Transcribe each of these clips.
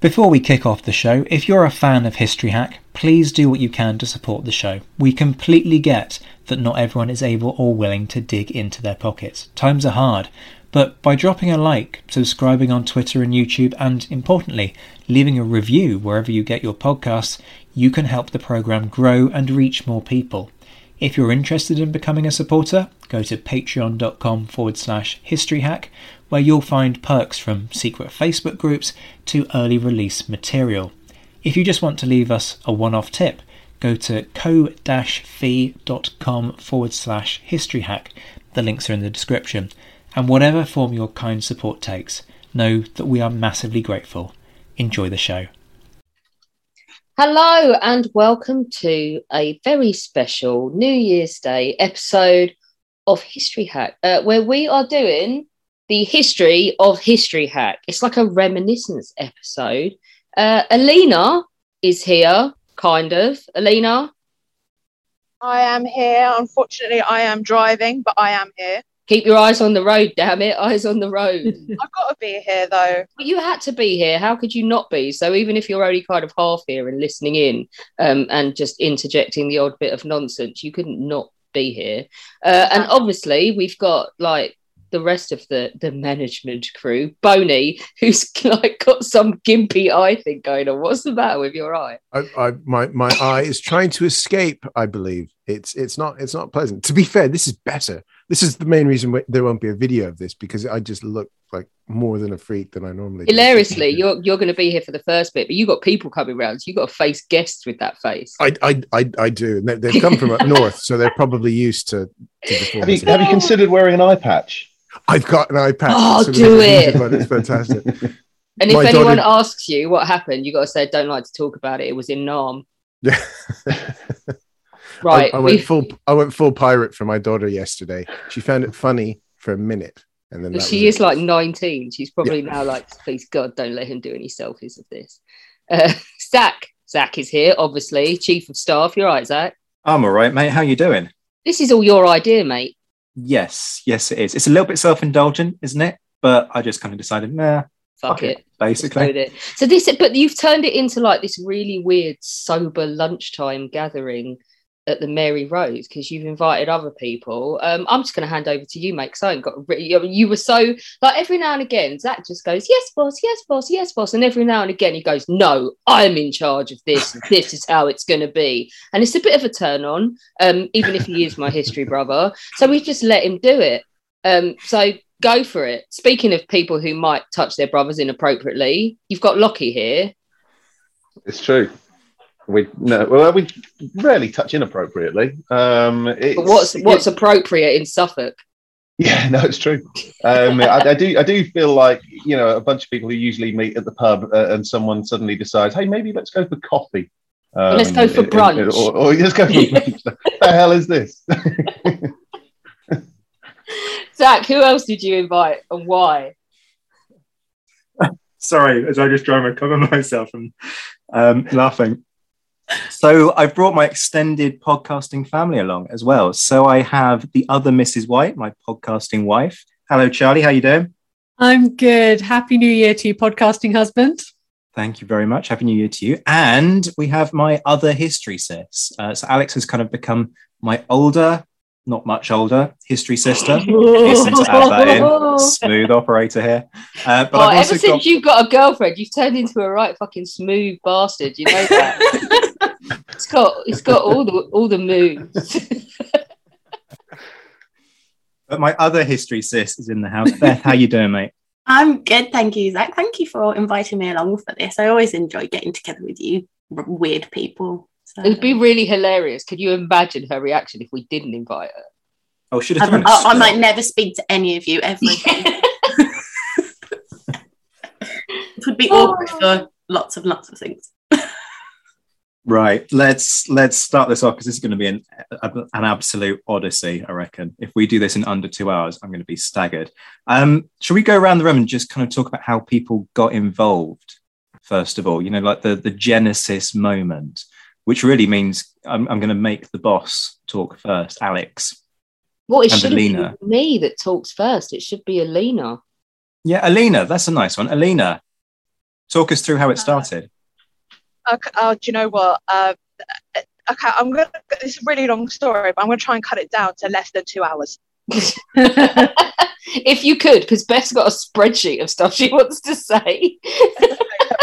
Before we kick off the show, if you're a fan of History Hack, please do what you can to support the show. We completely get that not everyone is able or willing to dig into their pockets. Times are hard, but by dropping a like, subscribing on Twitter and YouTube, and importantly, leaving a review wherever you get your podcasts, you can help the program grow and reach more people. If you're interested in becoming a supporter, go to patreon.com forward slash historyhack, where you'll find perks from secret Facebook groups to early release material. If you just want to leave us a one off tip, go to ko-fi.com forward slash history hack. The links are in the description. And whatever form your kind support takes, know that we are massively grateful. Enjoy the show. Hello and welcome to a very special New Year's Day episode of History Hack, uh, where we are doing the history of History Hack. It's like a reminiscence episode. Uh, Alina is here, kind of. Alina? I am here. Unfortunately, I am driving, but I am here. Keep your eyes on the road, damn it. Eyes on the road. I've got to be here though. But you had to be here. How could you not be? So even if you're only kind of half here and listening in um, and just interjecting the odd bit of nonsense, you couldn't not be here. Uh, and obviously, we've got like the rest of the the management crew. Boney, who's like got some gimpy eye thing going on. What's the matter with your eye? I, I, my my eye is trying to escape. I believe it's it's not it's not pleasant. To be fair, this is better. This is the main reason why there won't be a video of this because I just look like more than a freak than I normally. do. Hilariously, you're you're going to be here for the first bit, but you've got people coming around. So you got to face guests with that face. I, I, I, I do. And they, they've come from up north, so they're probably used to. to Have you, have you considered wearing an eye patch? I've got an iPad. Oh, so do it's- it. It's fantastic. And if My anyone daughter- asks you what happened, you've got to say, "Don't like to talk about it. It was in Nam." Yeah. Right. I, I went we- full. I went full pirate for my daughter yesterday. She found it funny for a minute, and then she is it. like 19. She's probably now like, please God, don't let him do any selfies of this. Uh, Zach, Zach is here, obviously, chief of staff. You're right, Zach. I'm all right, mate. How you doing? This is all your idea, mate. Yes, yes, it is. It's a little bit self-indulgent, isn't it? But I just kind of decided, nah, Fuck fuck it. it, basically. It. So this, but you've turned it into like this really weird sober lunchtime gathering at the Mary Rose because you've invited other people. Um, I'm just going to hand over to you, mate. Because I ain't got. You were so like every now and again, Zach just goes, "Yes, boss. Yes, boss. Yes, boss." And every now and again, he goes, "No, I'm in charge of this. this is how it's going to be." And it's a bit of a turn on, um, even if he is my history brother. So we just let him do it. Um, so go for it. Speaking of people who might touch their brothers inappropriately, you've got Lockie here. It's true. We no, well, we rarely touch inappropriately. Um, it's, But what's what's appropriate in Suffolk? yeah, no, it's true. Um, I, I do, I do feel like you know a bunch of people who usually meet at the pub, uh, and someone suddenly decides, hey, maybe let's go for coffee. Um, let's go for in- in- brunch. or, or let's go for brunch. What the hell is this? Zach, who else did you invite and why? Sorry, as I just try and recover myself from um, laughing. So I've brought my extended podcasting family along as well. So I have the other Mrs. White, my podcasting wife. Hello, Charlie. How you doing? I'm good. Happy New Year to you, podcasting husband. Thank you very much. Happy New Year to you. And we have my other history sis. Uh, so Alex has kind of become my older not much older, history sister. Hasten to add that in. Smooth operator here. Uh, but Oh, ever since got, you've got a girlfriend, you've turned into a right fucking smooth bastard. You know that. it's got it's got all the all the moves. but my other history sis is in the house. Beth, how you doing, mate? I'm good, thank you, Zach. Thank you for inviting me along for this. I always enjoy getting together with you, r- weird people. So, It'd be really hilarious. Could you imagine her reaction if we didn't invite her? Oh, should have thrown I, straw. might never speak to any of you ever again. it would be awkward for lots of lots of things. Right, let's let's start this off because this is going to be an an absolute odyssey. I reckon if we do this in under two hours, I'm going to be staggered. Um, shall we go around the room and just kind of talk about how people got involved? First of all, you know, like the the genesis moment, which really means I'm, I'm going to make the boss talk first, Alex. Well, it shouldn't Alina. be me that talks first. It should be Alina. Yeah, Alina, that's a nice one. Alina, talk us through how it started. Okay, oh, do you know what? Uh, okay, I'm gonna. It's a really long story, but I'm gonna try and cut it down to less than two hours. if you could, because Beth's got a spreadsheet of stuff she wants to say.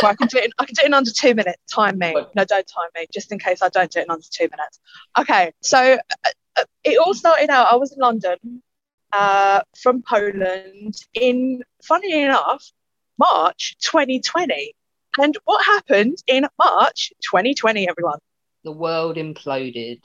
I can do it. In, I can do it in under two minutes. Time me. No, don't time me. Just in case I don't do it in under two minutes. Okay, so uh, uh, it all started out. I was in London, uh, from Poland. In funny enough, March 2020. And what happened in March 2020? Everyone. the world imploded.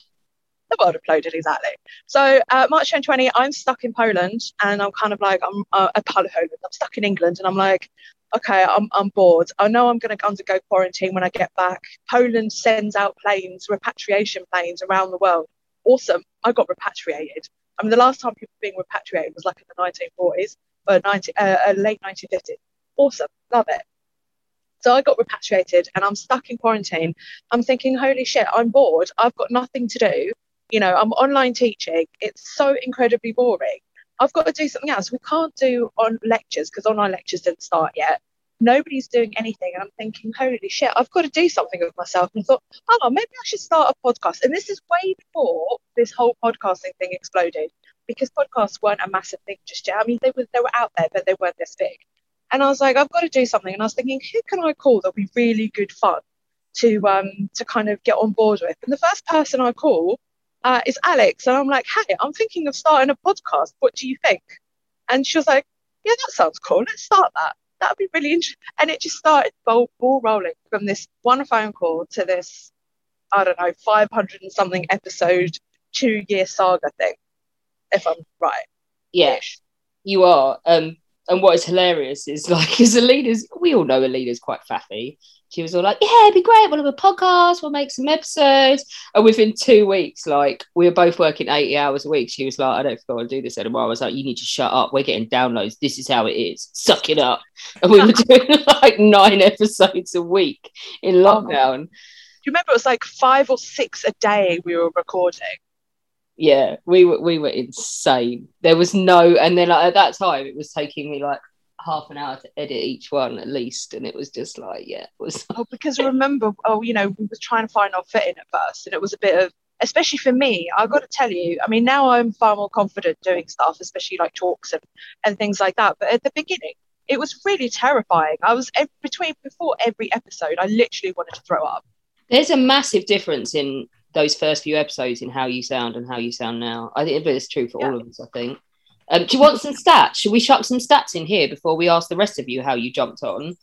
the world imploded, exactly. So uh, March 2020, I'm stuck in Poland, and I'm kind of like I'm uh, a Poland. I'm stuck in England, and I'm like, okay, I'm I'm bored. I know I'm going to undergo quarantine when I get back. Poland sends out planes, repatriation planes around the world. Awesome. I got repatriated. I mean, the last time people were being repatriated was like in the 1940s or 19, uh, uh, late 1950s. Awesome. Love it. So I got repatriated and I'm stuck in quarantine. I'm thinking, holy shit, I'm bored. I've got nothing to do. You know, I'm online teaching. It's so incredibly boring. I've got to do something else. We can't do on lectures because online lectures didn't start yet. Nobody's doing anything. And I'm thinking, holy shit, I've got to do something with myself. And I thought, oh, maybe I should start a podcast. And this is way before this whole podcasting thing exploded because podcasts weren't a massive thing just yet. I mean, they were they were out there, but they weren't this big. And I was like, I've got to do something. And I was thinking, who can I call that'll be really good fun to um to kind of get on board with? And the first person I call uh, is Alex, and I'm like, hey, I'm thinking of starting a podcast. What do you think? And she was like, yeah, that sounds cool. Let's start that. That'd be really interesting. And it just started ball, ball rolling from this one phone call to this, I don't know, 500 and something episode, two year saga thing, if I'm right. Yeah, you are. Um, and what is hilarious is like, because Alina's, we all know Alina's quite faffy. She was all like, "Yeah, it'd be great. We'll have a podcast. We'll make some episodes." And within two weeks, like we were both working eighty hours a week. She was like, "I don't think I want to do this anymore." I was like, "You need to shut up. We're getting downloads. This is how it is. Suck it up." And we were doing like nine episodes a week in lockdown. Do you remember it was like five or six a day we were recording? Yeah we were we were insane there was no and then like, at that time it was taking me like half an hour to edit each one at least and it was just like yeah it was Oh, because remember, oh, you know, we were trying to find our footing at first, and it was a bit of, especially for me, I've got to tell you, I mean, now I'm far more confident doing stuff, especially like talks and, and things like that. But at the beginning, it was really terrifying. I was between before every episode, I literally wanted to throw up. there's a massive difference in those first few episodes in how you sound and how you sound now. I think it's true for all of us i think um, do you want some stats? Should we chuck some stats in here before we ask the rest of you how you jumped on?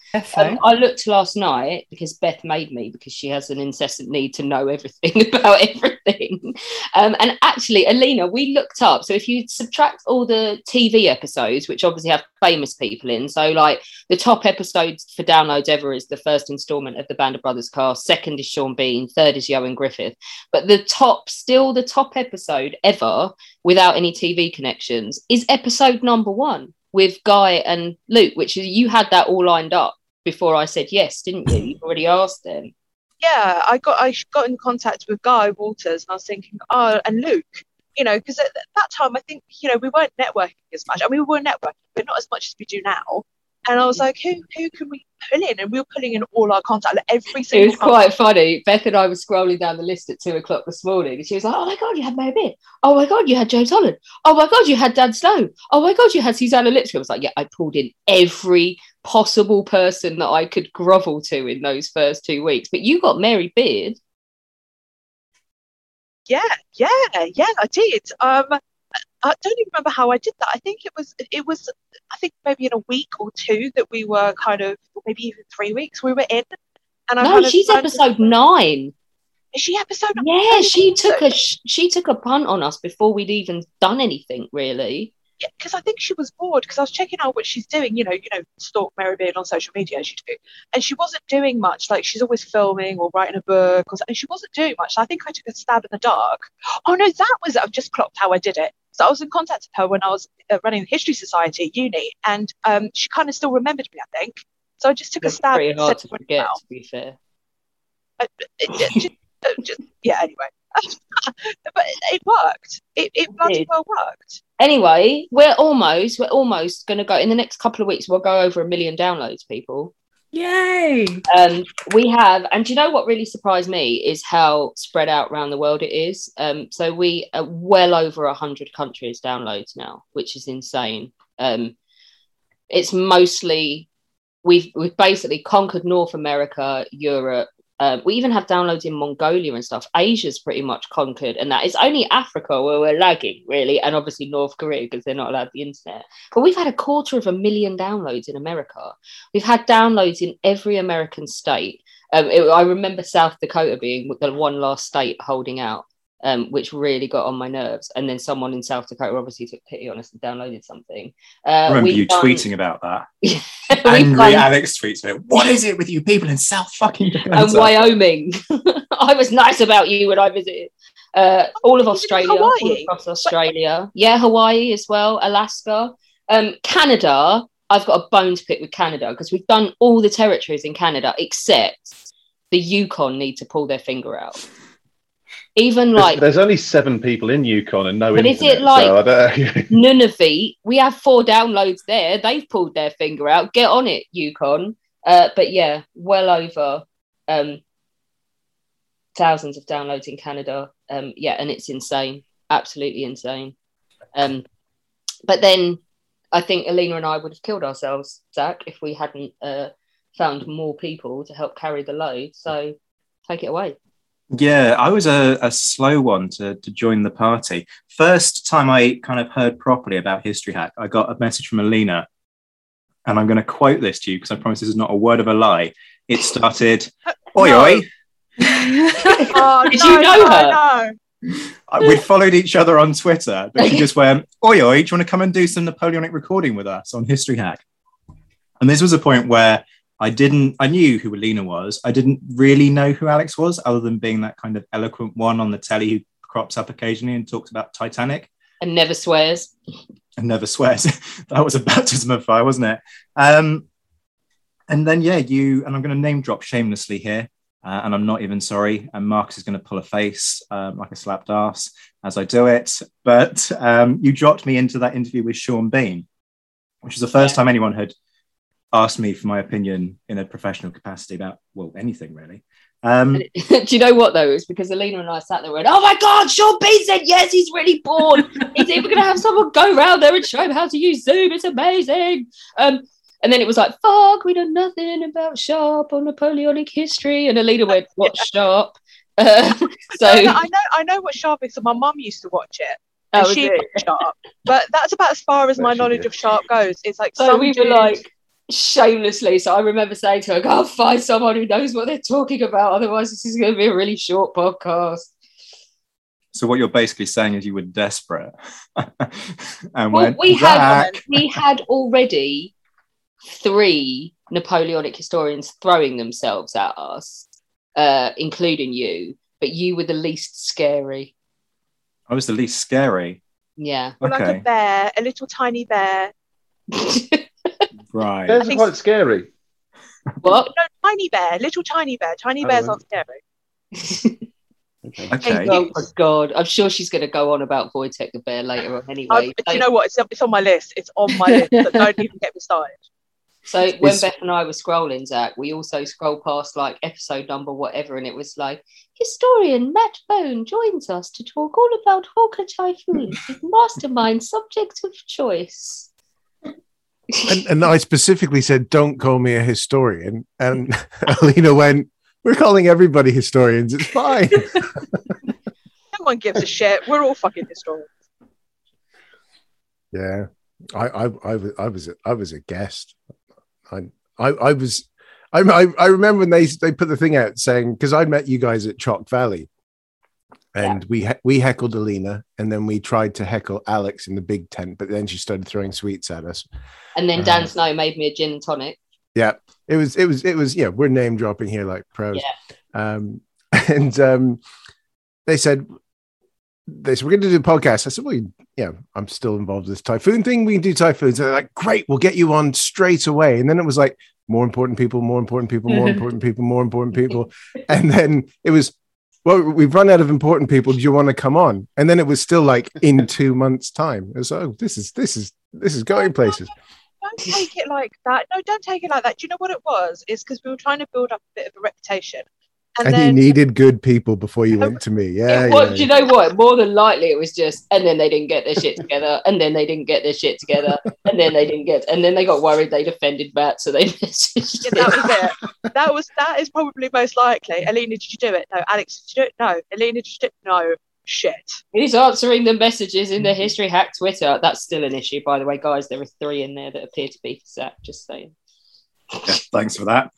Um, I looked last night because Beth made me because she has an incessant need to know everything about everything. Um, and actually, Alina, we looked up. So if you subtract all the TV episodes, which obviously have famous people in, so like the top episodes for downloads ever is the first installment of the Band of Brothers cast, second is Sean Bean, third is Ioan Gruffudd. But the top, still the top episode ever without any TV connections is episode number one with Guy and Luke, which is you had that all lined up before I said yes, didn't you? You already asked them. Yeah, I got I got in contact with Guy Walters, and I was thinking, oh, and Luke, you know, because at that time I think you know we weren't networking as much. I mean, we were networking, but not as much as we do now. And I was like, who who can we pull in? And we were pulling in all our contacts, like every single. It was quite funny. Beth and I were scrolling down the list at two o'clock this morning, and she was like, "Oh my god, you had Mary Beard. Oh my god, you had James Holland. Oh my god, you had Dan Snow. Oh my god, you had Suzannah Lipscomb." I was like, "Yeah, I pulled in every possible person that I could grovel to in those first two weeks." But you got Mary Beard. Yeah, yeah, yeah, I did. Um, I don't even remember how I did that. I think it was it was I think maybe in a week or two that we were kind of maybe even three weeks we were in. And I no, kind of she's episode nine. Is she episode? Yeah, she took a she took a punt on us before we'd even done anything really. Yeah, because I think she was bored because I was checking out what she's doing. You know, you know, stalk Mary Beard on social media as you do, and she wasn't doing much. Like she's always filming or writing a book, or, and she wasn't doing much. So I think I took a stab in the dark. Oh no, that was I've just clocked how I did it. So I was in contact with her when I was uh, running the History Society at uni, and um, she kind of still remembered me. I think so. I just took a stab. pretty and hard to forget, to be fair. it, it, just, uh, just, yeah. Anyway, but it worked. It, it bloody did. well worked. Anyway, we're almost we're almost going to go in the next couple of weeks. We'll go over a million downloads, people. Yay! Um, we have, and you know what really surprised me is how spread out around the world it is. Um, so we are well over hundred countries downloads now, which is insane. Um, it's mostly we've we've basically conquered North America, Europe. Um, we even have downloads in Mongolia and stuff. Asia's pretty much conquered, and that is only Africa where we're lagging, really, and obviously North Korea because they're not allowed the internet. But we've had a quarter of a million downloads in America. We've had downloads in every American state. Um, it- I remember South Dakota being the one last state holding out, um, which really got on my nerves. And then someone in South Dakota obviously took pity on us and downloaded something. Uh, I remember you done- tweeting about that. we've Angry done- Alex tweets me, What is it with you people in South fucking and Wyoming. I was nice about you when I visited. Uh, all of Australia, all across Australia. Yeah, Hawaii as well, Alaska. Um, Canada, I've got a bone to pick with Canada because we've done all the territories in Canada except the Yukon need to pull their finger out. Even There's- like there's, only seven people in Yukon and no But is it like- so Nunavut, we have four downloads there. They've pulled their finger out. Get on it, Yukon. Uh, but yeah, well over um, thousands of downloads in Canada. Um, yeah, and it's insane, absolutely insane. Um, but then I think Alina and I would have killed ourselves, Zach, if we hadn't uh, found more people to help carry the load. So take it away. Yeah, I was a, a slow one to, to join the party. First time I kind of heard properly about History Hack, I got a message from Alina, and I'm going to quote this to you because I promise this is not a word of a lie. It started, Oi, No. oi. Oh, Did no, you know no, her? No. Uh, We'd followed each other on Twitter, but she just went, Oi, oi, do you want to come and do some Napoleonic recording with us on History Hack? And this was a point where I didn't, I knew who Alina was. I didn't really know who Alex was, other than being that kind of eloquent one on the telly who crops up occasionally and talks about Titanic And never swears. and never swears. that was a baptism of fire, wasn't it? Um, and then, yeah, you, and I'm going to name drop shamelessly here. Uh, and I'm not even sorry. And Marcus is going to pull a face um, like a slapped ass as I do it. But um, you dropped me into that interview with Sean Bean, which is the first Yeah. time anyone had asked me for my opinion in a professional capacity about, well, anything really. Um, Do you know what though? It's because Alina and I sat there and went, "Oh my god, Sean B said yes, he's really bored. he's even going to have someone go around there and show him how to use Zoom. It's amazing." Um, and then it was like, "Fuck, we know nothing about Sharpe or Napoleonic history." And Alina went, "What's Sharpe?" Uh, so No, no, I know, I know what Sharpe is. So my mum used to watch it. that And was she it. Sharpe, but that's about as far as Bet my knowledge did. of Sharpe goes. It's like So we were dude- like shamelessly. So I remember saying to her, "Go find someone who knows what they're talking about. Otherwise, this is going to be a really short podcast." so what you're basically saying is you were desperate. and Well, went, we had we had already three Napoleonic historians throwing themselves at us, uh, including you. But you were the least scary. I was the least scary. Yeah. Well, like a bear, a little tiny bear. right. Bears are think- quite scary. what? No, tiny bear, little tiny bear. Tiny Oh, bears right. aren't scary. Okay. Okay. Oh my god! I'm sure she's going to go on about Wojtek the bear later on. Anyway, I, do you know what? It's, it's on my list. It's on my list. But don't even get me started. So when It's- Beth and I were scrolling, Zach, we also scroll past like episode number whatever, and it was like historian Matt Bone joins us to talk all about Hawker Typhoon, his mastermind subject of choice. And, and I specifically said, "Don't call me a historian." And Alina went, "We're calling everybody historians. It's fine." No one gives a shit. We're all fucking historians. yeah, I, I, I was, I was, a, I was a guest. I, I, I was. I, I, I remember when they they put the thing out saying because I met you guys at Chalke Valley, and we he- we heckled Alina, and then we tried to heckle Alex in the big tent, but then she started throwing sweets at us. And then Dan Snow made me a gin and tonic. Yeah, it was it was it was yeah, we're name dropping here like pros. Um and um they said they said we're gonna do a podcast. I said, Well, yeah, I'm still involved with this typhoon thing. We can do typhoons. They're like, great, we'll get you on straight away. And then it was like more important people, more important people, more important people, more important people. And then it was well, we've run out of important people. Do you want to come on? And then it was still like in two months' time. Was oh, this is this is this is going places. Don't take it like that. No, don't take it like that. Do you know what it was? It's because we were trying to build up a bit of a reputation. And, And, then you needed good people before you went to me. Yeah. It- well, yeah, do you know what? More than likely, it was just, and then they didn't get their shit together, and then they didn't get their shit together, and then they didn't get, and then they got worried they'd offended Matt, so they messaged Yeah, that was it. That was that is probably most likely. Alina, did you do it? No. Alex, did you do it? No. Alina, did you do it? No. Shit. He's answering the messages in the History Hack Twitter. That's still an issue, by the way, guys. There are three in there that appear to be for Zach. Just saying. Yeah, thanks for that.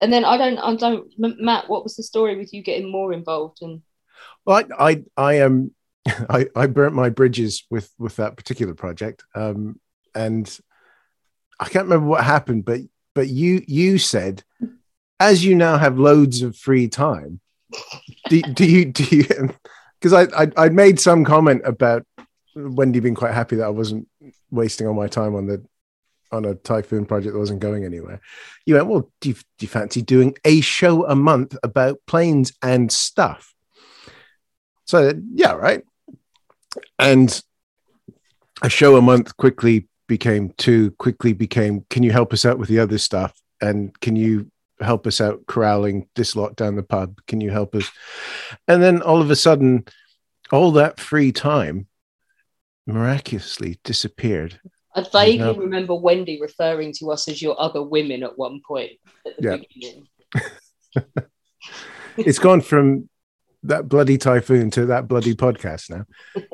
And then I don't, I don't, Matt. What was the story with you getting more involved? And Well, I, I, I um, I, I burnt my bridges with with that particular project, um, and I can't remember what happened, but but you you said, as you now have loads of free time, do, do you do you? Because I, I I made some comment about Wendy being quite happy that I wasn't wasting all my time on the on a typhoon project that wasn't going anywhere. You went, well, do you, do you fancy doing a show a month about planes and stuff? So yeah, right. And a show a month quickly became two, quickly became, can you help us out with the other stuff? And can you help us out corralling this lot down the pub? Can you help us? And then all of a sudden, all that free time miraculously disappeared. I vaguely remember Wendy referring to us as your other women at one point at the Yeah. beginning. It's gone from that bloody typhoon to that bloody podcast now.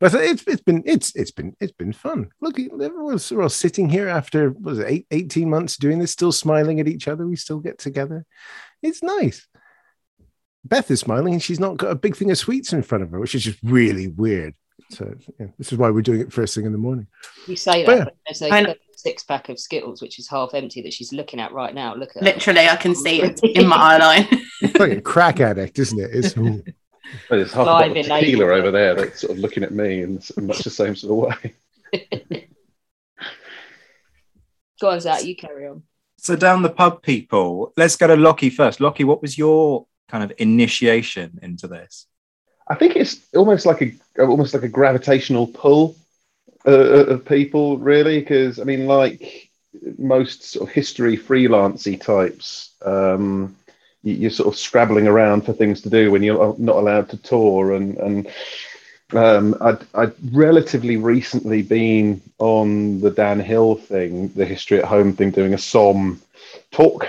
But it's it's been it's it's been it's been fun. Look, everyone's we're all sitting here after was it, eight, 18 months doing this, still smiling at each other. We still get together. It's nice. Beth is smiling and she's not got a big thing of sweets in front of her, which is just really weird. So yeah, this is why we're doing it first thing in the morning. You say But that, yeah. but there's I a know. six pack of Skittles, which is half empty, that she's looking at right now. Look at her. Literally, I can see it in my eye line. It's like a crack addict, isn't it? It's ooh. But there's half a Live bottle of tequila over there that's sort of looking at me in s- much the same sort of way. Go on, Zach, you carry on. So down the pub, people. Let's go to Lockie first. Lockie, what was your kind of initiation into this? I think it's almost like a almost like a gravitational pull uh, of people, really, because I mean, like most sort of history freelancy types, um, you, you're sort of scrabbling around for things to do when you're not allowed to tour, and and um, I'd, I'd relatively recently been on the Dan Hill thing, the History at Home thing, doing a Somme talk,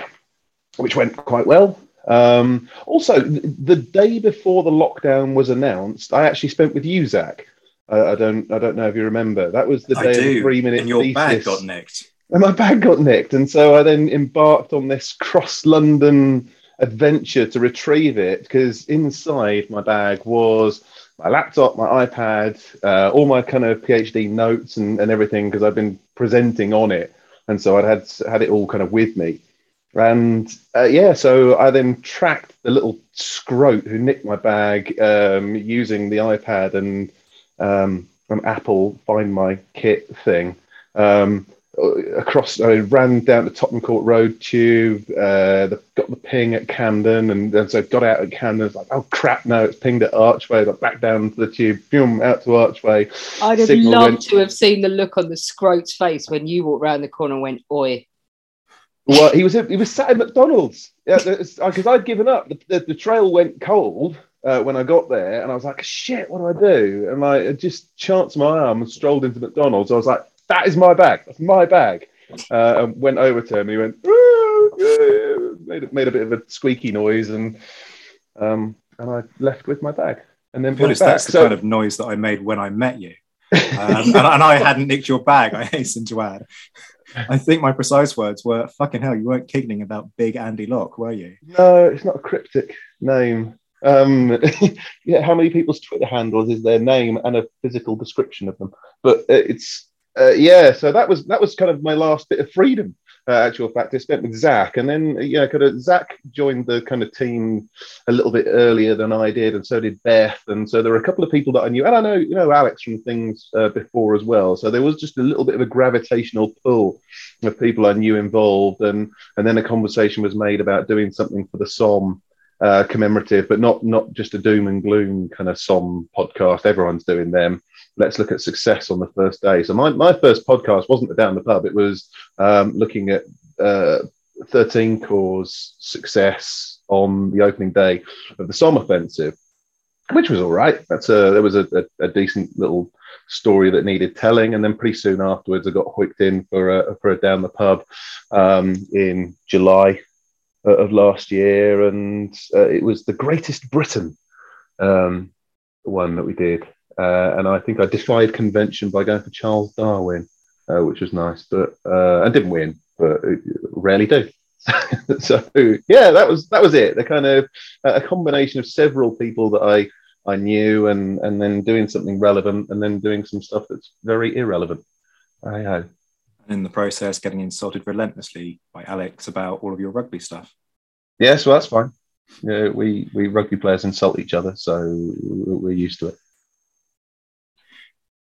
which went quite well. Um, also, the day before the lockdown was announced, I actually spent with you, Zach. I, I don't, I don't know if you remember. That was the day of three-minute and your bag got nicked. And my bag got nicked, and so I then embarked on this cross-London adventure to retrieve it. Because inside my bag was my laptop, my iPad, uh, all my kind of PhD notes and, and everything, because I've been presenting on it, and so I'd had had it all kind of with me. And uh, yeah, so I then tracked the little scrote who nicked my bag um, using the iPad and um, an Apple Find My Kit thing. Um, uh, across, I ran down the Tottenham Court Road tube, uh, the, got the ping at Camden, and then so got out at Camden. It's like, oh crap, no, it's pinged at Archway. Got back down to the tube, boom, out to Archway. I'd have Signal loved went- to have seen the look on the scrote's face when you walked round the corner and went, "Oi." Well, he was he was sat at McDonald's. Yeah, because I'd given up. The, the, the trail went cold uh, when I got there, and I was like, "Shit, what do I do?" And I just chanced my arm and strolled into McDonald's. I was like, "That is my bag. That's my bag." Uh, and went over to him. And he went, made a, made a bit of a squeaky noise, and um, and I left with my bag. And then To be put it honest, that's the So- kind of noise that I made when I met you. Um, and, and I hadn't nicked your bag, I hasten to add. I think my precise words were fucking hell, you weren't kidding about Big Andy Locke, were you? No, it's not a cryptic name. Um, yeah, how many people's Twitter handles is their name and a physical description of them? But uh, it's uh, yeah. So that was that was kind of my last bit of freedom. Uh, actual fact, I spent with Zach, and then yeah, kind of Zach joined the kind of team a little bit earlier than I did, and so did Beth, and so there were a couple of people that I knew, and I know you know Alex from things uh, before as well. So there was just a little bit of a gravitational pull of people I knew involved, and and then a conversation was made about doing something for the Somme uh, commemorative, but not not just a doom and gloom kind of Somme podcast. Everyone's doing them. Let's look at success on the first day. So my, my first podcast wasn't down the pub. It was um, looking at uh, 13 Corps' success on the opening day of the Somme offensive, which was all right. That's a there was a, a, a decent little story that needed telling, and then pretty soon afterwards, I got hooked in for a for a down the pub um, in July uh, of last year, and uh, it was the Greatest Britain um, one that we did, uh, and I think I defied convention by going for Charles Darwin, uh, which was nice, but uh, and didn't win, but uh, rarely do. so yeah, that was that was it. The kind of a combination of several people that I I knew, and and then doing something relevant, and then doing some stuff that's very irrelevant. I know. And in the process, getting insulted relentlessly by Alex about all of your rugby stuff. Yes, well, that's fine. Yeah, we we rugby players insult each other, so we're used to it.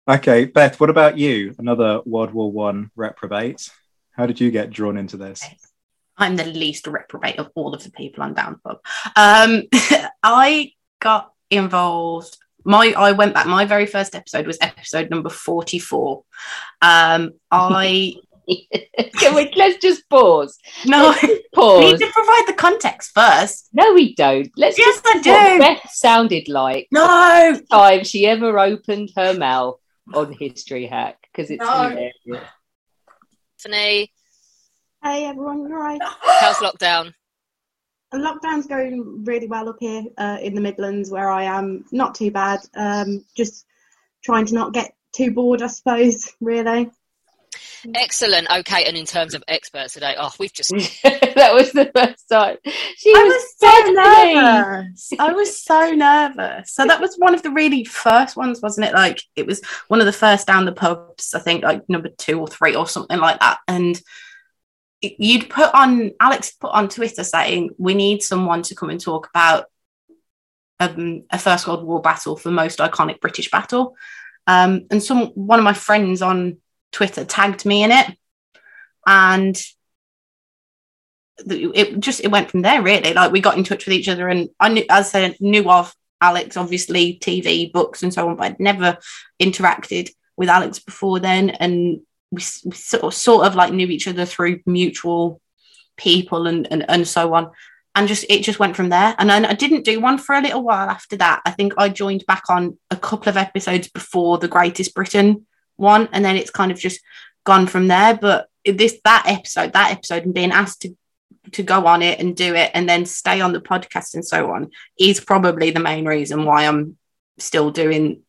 Okay, Beth, what about you? Another World War One reprobate. How did you get drawn into this? I'm the least reprobate of all of the people on Down Pub. Um, I got involved. My I went back. My very first episode was episode number forty four. Um, I Can we, let's just pause. no Let's just need to provide the context first. No, we don't. Let's Yes, just I what do. Beth sounded like No, time she ever opened her mouth on History Hack because it's No. hilarious. Tiffany, Hey everyone, you alright? how's lockdown? Lockdown's going really well up here uh, in the Midlands where I am. Not too bad. Um, just trying to not get too bored, I suppose. Really. Excellent. Okay, and in terms of experts today, oh, we've just that was the first time. She I was, was so nervous. I was so nervous. So that was one of the really first ones, wasn't it? Like it was one of the first down the pubs, I think, like number two or three or something like that. And it- you'd put on Alex put on Twitter saying we need someone to come and talk about um, a First World War battle for most iconic British battle. Um, and some one of my friends on Twitter tagged me in it, and it just it went from there really. Like we got in touch with each other and i knew as i knew of alex obviously tv books and so on but i'd never interacted with alex before then. And we, we sort, of, sort of like knew each other through mutual people and, and and so on. And just it just went from there. And then i didn't do one for a little while after that. I think i joined back on a couple of episodes before the greatest britain one. And then it's kind of just gone from there. But this that episode that episode and being asked to to go on it and do it and then stay on the podcast and so on is probably the main reason why I'm still doing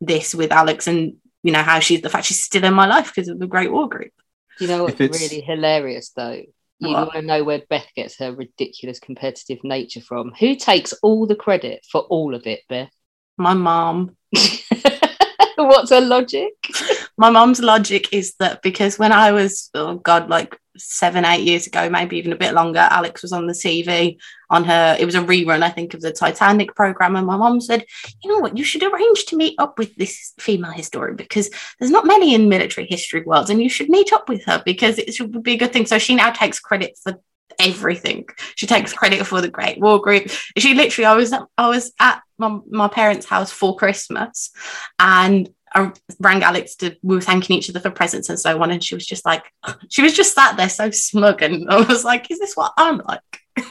this with Alex and you know how she's the fact she's still in my life because of the Great War Group. Do you know what's it's- really hilarious though? You What? want to know where Beth gets her ridiculous competitive nature from? Who takes all the credit for all of it, Beth? My mom, What's her logic? my mom's logic is that because when I was oh god like seven, eight years ago, maybe even a bit longer. Alex was on the TV on her, it was a rerun, I think, of the Titanic program. And my mom said, you know what, you should arrange to meet up with this female historian because there's not many in military history worlds and you should meet up with her because it would be a good thing. So she now takes credit for everything. She takes credit for the Great War Group. She literally, I was I was at my, my parents' house for Christmas, and I rang Alex to we were thanking each other for presents and so on, and she was just like, she was just sat there so smug, and I was like, is this what I'm like?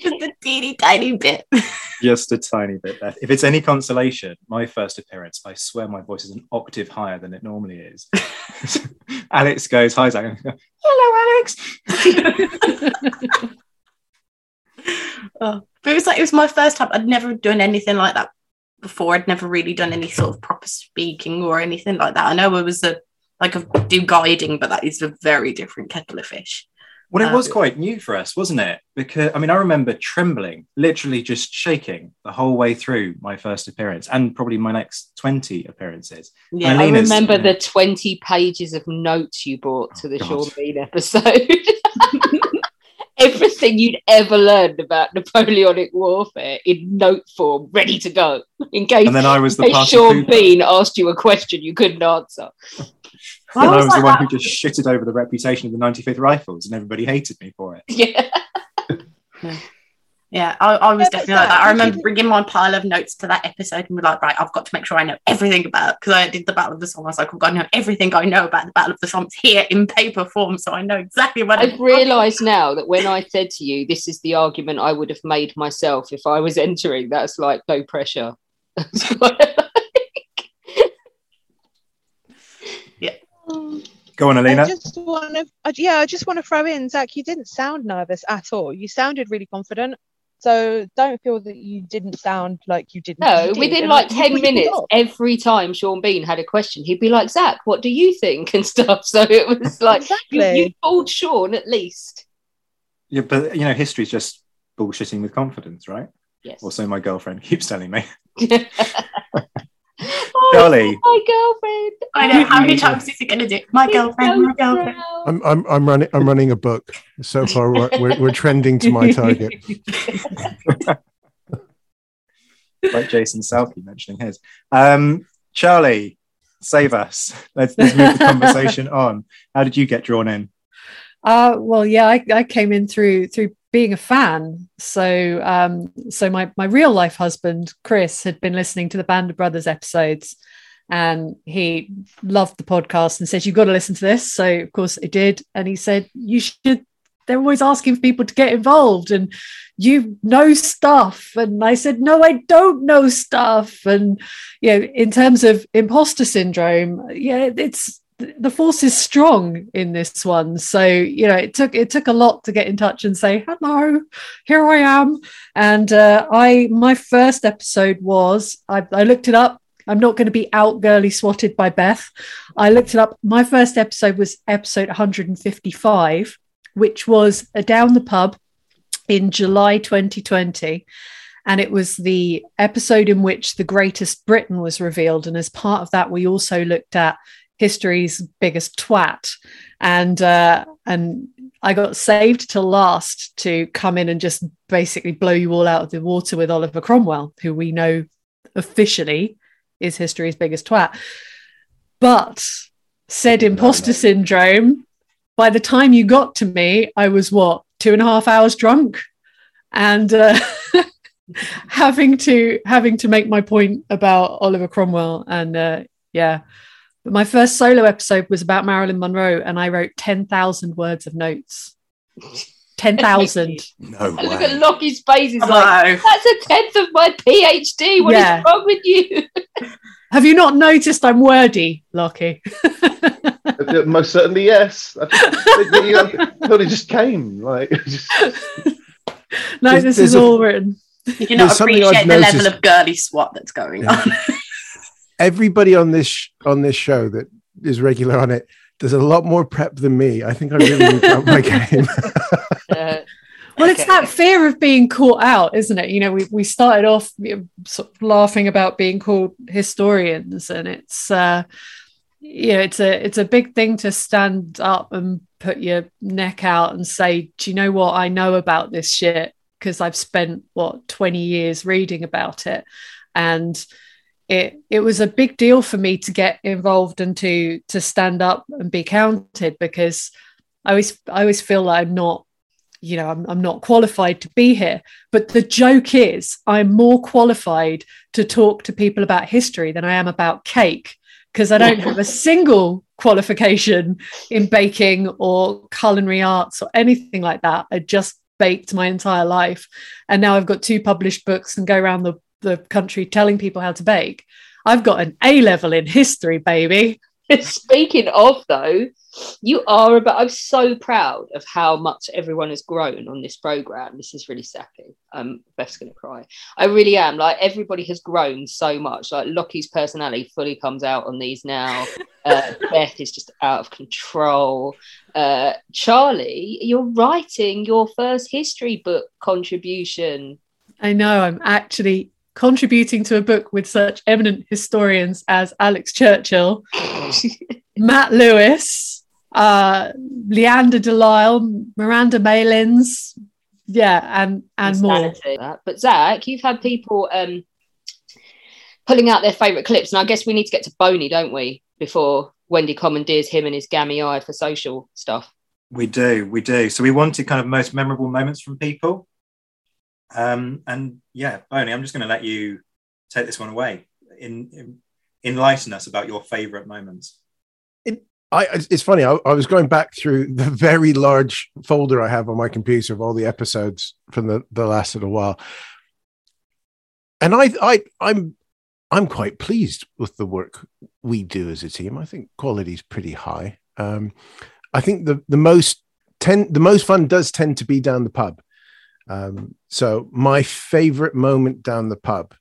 just a teeny tiny bit. Just a tiny bit. Beth. If it's any consolation, my first appearance, I swear my voice is an octave higher than it normally is. Alex goes, "Hi, Zach." Go, Hello, Alex. oh, but it was like it was my first time. I'd never done anything like that before. I'd never really done any sort of proper speaking or anything like that. I know it was a like a do guiding, but that is a very different kettle of fish. Well, it Uh, was quite new for us, wasn't it? Because I mean, I remember trembling, literally just shaking the whole way through my first appearance, and probably my next twenty appearances. Yeah, And I Alina's- remember the 20 pages of notes you brought to the God. Sean Bean episode. Everything you'd ever learned about Napoleonic warfare in note form, ready to go. In case, And then I was the in Sean pooper. Bean asked you a question you couldn't answer. And I was was the like one that. who just shitted over the reputation of the 95th Rifles, and everybody hated me for it. Yeah. Yeah, I, I was Yeah, definitely like that. I remember bringing my pile of notes to that episode and we're like, right, I've got to make sure I know everything about because I did the Battle of the Somme. I was like, I've got to know everything I know about the Battle of the Somme here in paper form, so I know exactly what I've realised now that when I said to you, this is the argument I would have made myself if I was entering, that's like no pressure. That's what- Go on, Alina. I just want to, yeah, I just want to throw in, Zach. You didn't sound nervous at all. You sounded really confident. So don't feel that you didn't sound like you didn't. No, You did, within and, like you 10 minutes, every time Sean Bean had a question, he'd be like, Zach, what do you think? And stuff. So it was like, you, Exactly. you fooled Sean at least. Yeah, but you know, history's just bullshitting with confidence, right? Yes. Or so my girlfriend keeps telling me. Oh, Charlie. My girlfriend. I know how many times is he going to do? it? My girlfriend, my girlfriend. I'm, I'm, I'm running. I'm running a book. So far, we're, we're, we're trending to my target. like Jason Salke mentioning his. Um, Charlie, save us. Let's, let's move the conversation on. How did you get drawn in? Uh, well, yeah, I, I came in through through being a fan. So, um, so my my real life husband Chris had been listening to the Band of Brothers episodes, and he loved the podcast and said, "You've got to listen to this." So, of course, I did, and he said, "You should." They're always asking for people to get involved, and you know stuff. And I said, "No, I don't know stuff." And you know, in terms of imposter syndrome, yeah, it's the force is strong in this one. So you know it took it took a lot to get in touch and say hello here i am. And uh, i my first episode was I, I looked it up. I'm not going to be out girly swatted by beth. I looked it up. My first episode was episode 155 which was a down the pub in july 2020 and it was the episode in which the greatest britain was revealed. And as part of that we also looked at history's biggest twat. And uh and i got saved to last to come in and just basically blow you all out of the water with oliver cromwell who we know officially is history's biggest twat. But said imposter syndrome by the time you got to me i was what two and a half hours drunk? And uh having to having to make my point about oliver cromwell and uh yeah but my first solo episode was about Marilyn Monroe, and I wrote 10,000 words of notes. 10,000. No And look at Lockie's face. He's Hello. like, that's a tenth of my PhD. What is Yeah. wrong with you? Have you not noticed I'm wordy, Lockie? Uh, Most certainly, yes. I just, you know, it just came. Like, just, no, this is a- all written. You do not There's something I've appreciate the level of girly swat that's going Yeah. on. Everybody on this sh- on this show that is regular on it does a lot more prep than me. I think I really need to up my game. Uh, Well, it's okay. that fear of being caught out, isn't it? You know, we, we started off you know, sort of laughing about being called historians, and it's uh, you know it's a it's a big thing to stand up and put your neck out and say do you know what i know about this shit because i've spent what 20 years reading about it and it it was a big deal for me to get involved and to to stand up and be counted because i always i always feel like i'm not you know I'm, I'm not qualified to be here but the joke is i'm more qualified to talk to people about history than i am about cake because I don't have a single qualification in baking or culinary arts or anything like that. I just baked my entire life. And now I've got two published books and go around the, the country telling people how to bake. I've got an A level in history, baby. Speaking of though, you are about i'm so proud of how much everyone has grown on this program. This is really sappy i'm best gonna cry. I really am. Like everybody has grown so much. Like lockie's personality fully comes out on these now. Uh, beth is just out of control. Uh, charlie you're writing your first history book contribution. I know i'm actually contributing to a book with such eminent historians as alex churchill matt lewis uh, Leanda de Lisle, Miranda Malins, yeah, and and more. But Zach, you've had people um, pulling out their favourite clips, and I guess we need to get to Boney, don't we, before Wendy commandeers him and his gammy eye for social stuff. We do, we do. So we wanted kind of most memorable moments from people. Um, and yeah, Boney, I'm just going to let you take this one away. In, in, enlighten us about your favourite moments. I, it's funny. I, I, was going back through the very large folder I have on my computer of all the episodes from the, the last little while, and I, I, I'm, I'm quite pleased with the work we do as a team. I think quality is pretty high. Um, I think the the most ten, the most fun does tend to be down the pub. Um, so my favorite moment down the pub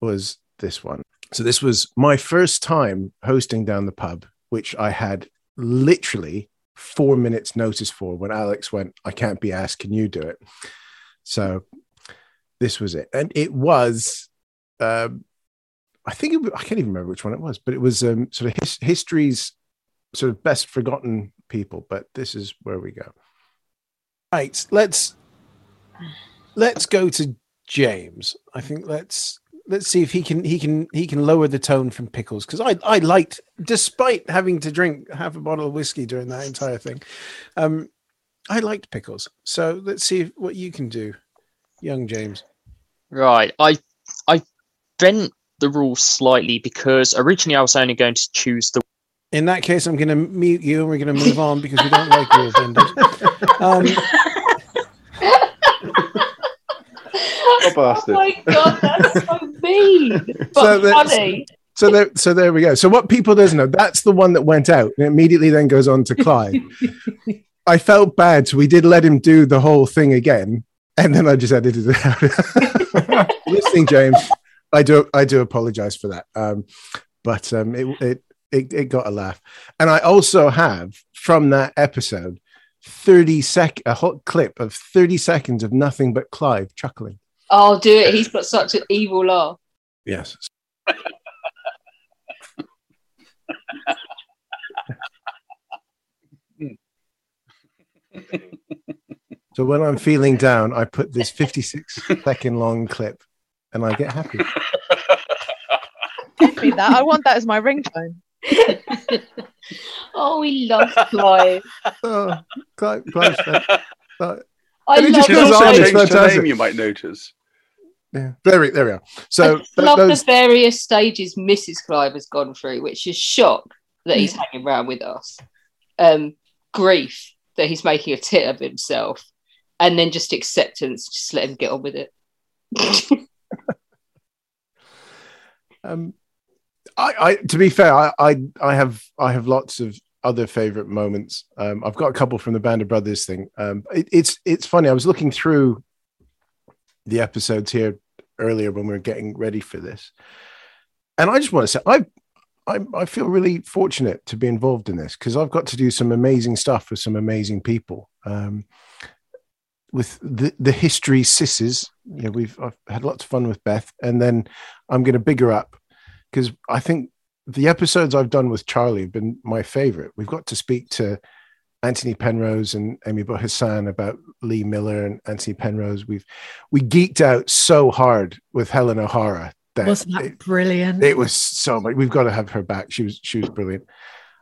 was this one. So this was my first time hosting down the pub which I had literally four minutes notice for when Alex went, I can't be asked, can you do it? So this was it. And it was, um, I think it, I can't even remember which one it was, but it was um, sort of his, history's sort of best forgotten people. But this is where we go. Right, let's let's go to James. I think let's let's see if he can he can he can lower the tone from pickles because I I liked despite having to drink half a bottle of whiskey during that entire thing, um, I liked pickles. So let's see if, what you can do, young James. Right, I I bent the rules slightly because originally I was only going to choose the. In that case, I'm going to mute you and we're going to move on because we don't like rules benders. Um, oh, bastard. oh my god, that's so mean, but so funny. So there, so there we go. So what people doesn't know, that's the one that went out and immediately then goes on to Clive. I felt bad, so we did let him do the whole thing again, and then I just edited it out. Listening, James, I do, I do apologize for that. Um, but um, it, it, it, it got a laugh, and I also have from that episode 30 sec a hot clip of 30 seconds of nothing but Clive chuckling. Oh, do it. He's got such an evil laugh. Yes. so when I'm feeling down, I put this 56 second long clip and I get happy. Give me that. I want that as my ringtone. oh, we love Clive. oh, Clive, Clive's I love She's also changed her name, you might notice. Yeah, there we, there we are. So I love those... the various stages Mrs. Clive has gone through, which is shock that he's hanging around with us, um, grief that he's making a tit of himself, and then just acceptance. Just let him get on with it. um, I, I, to be fair, I, I, I have, I have lots of other favorite moments. Um, I've got a couple from the Band of Brothers thing. Um, it, it's, it's funny. I was looking through the episodes here earlier when we were getting ready for this, and I just want to say I I, I feel really fortunate to be involved in this because I've got to do some amazing stuff with some amazing people. Um, with the the history sisses, you know, we've I've had lots of fun with Beth, and then I'm going to bigger up because I think the episodes I've done with Charlie have been my favorite. We've got to speak to Anthony Penrose and Amy Hassan about Lee Miller and Anthony Penrose. We've we geeked out so hard with Helen O'Hara. That Wasn't that it, brilliant? It was so much. We've got to have her back. She was she was brilliant.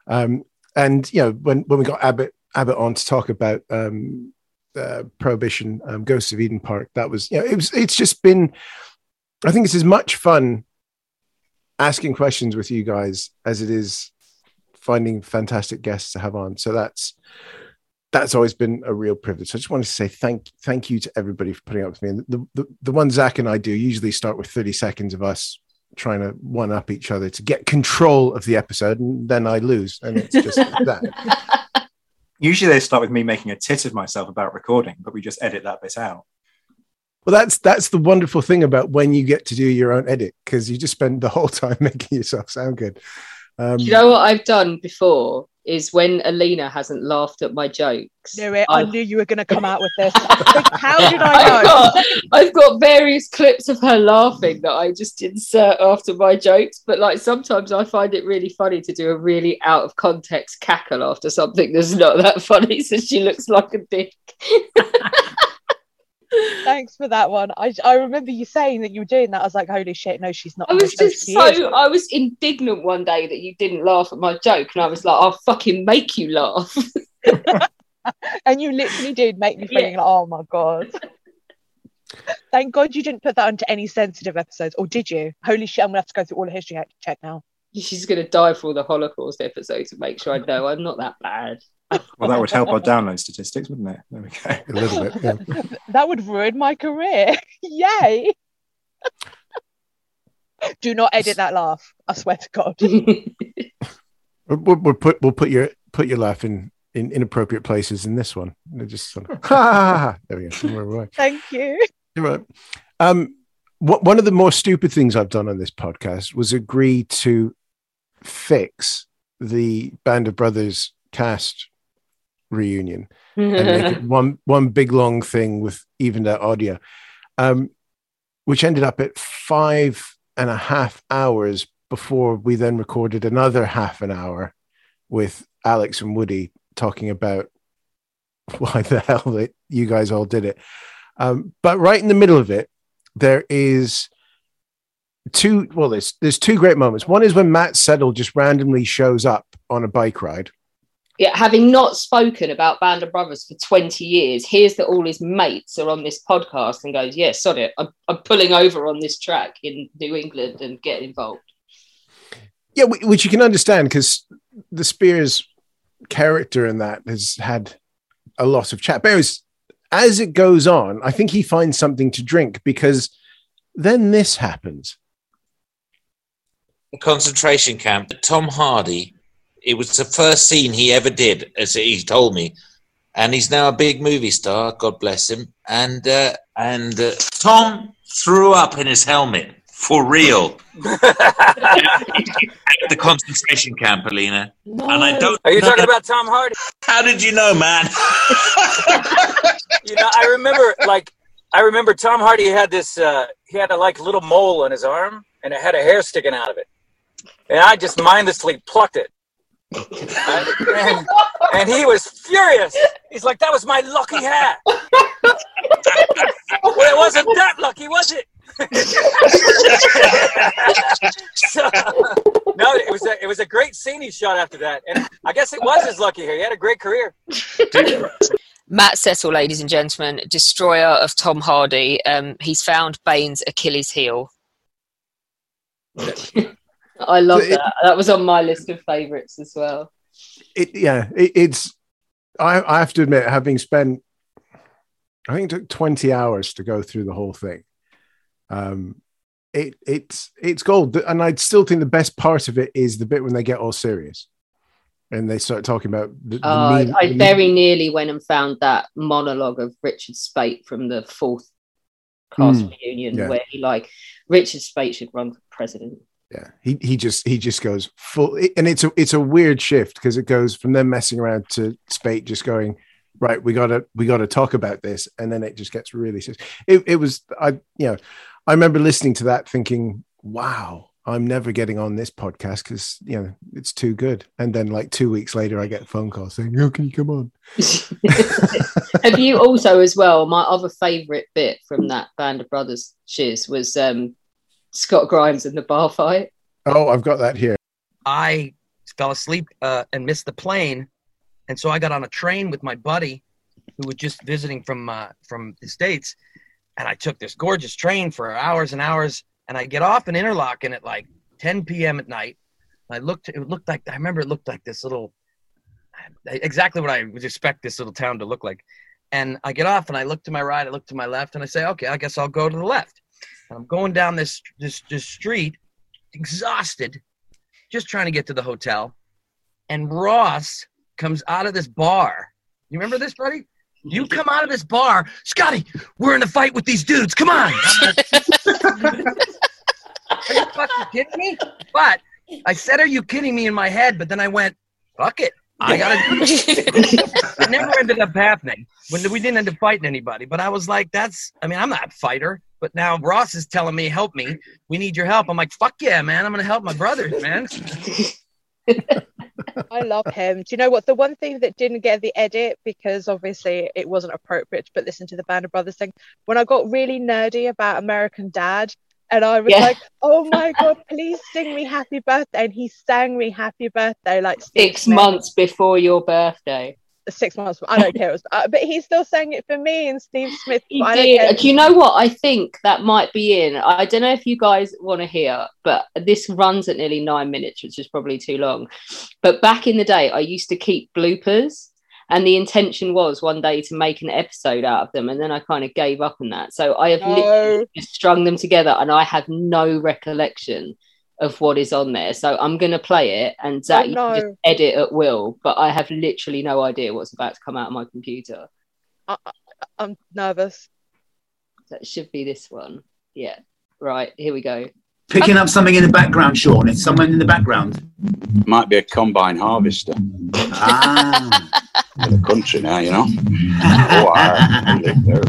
Um, and you know when when we got Abbott Abbott on to talk about um, uh, Prohibition, um, Ghosts of Eden Park, that was you know it was it's just been. I think it's as much fun asking questions with you guys as it is finding fantastic guests to have on. So that's that's always been a real privilege. So I just wanted to say thank thank you to everybody for putting up with me. And the, the, the one Zach and I do usually start with 30 seconds of us trying to one up each other to get control of the episode, and then I lose. And it's just that. Usually they start with me making a tit of myself about recording, but we just edit that bit out. Well, that's that's the wonderful thing about when you get to do your own edit because you just spend the whole time making yourself sound good. Um, you know what I've done before is when Alina hasn't laughed at my jokes. Knew it. I, I knew you were going to come out with this. How did I know? I've got, I've got, various clips of her laughing that I just insert after my jokes. But like sometimes I find it really funny to do a really out of context cackle after something that's not that funny, so she looks like a dick. Thanks for that one. I, I remember you saying that you were doing that. I was like, holy shit, no, she's not. I was just so is. I was indignant one day that you didn't laugh at my joke, and I was like, I'll fucking make you laugh. and you literally did make me feeling yeah. like, oh my god. Thank God you didn't put that onto any sensitive episodes, or did you? Holy shit, I'm gonna have to go through all the history check now. She's gonna die for all the Holocaust episodes to make sure I know I'm not that bad. Well, that would help our download statistics, wouldn't it? There we go. A little bit. Yeah. that would ruin my career. Yay! Do not edit that laugh. I swear to God. we'll, we'll, put we'll put your put your laugh in in inappropriate places in this one. They're just sort of, there we go. Thank you. You're right. Um, what, one of the more stupid things I've done on this podcast was agree to fix the Band of Brothers cast reunion and make it one one big long thing with evened out audio, um, which ended up at five and a half hours before we then recorded another half an hour with Alex and Woody talking about why the hell that you guys all did it. Um, but right in the middle of it, there is two. Well, there's there's two great moments. One is when Matt Settle just randomly shows up on a bike ride, yeah, having not spoken about Band of Brothers for 20 years, hears that all his mates are on this podcast and goes, Yeah, sod it. I'm, I'm pulling over on this track in New England and get involved. Yeah, which you can understand because the Speirs character in that has had a lot of chat. But anyways, as it goes on, I think he finds something to drink because then this happens. The concentration camp. Tom Hardy it was the first scene he ever did, as he told me, and he's now a big movie star. God bless him. And uh, and uh, Tom threw up in his helmet for real at the concentration camp, Alina. No. And I don't. Are you talking about Tom Hardy? How did you know, man? you know, I remember like I remember Tom Hardy had this. Uh, he had a like little mole on his arm, and it had a hair sticking out of it, and I just mindlessly plucked it and, and, he was furious. He's like, "That was my lucky hat." well, it wasn't that lucky, was it? so, no, it was a, it was a great scene he shot after that, and I guess it was his lucky hair. He had a great career. Matt Settle, ladies and gentlemen, destroyer of Tom Hardy. Um, he's found Bane's Achilles heel. I love that. that was on my list of favorites as well. It yeah, it, it's I, I have to admit, having spent I think it took 20 hours to go through the whole thing. Um it it's it's gold. And I still think the best part of it is the bit when they get all serious and they start talking about the, the oh, mean, I very nearly went and found that monologue of Richard Speight from the fourth cast mm, reunion yeah. where he like Richard Speight should run for president yeah he he just he just goes full and it's a it's a weird shift because it goes from them messing around to Speight just going right we gotta we gotta talk about this and then it just gets really serious it, it was i you know i remember listening to that thinking wow I'm never getting on this podcast because you know it's too good. And then like two weeks later, I get a phone call saying, "Oh, can you come on?" Have you also, as well? My other favourite bit from that Band of Brothers shiz was um, Scott Grimes in the bar fight. Oh, I've got that here. I fell asleep uh, and missed the plane, and so I got on a train with my buddy, who was just visiting from uh, from the states, and I took this gorgeous train for hours and hours, and I get off in Interlaken at like 10 p.m. at night. I looked, it looked like I remember it looked like this little, exactly what I would expect this little town to look like. And I get off and I look to my right, I look to my left, and I say, okay, I guess I'll go to the left. And I'm going down this this this street, exhausted, just trying to get to the hotel. And Ross comes out of this bar. You remember this, buddy? You come out of this bar, Scotty. We're in a fight with these dudes. Come on. Are you fucking kidding me? But I said, "Are you kidding me?" in my head, but then I went, "Fuck it." I gotta do it. it never ended up happening. When we didn't end up fighting anybody, but I was like, "That's." I mean, I'm not a fighter, but now Ross is telling me, "Help me. We need your help." I'm like, "Fuck yeah, man! I'm gonna help my brothers, man." I love him. Do you know what? The one thing that didn't get the edit because obviously it wasn't appropriate to put this into the Band of Brothers thing. When I got really nerdy about American Dad, and I was Yeah. like, "Oh my god, please sing me Happy Birthday!" And he sang me Happy Birthday like Steve Six months before your birthday. Six months. I don't care. Was, uh, but he still sang it for me and Steve Smith. He did. Do you know what? I think that might be in. I don't know if you guys want to hear, but this runs at nearly nine minutes, which is probably too long. But back in the day, I used to keep bloopers, and the intention was one day to make an episode out of them, and then I kind of gave up on that. So I have literally just strung them together, and I have no recollection of what is on there. So I'm going to play it, and Zach, you can just edit at will. But I have literally no idea what's about to come out of my computer. I, I, I'm nervous. That should be this one. Yeah. Right. Here we go. Picking up something in the background, Sean. It's someone in the background. Might be a combine harvester. Ah. In the country now, you know. oh, I, I live there.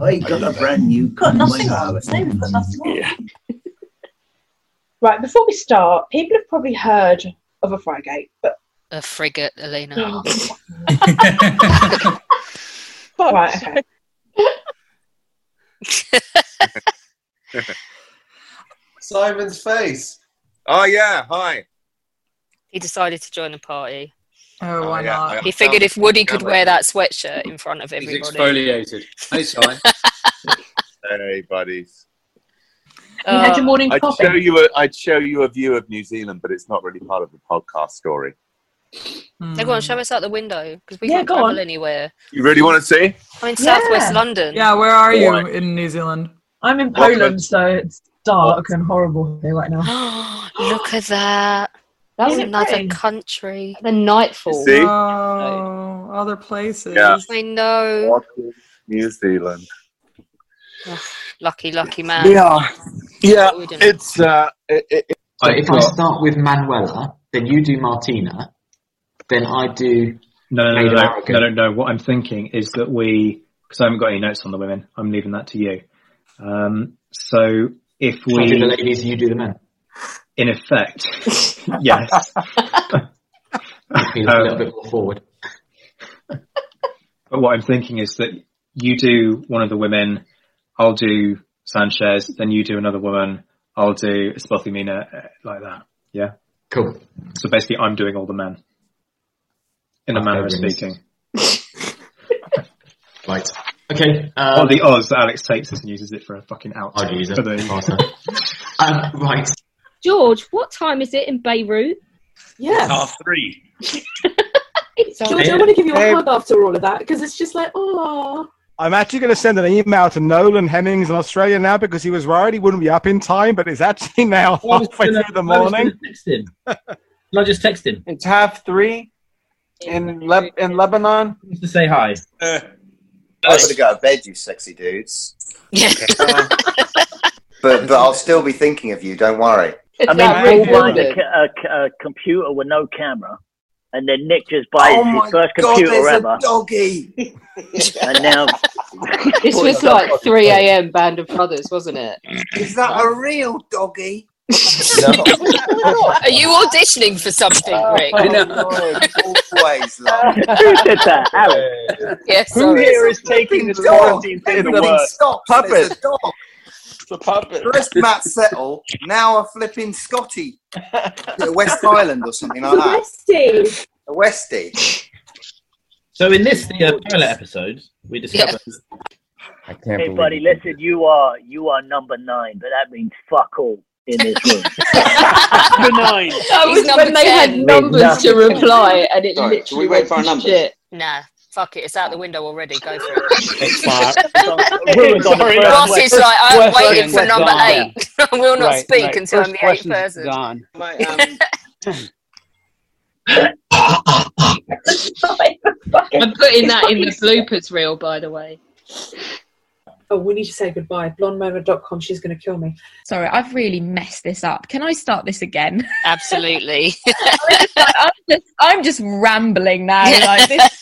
I got a brand new Got nothing combine on. harvester. Got nothing on. Yeah. Right, before we start, people have probably heard of a Frigate, but A frigate, Elena. Hmm. right, okay. Simon's face. Oh yeah, hi. He decided to join the party. Oh, why yeah, not? He figured if Woody could wear that sweatshirt in front of everybody. He's exfoliated. Hey, Simon. Hey, buddies. You had your uh, morning I'd coffee. show you a I'd show you a view of New Zealand, but it's not really part of the podcast story. Hmm. Hey, go on, show us out the window because we Yeah, can't go travel on. anywhere. You really want to see? I'm in southwest London. Yeah, where are you What? in New Zealand? I'm in What? Poland, so it's dark and horrible here right now. Look at that. That's Isn't another pretty? country. The nightfall. See? Oh, other places. Yeah. I know. What is New Zealand. Ugh, lucky, lucky man. Yeah, yeah. What are we doing? It's uh, it, it, it- Right, if I start with Manuela, then you do Martina, then I do. No, no, no, Made no, Arrogant. no, no, no. What I'm thinking is that we, because I haven't got any notes on the women, I'm leaving that to you. Um, so if we, I do the ladies, you do the men. in effect, yes. Be a little bit more forward. But what I'm thinking is that you do one of the women, I'll do Sanchez, then you do another woman, I'll do Espothi Mina, uh, like that. Yeah. Cool. So basically, I'm doing all the men. In a manner of speaking. Right. Okay. or Um, the Oz that Alex takes this and uses it for a fucking out. I'd use it. For the- um, right. George, what time is it in Beirut? Yeah. half three. George, I want to give you a hug after all of that because it's just like, oh. I'm actually going to send an email to Nolan Hemmings in Australia now because he was worried he wouldn't be up in time, but it's actually now I was halfway gonna- through the morning. gonna text him. Can I just text him? it's half three in Leb- in Lebanon. Just to say hi. I'm gonna go to bed, you sexy dudes. Uh, but but I'll still be thinking of you. Don't worry. I mean, Paul buys a, ca- a, a computer with no camera, and then Nick just buys Oh his first God, computer there's a ever. doggy. and now This was like 3 a.m. Band of Brothers, wasn't it? Is that a real doggy? Are you auditioning for something, oh, Rick? Always love. Who said that? Alex. Yes. Who sorry. here is taking the It's a quarantine thing to work? stops. Puppet. There's a dog. It's a puppet. First Matt Settle, now a flipping Scotty. A West Island or something like that. Westy. A Westie. So in this the uh, pilot episode, we discovered. I can't Hey, buddy, it. listen. You are you are number nine, but that means fuck all in this room. number nine. That was number when they had numbers to reply, and it Sorry, literally should we went wait for our to numbers? shit. Nah, fuck it. It's out the window already. Go for it. Ruined on Sorry, first Ross is like, I'm First waiting question for number gone. eight. I will not Right, speak right. until First I'm the eighth person. Gone. Um, I'm putting that in the bloopers reel, by the way. Oh, we need to say goodbye. Blondemoment.com. She's going to kill me. Sorry, I've really messed this up. Can I start this again? Absolutely. I'm, just, I'm just rambling now. Like this,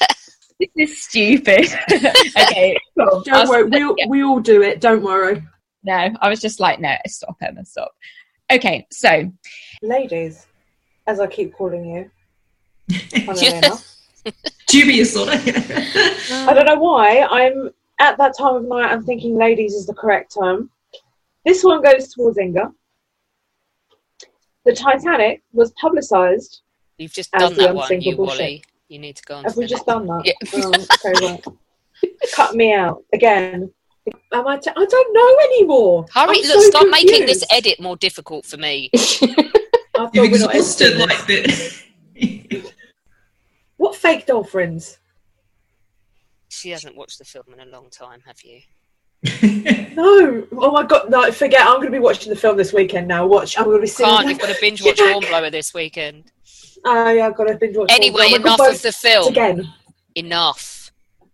this is stupid. okay, cool. Don't I'll- worry. We, all- we all do it. Don't worry. No, I was just like, no, stop, Emma, stop. Okay, so Ladies, as I keep calling you. funnily enough. Dubious sort of. I don't know why. I'm at that time of night. I'm thinking ladies is the correct term. This one goes towards Inga. The Titanic was publicised. You've just As done the that one, you unsinkable Wally. You need to go on. Have to we the just next done that? Yeah. Oh, okay. Cut me out again. Am I? T- I don't know anymore. Hurry, I'm look, so stop making this edit more difficult for me. You've exhausted editing this. like the. What fake dolphins? She hasn't watched the film in a long time, have you? No. Oh my god. No, forget. I'm going to be watching the film this weekend now. Watch. I'm going to be sitting. Can't, you've got to binge watch Hornblower this weekend. Oh yeah, I've got to binge watch. Anyway, Hornblower. enough Both of the film. again. Enough.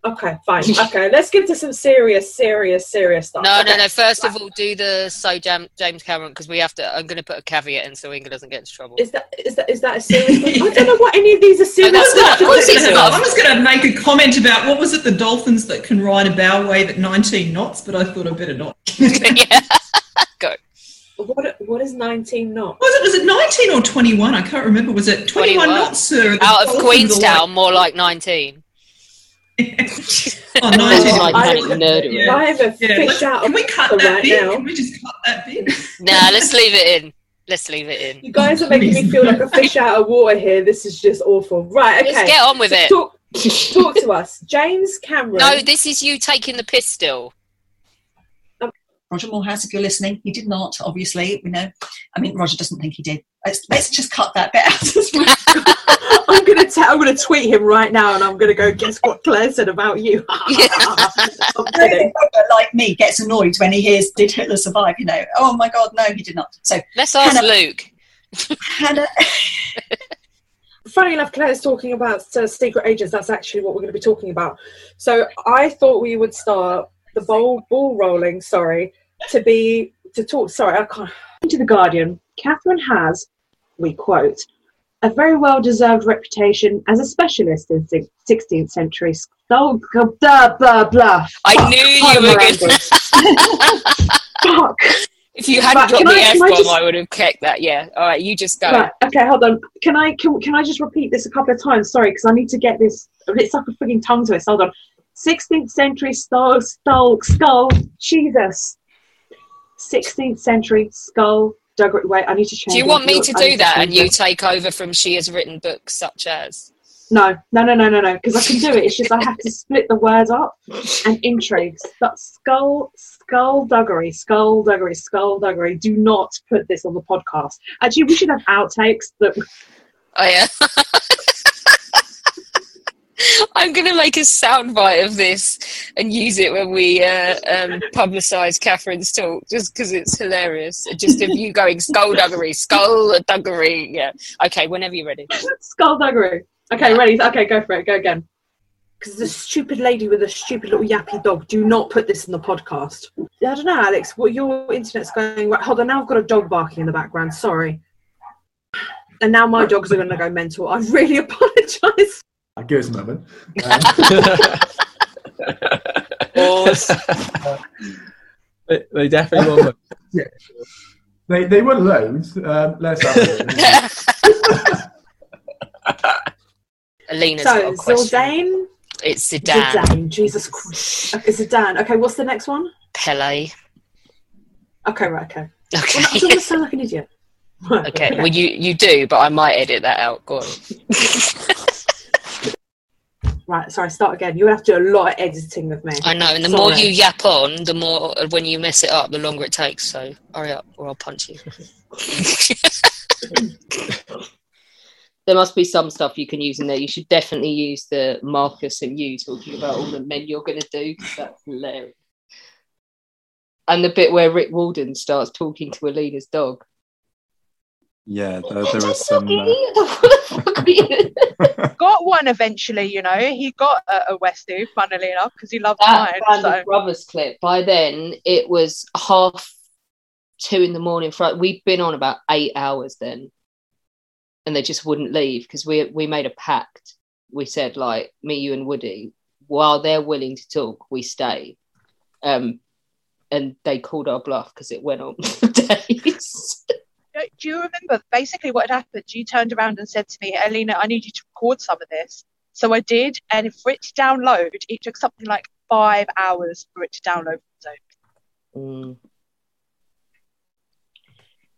Okay, fine. Okay, let's get to some serious, serious, serious stuff. No, no, Okay. no. First of all, do the so Jam- James Cameron because we have to. I'm going to put a caveat in so Inga doesn't get into trouble. Is that is that is that a serious? I don't know what any of these are serious. that's not- I was Of gonna- not. I was going to make a comment about what was it, the dolphins that can ride a bow wave at 19 knots, but I thought I'd better not. yeah. Go. What what is 19 knots? Was it was it 19 or 21? I can't remember. Was it 21, 21. knots, sir? Out of dolphins are Queenstown, more like 19. Oh, 19. Titanic nerdery. Yeah. I have a Yeah, fish let's- out can of we cut that right bit? now. Can we just cut that bit? Nah, let's leave it in. Let's leave it in. You guys are making me feel like a fish out of water here. This is just awful. Right, okay. Let's get on with So it. Talk, talk to us, James Cameron. No, this is you taking the piss still. Roger Moorhouse, if you're listening, he did not, obviously. We know, I mean, Roger doesn't think he did. Let's, let's just cut that bit out as well. I'm gonna t- I'm gonna tweet him right now, and I'm gonna go. Guess what Claire said about you? I'm like me, gets annoyed when he hears "Did Hitler survive?" You know, oh my God, no, he did not. So Let's ask Hannah- Luke. Hannah, Funny enough, Claire's talking about uh, secret agents. That's actually what we're going to be talking about. So I thought we would start the ball ball rolling. Sorry, to be to talk. Sorry, I can't. To the Guardian, Catherine has, we quote, a very well deserved reputation as a specialist in six- 16th century. Oh, blah blah blah. I Fuck, knew you were going language. Fuck. If you hadn't dropped the I- F I bomb, just- I would have kept that. Yeah. All right, you just go. Right, okay, hold on. Can I can, can I just repeat this a couple of times? Sorry, because I need to get this. It's like a freaking tongue twist. Hold on. 16th century skull, skull, skull. Jesus. 16th century skull. Duggery. Wait, I need to change. Do you want me to do that and you take over from she has written books such as? No, no, no, no, no, no. Because I can do it. It's just I have to split the words up and intrigues. But skull, skullduggery, skullduggery, skullduggery. Do not put this on the podcast. Actually, we should have outtakes that. Oh yeah. I'm gonna make a soundbite of this and use it when we uh, um, publicise Catherine's talk, just because it's hilarious. Just of you going skullduggery, skullduggery. Yeah. Okay. Whenever you're ready. Skullduggery. Okay, ready? Okay, go for it. Go again. Because the stupid lady with a stupid little yappy dog. Do not put this in the podcast. I don't know, Alex. What your internet's going? Right, hold on. Now I've got a dog barking in the background. Sorry. And now my dogs are going to go mental. I really apologise. Give us a moment. Pause. they, they definitely will. They they won loads. Um, let's have a look. Alina's so got a. Zildane. It's Zidane. Zidane. Jesus Christ. Okay, Zidane. Okay, what's the next one? Pele. Okay, right. Okay. Okay. Well, I don't sound like an idiot. Right, Okay, well you you do, but I might edit that out. Go on. Right. Sorry. Start again. You have to do a lot of editing with me. I know, and the more you yap on, the more when you mess it up, the longer it takes. So hurry up, or I'll punch you. There must be some stuff you can use in there. You should definitely use the Marcus and you talking about all the men you're going to do. 'cause That's hilarious. And the bit where Rick Warden starts talking to Alina's dog. Yeah, there, there was some. Uh, got one eventually, you know. He got a, a Westie, funnily enough, because he loved that mine. Band So. of Brothers clip. By then, it was half two in the morning. Fri- We'd been on about eight hours then, and they just wouldn't leave because we we made a pact. We said like me, you, and Woody, while they're willing to talk, we stay. Um, and they called our bluff because it went on for days. Do- Do you remember basically what had happened? You turned around and said to me, Alina, I need you to record some of this. So I did, and for it to download, it took something like five hours for it to download. So Mm.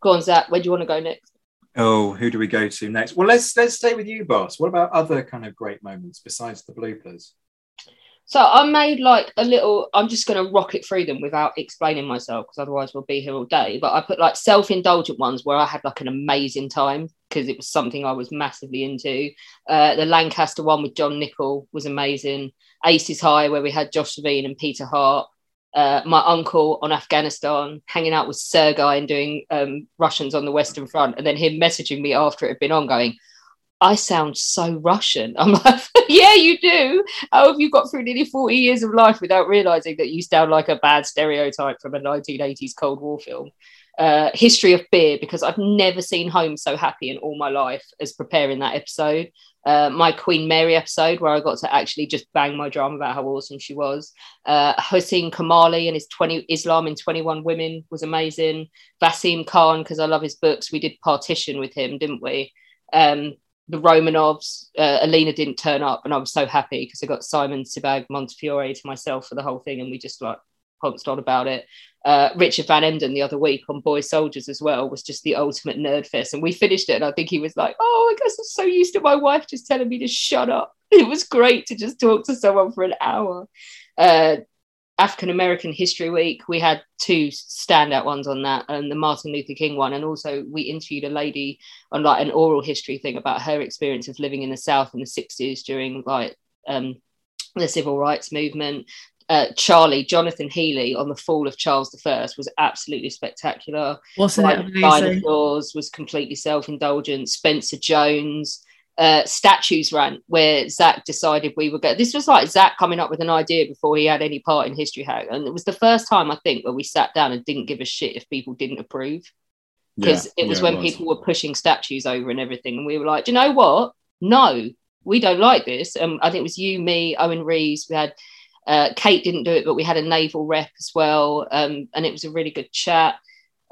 Go on, Zach. Where do you want to go next? oh, who do we go to next? Well, let's let's stay with you, boss. What about other kind of great moments besides the bloopers? So I made like a little. I'm just going to rocket through them without explaining myself because otherwise we'll be here all day. But I put like self-indulgent ones where I had like an amazing time because it was something I was massively into. Uh, the Lancaster one with John Nichol was amazing. Aces High where we had Josh Savine and Peter Hart. Uh, my uncle on Afghanistan, hanging out with Sergei and doing um, Russians on the Western Front, and then him messaging me after it had been on, going, I sound so Russian. I'm like, yeah, you do. How have you got through nearly 40 years of life without realizing that you sound like a bad stereotype from a 1980s Cold War film? Uh, history of beer, because I've never seen home so happy in all my life as preparing that episode. Uh, my Queen Mary episode, where I got to actually just bang my drum about how awesome she was. Uh, Hossein Kamaly and his 20 Islam in 21 Women was amazing. Vaseem Khan, because I love his books. We did Partition with him, didn't we? Um, the Romanovs, uh, Alina didn't turn up, and I was so happy because I got Simon Sebag Montefiore to myself for the whole thing, and we just like pounced on about it. Uh, Richard Van Emden the other week on Boy Soldiers as well was just the ultimate nerd fest, and we finished it, and I think he was like, "Oh, I guess I'm so used to my wife just telling me to shut up." It was great to just talk to someone for an hour. Uh, African American History Week, we had two standout ones on that, and the Martin Luther King one, and also we interviewed a lady on like an oral history thing about her experience of living in the South in the '60s during like um, the civil rights movement. Uh, Charlie Jonathan Healey on the fall of Charles I was absolutely spectacular. Wasn't it amazing? Dinosaurs was completely self-indulgent. Spencer Jones, uh, statues rant where Zach decided we would go. This was like Zach coming up with an idea before he had any part in History Hack, and it was the first time I think where we sat down and didn't give a shit if people didn't approve because Yeah, it was yeah, when it was. people were pushing statues over and everything, and we were like, do you know what? No, we don't like this. And I think it was you, me, Owen Rees. We had uh, Kate didn't do it, but we had a naval rep as well, um, and it was a really good chat.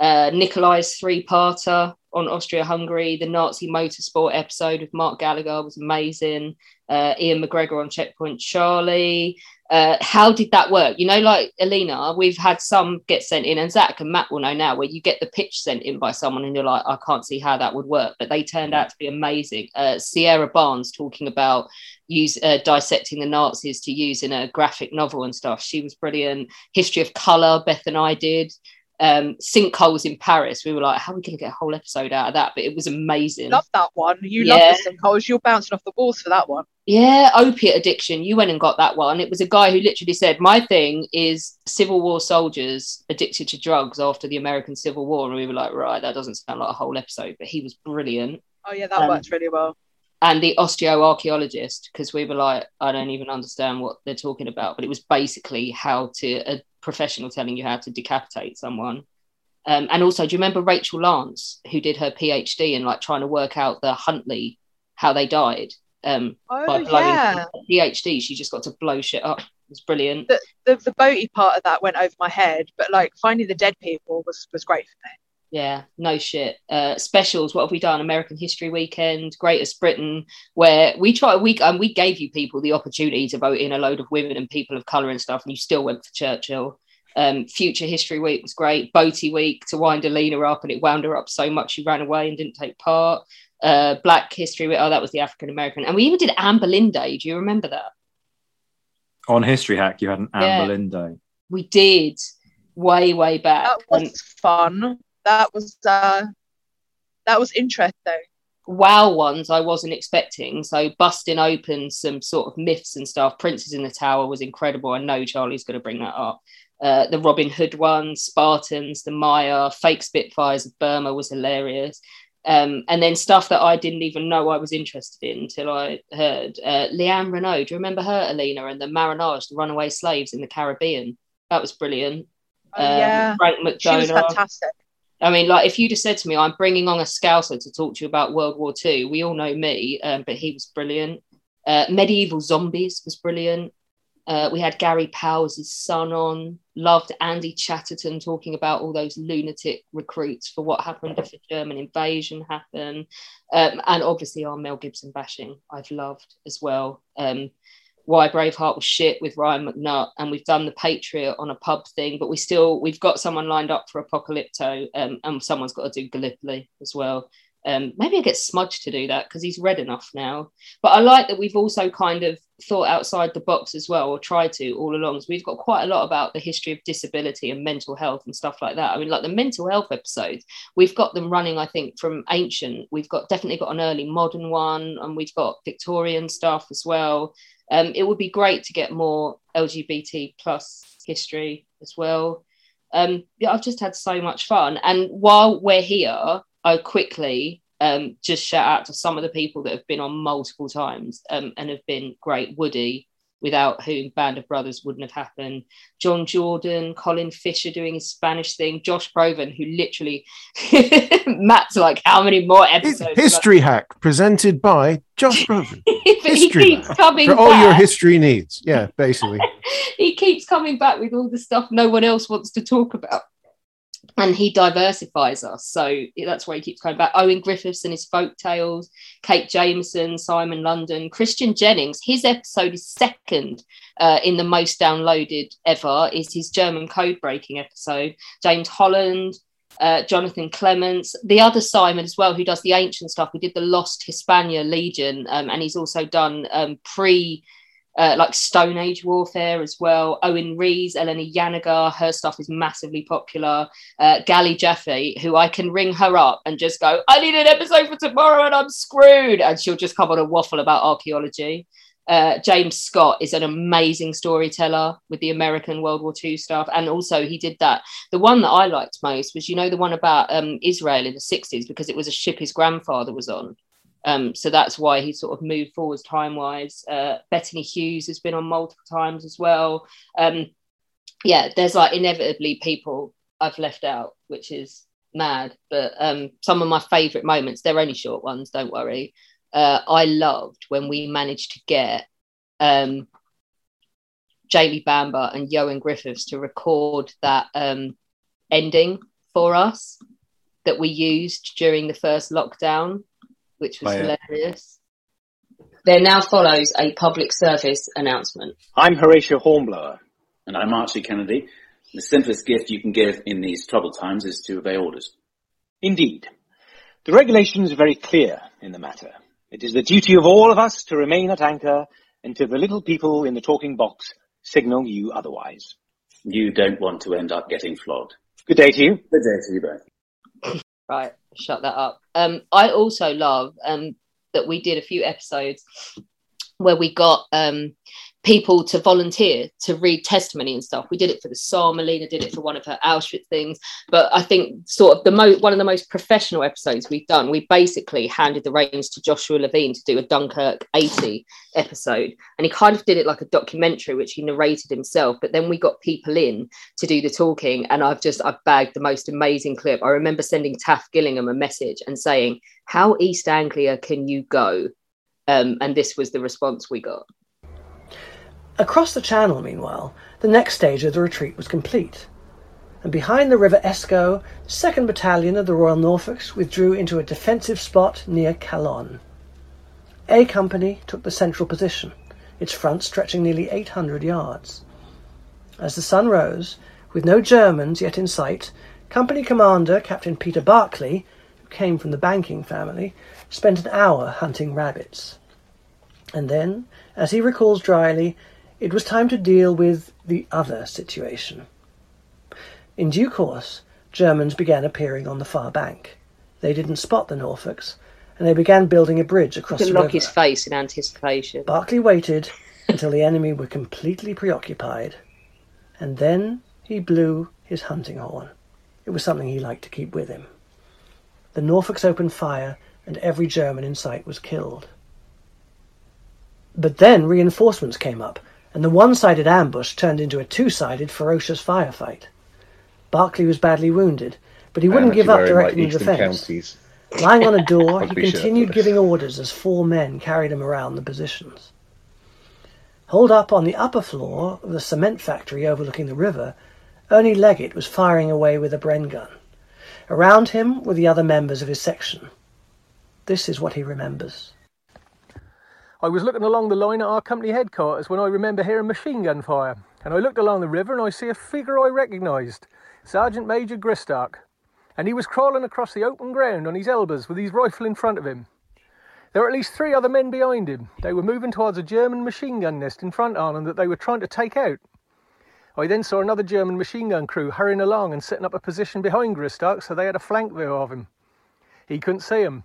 Uh, Nikolai's three-parter on Austria-Hungary, the Nazi motorsport episode with Mark Gallagher was amazing. Uh, Iain MacGregor on Checkpoint Charlie. Uh, how did that work? You know, like Alina, we've had some get sent in, and Zach and Matt will know now, where you get the pitch sent in by someone, and you're like, I can't see how that would work, but they turned out to be amazing. Uh, Sierra Barnes talking about use uh, dissecting the Nazis to use in a graphic novel and stuff. She was brilliant. History of color, Beth and I did. Um, sinkholes in Paris. We were like, how are we going to get a whole episode out of that? But it was amazing. love that one. You Yeah. love the sinkholes. You're bouncing off the walls for that one. Yeah, opiate addiction. You went and got that one. It was a guy who literally said, My thing is Civil War soldiers addicted to drugs after the American Civil War. And we were like, Right, that doesn't sound like a whole episode, but he was brilliant. Oh yeah, that Um, works really well. And the osteoarchaeologist, because we were like, I don't even understand what they're talking about, but it was basically how to, a professional telling you how to decapitate someone. Um, and also, do you remember Rachel Lance, who did her PhD in like trying to work out the Hunley, how they died? Um, Oh, by blowing yeah. PhD, she just got to blow shit up. It was brilliant. The, the the boaty part of that went over my head, but like finding the dead people was was great for me. Yeah, no shit. Uh, specials. What have we done? American History Weekend, Greatest Britain, where we try we and we gave you people the opportunity to vote in a load of women and people of color and stuff, and you still went for Churchill. Um, Future History Week was great. Boaty Week to wind Alina up, and it wound her up so much she ran away and didn't take part. Uh, Black History Week. Oh, that was the African American, and we even did Anne Boleyn Day. Do you remember that? On History Hack, you had an Anne Yeah. Boleyn Day. We did way way back. That was fun. That was uh, that was interesting. wow ones I wasn't expecting. So busting open some sort of myths and stuff. Princes in the Tower was incredible. I know Charlie's going to bring that up. Uh, the Robin Hood one, Spartans, the Maya, fake Spitfires of Burma was hilarious. Um, and then stuff that I didn't even know I was interested in until I heard uh, Leanne Renault. Do you remember her, Alina, and the Marronage, the runaway slaves in the Caribbean? That was brilliant. Oh, Um, yeah. Frank She was fantastic. I mean, like if you'd have said to me, I'm bringing on a scouser to talk to you about World War II, we all know me, um, but he was brilliant. Uh, Medieval Zombies was brilliant. Uh, we had Gary Powers' son on. Loved Andy Chatterton talking about all those lunatic recruits for what happened if the German invasion happened. Um, and obviously our Mel Gibson bashing, I've loved as well. Um, why Braveheart was shit with Ryan McNutt, and we've done the Patriot on a pub thing, but we still we've got someone lined up for Apocalypto, um, and someone's got to do Gallipoli as well. Um, maybe I get Smudge to do that because he's read enough now. But I like that we've also kind of thought outside the box as well, or tried to all along. So we've got quite a lot about the history of disability and mental health and stuff like that. I mean, like the mental health episodes, we've got them running, I think, from ancient. We've got definitely got an early modern one, and we've got Victorian stuff as well. Um, it would be great to get more LGBT plus history as well. Um, yeah, I've just had so much fun. And while we're here, I quickly um, just shout out to some of the people that have been on multiple times um, and have been great. Woody, without whom Band of Brothers wouldn't have happened. John Jordan, Colin Fisher doing his Spanish thing, Josh Proven, who literally Matt's like, how many more episodes? History hack presented by Josh Brogan. he History keeps hack coming for all your history needs. Yeah, basically. he keeps coming back with all the stuff no one else wants to talk about. And he diversifies us. So that's why he keeps coming back. Owen Griffiths and his folk tales, Kate Jameson, Simon London, Christian Jennings. His episode is second uh, in the most downloaded ever, is his German code breaking episode. James Holland, uh, Jonathan Clements, the other Simon as well, who does the ancient stuff. We did the Lost Hispania Legion, um, and he's also done um, pre. Uh, like Stone Age warfare as well. Owen Rees, Elena Yanagar, her stuff is massively popular. Uh, Gally who I can ring her up and just go, I need an episode for tomorrow and I'm screwed. And she'll just come on a waffle about archaeology. Uh, James Scott is an amazing storyteller with the American World War II stuff. And also, he did that. The one that I liked most was, you know, the one about um, Israel in the 60s, because it was a ship his grandfather was on. Um, so that's why he sort of moved forwards time wise. Uh, Bettany Hughes has been on multiple times as well. Um, yeah, there's like inevitably people I've left out, which is mad. But um, some of my favourite moments, they're only short ones, don't worry. Uh, I loved when we managed to get um, Jamie Bamber and Ioan Gruffudd to record that um, ending for us that we used during the first lockdown, which was Oh, yeah. hilarious. There now follows a public service announcement. I'm Horatio Hornblower. And I'm Archie Kennedy. The simplest gift you can give in these troubled times is to obey orders. Indeed. The regulations are very clear in the matter. It is the duty of all of us to remain at anchor until the little people in the talking box signal you otherwise. You don't want to end up getting flogged. Good day to you. Good day to you both. Right, shut that up. Um, I also love um, that we did a few episodes where we got um, people to volunteer to read testimony and stuff. We did it for the Somme. Melina did it for one of her Auschwitz things. But I think sort of the mo- one of the most professional episodes we've done, we basically handed the reins to Joshua Levine to do a Dunkirk 80 episode. And he kind of did it like a documentary, which he narrated himself. But then we got people in to do the talking. And I've just, I've bagged the most amazing clip. I remember sending Taff Gillingham a message and saying, How East Anglia can you go? Um, and this was the response we got. Across the channel, meanwhile, the next stage of the retreat was complete. and behind the River Escaut, the 2nd Battalion of the Royal Norfolks withdrew into a defensive spot near Calonne. A Company took the central position, its front stretching nearly 800 yards. As the sun rose, with no Germans yet in sight, Company Commander Captain Peter Barclay, who came from the banking family, spent an hour hunting rabbits. And then, as he recalls dryly, it was time to deal with the other situation. In due course, Germans began appearing on the far bank. They didn't spot the Norfolks, and they began building a bridge across the lock his face in anticipation. Barclay waited until the enemy were completely preoccupied, and then he blew his hunting horn. It was something he liked to keep with him. The Norfolks opened fire, and every German in sight was killed. But then reinforcements came up, and the one sided ambush turned into a two sided ferocious firefight. Barclay was badly wounded, but he wouldn't give up directing the defence. Lying on a door, he continued giving orders as four men carried him around the positions. Holed up on the upper floor of the cement factory overlooking the river, Ernie Leggett was firing away with a Bren gun. Around him were the other members of his section. This is what he remembers. I was looking along the line at our company headquarters when I remember hearing machine gun fire, and I looked along the river and I see a figure I recognised, Sergeant Major Gristock, and he was crawling across the open ground on his elbows with his rifle in front of him. There were at least three other men behind him. They were moving towards a German machine gun nest in front of them that they were trying to take out. I then saw another German machine gun crew hurrying along and setting up a position behind Gristock so they had a flank view of him. He couldn't see him.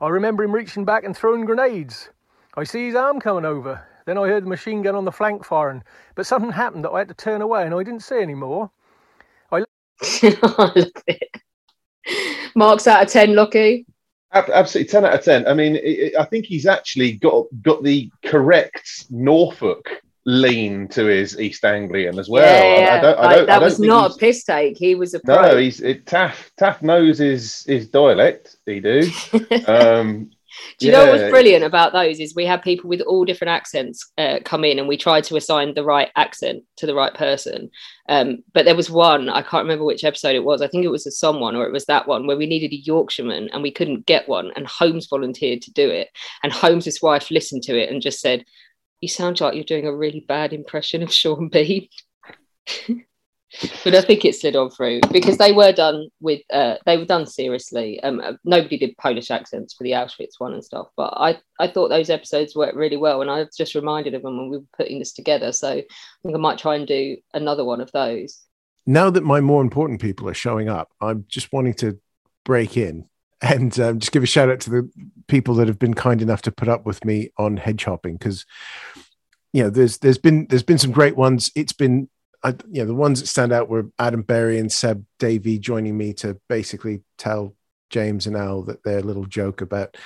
I remember him reaching back and throwing grenades. I see his arm coming over. Then I heard the machine gun on the flank firing, but something happened that I had to turn away and I didn't see anymore. I love it. Marks out of 10, lucky. Absolutely, ten out of ten. I mean, i I think he's actually got got the correct Norfolk lean to his East Anglian as well. yeah, yeah. I, don't, I don't, I that don't was think not he's- a piss take. He was a pro. No, he's it, Taff. Taff knows his his dialect. He do. Um, Do you know what was brilliant about those is we had people with all different accents uh, come in and we tried to assign the right accent to the right person. Um, but there was one, I can't remember which episode it was. I think it was a someone or it was that one where we needed a Yorkshireman and we couldn't get one. And Holmes volunteered to do it. And Holmes's wife listened to it and just said, You sound like you're doing a really bad impression of Sean Bean. but I think it slid on through because they were done with uh, they were done seriously. Um, uh, nobody did Polish accents for the Auschwitz one and stuff, but I I thought those episodes worked really well, and I was just reminded of them when we were putting this together. So I think I might try and do another one of those. now that my more important people are showing up, I'm just wanting to break in and um, just give a shout out to the people that have been kind enough to put up with me on hedge hopping because you know there's there's been there's been some great ones. It's been I, you know the ones that stand out were Adam Berry and Seb Davey joining me to basically tell James and Al that their little joke about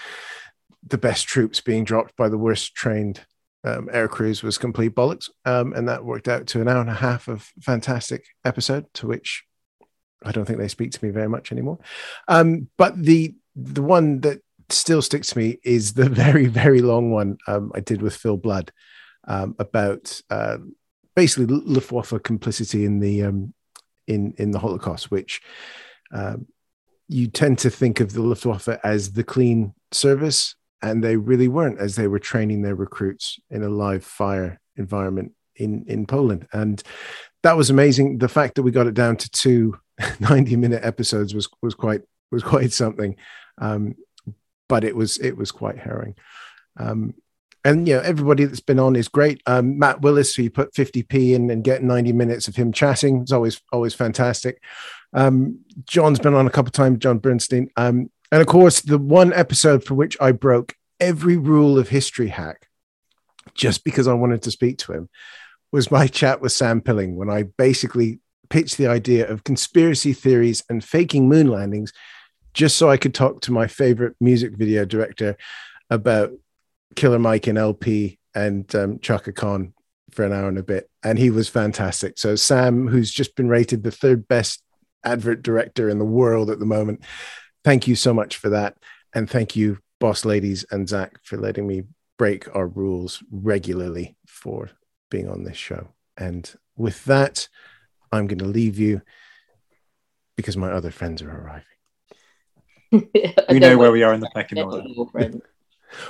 the best troops being dropped by the worst trained um, air crews was complete bollocks. Um, and that worked out to an hour and a half of fantastic episode, to which I don't think they speak to me very much anymore. Um, but the the one that still sticks to me is the very very long one um, I did with Phil Blood um, about uh, basically Luftwaffe complicity in the um, in in the Holocaust, which um, you tend to think of the Luftwaffe as the clean service, and they really weren't, as they were training their recruits in a live fire environment in in Poland, and that was amazing. The fact that we got it down to two 90 minute episodes was was quite was quite something, um, but it was it was quite harrowing. Um, and you know everybody that's been on is great. Um, Matt Willis, who you put 50p in and get 90 minutes of him chatting, is always always fantastic. Um, John's been on a couple of times, John Bernstein, um, and of course the one episode for which I broke every rule of History Hack, just because I wanted to speak to him, was my chat with Sam Pilling when I basically pitched the idea of conspiracy theories and faking moon landings, just so I could talk to my favorite music video director about Killer Mike and LP and um, Chaka Khan for an hour and a bit. And he was fantastic. So, Sam, who's just been rated the third best advert director in the world at the moment, thank you so much for that. And thank you, boss ladies and Zach, for letting me break our rules regularly for being on this show. And with that, I'm going to leave you because my other friends are arriving. We know where we are in the pecking order.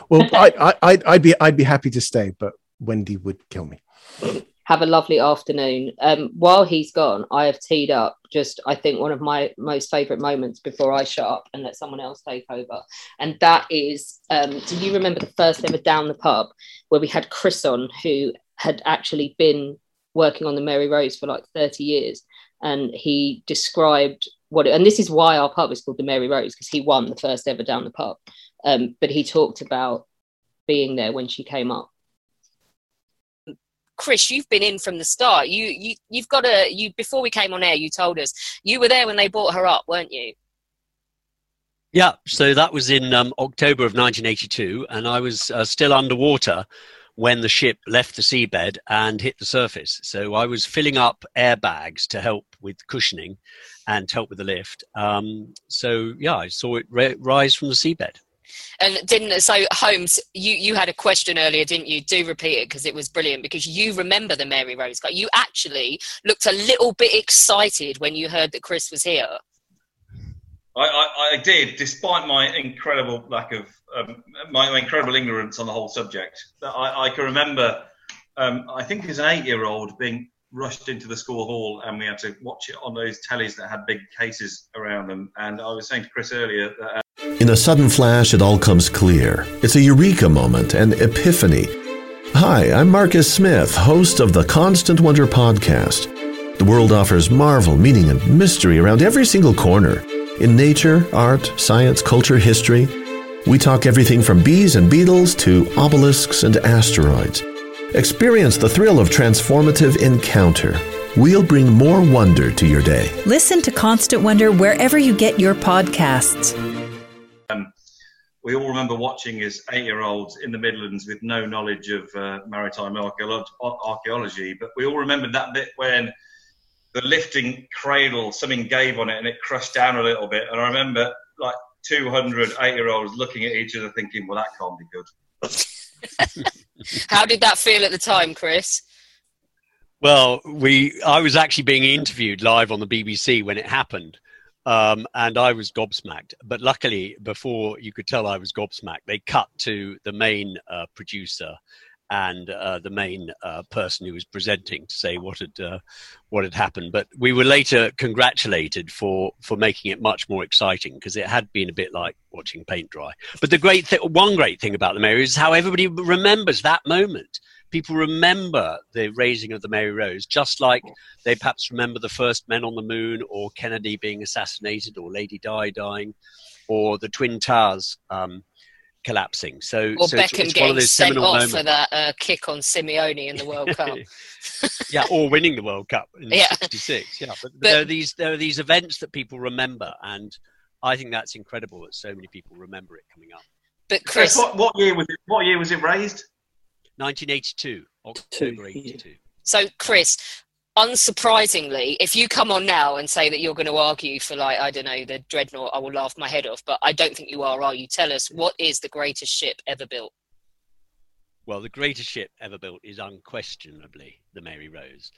Well, I, I, I'd, I'd be, I'd be happy to stay, but Wendy would kill me. Have a lovely afternoon. Um, while he's gone, I have teed up just, I think, one of my most favourite moments before I shut up and let someone else take over. And that is, um, do you remember the first ever Down the Pub where we had Chris on, who had actually been working on the Mary Rose for like 30 years? And he described what, it, and this is why our pub is called the Mary Rose, because he won the first ever Down the Pub. Um, but he talked about being there when she came up. Chris, you've been in from the start. You you you've got a you before we came on air. You told us you were there when they brought her up, weren't you? Yeah, so that was in um, October of 1982, and I was uh, still underwater when the ship left the seabed and hit the surface. So I was filling up airbags to help with cushioning and help with the lift. Um, so yeah, I saw it ri- rise from the seabed. And didn't so Holmes? You you had a question earlier, didn't you? Do repeat it because it was brilliant. Because you remember the Mary Rose guy. You actually looked a little bit excited when you heard that Chris was here. I, I, I did, despite my incredible lack of um, my, my incredible ignorance on the whole subject. I, I can remember, um, I think as an eight-year-old, being rushed into the school hall, and we had to watch it on those tellies that had big cases around them. And I was saying to Chris earlier that. Uh, In a sudden flash, it all comes clear. It's a eureka moment, an epiphany. Hi, I'm Marcus Smith, host of the Constant Wonder podcast. The world offers marvel, meaning, and mystery around every single corner. In nature, art, science, culture, history, we talk everything from bees and beetles to obelisks and asteroids. Experience the thrill of transformative encounter. We'll bring more wonder to your day. Listen to Constant Wonder wherever you get your podcasts. um, we all remember watching as eight-year-olds in the Midlands with no knowledge of uh, maritime archaeology, but we all remember that bit when the lifting cradle, something gave on it and it crushed down a little bit. And I remember like 200 eight-year-olds looking at each other thinking, well, that can't be good. How did that feel at the time, Chris? Well, we I was actually being interviewed live on the BBC when it happened. Um, and I was gobsmacked. But luckily, before you could tell I was gobsmacked, they cut to the main uh, producer and uh, the main uh, person who was presenting to say what had uh, what had happened. But we were later congratulated for for making it much more exciting because it had been a bit like watching paint dry. But the great thing, one great thing about the Mary is how everybody remembers that moment. People remember the raising of the Mary Rose, just like they perhaps remember the first men on the moon, or Kennedy being assassinated, or Lady Di dying, or the Twin Towers um, collapsing. So, Or so it's- Beckham it's, one getting of those sent seminal off moments. for that uh, kick on Simeone in the World Cup. yeah, or winning the World Cup in Yeah. '66. Yeah, but, But- there are these there are these events that people remember, and I think that's incredible that so many people remember it coming up. But Chris, what, what year was it? What year was it raised? 1982, October '82. So, Chris, unsurprisingly, if you come on now and say that you're going to argue for, like, I don't know, the dreadnought, I will laugh my head off. But I don't think you are, are you? Tell us, what is the greatest ship ever built? Well, the greatest ship ever built is unquestionably the Mary Rose.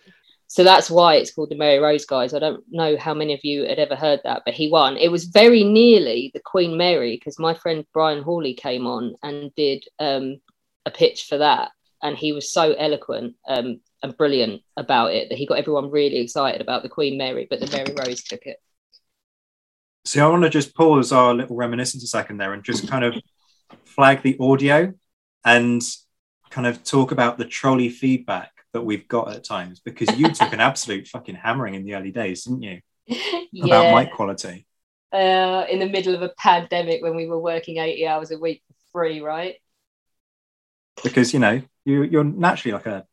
So that's why it's called the Mary Rose, guys. I don't know how many of you had ever heard that, but he won. It was very nearly the Queen Mary because my friend Brian Hawley came on and did um, a pitch for that, and he was so eloquent um, and brilliant about it that he got everyone really excited about the Queen Mary, but the Mary Rose took it. See, I want to just pause our little reminiscence a second there and just kind of flag the audio and kind of talk about the trolley feedback that we've got at times because you took an absolute fucking hammering in the early days, didn't you? About Yeah. mic quality. Uh, in the middle of a pandemic when we were working 80 hours a week for free, right? Because, you know, you, you're naturally like a,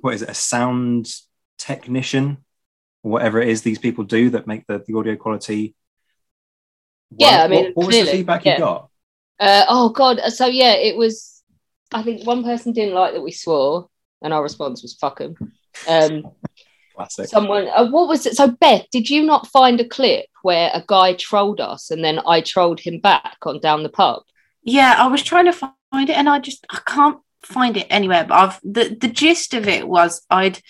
what is it, a sound technician or whatever it is these people do that make the, the audio quality. Yeah, What- I mean, what, what was the feedback yeah. you got? Uh, oh God! So yeah, it was. I think one person didn't like that we swore, and our response was "fuck 'em." Um, Classic. someone, uh, what was it? So Beth, did you not find a clip where a guy trolled us, and then I trolled him back on down the pub? Yeah, I was trying to find it and I just I can't find it anywhere. But I've the the gist of it was I'd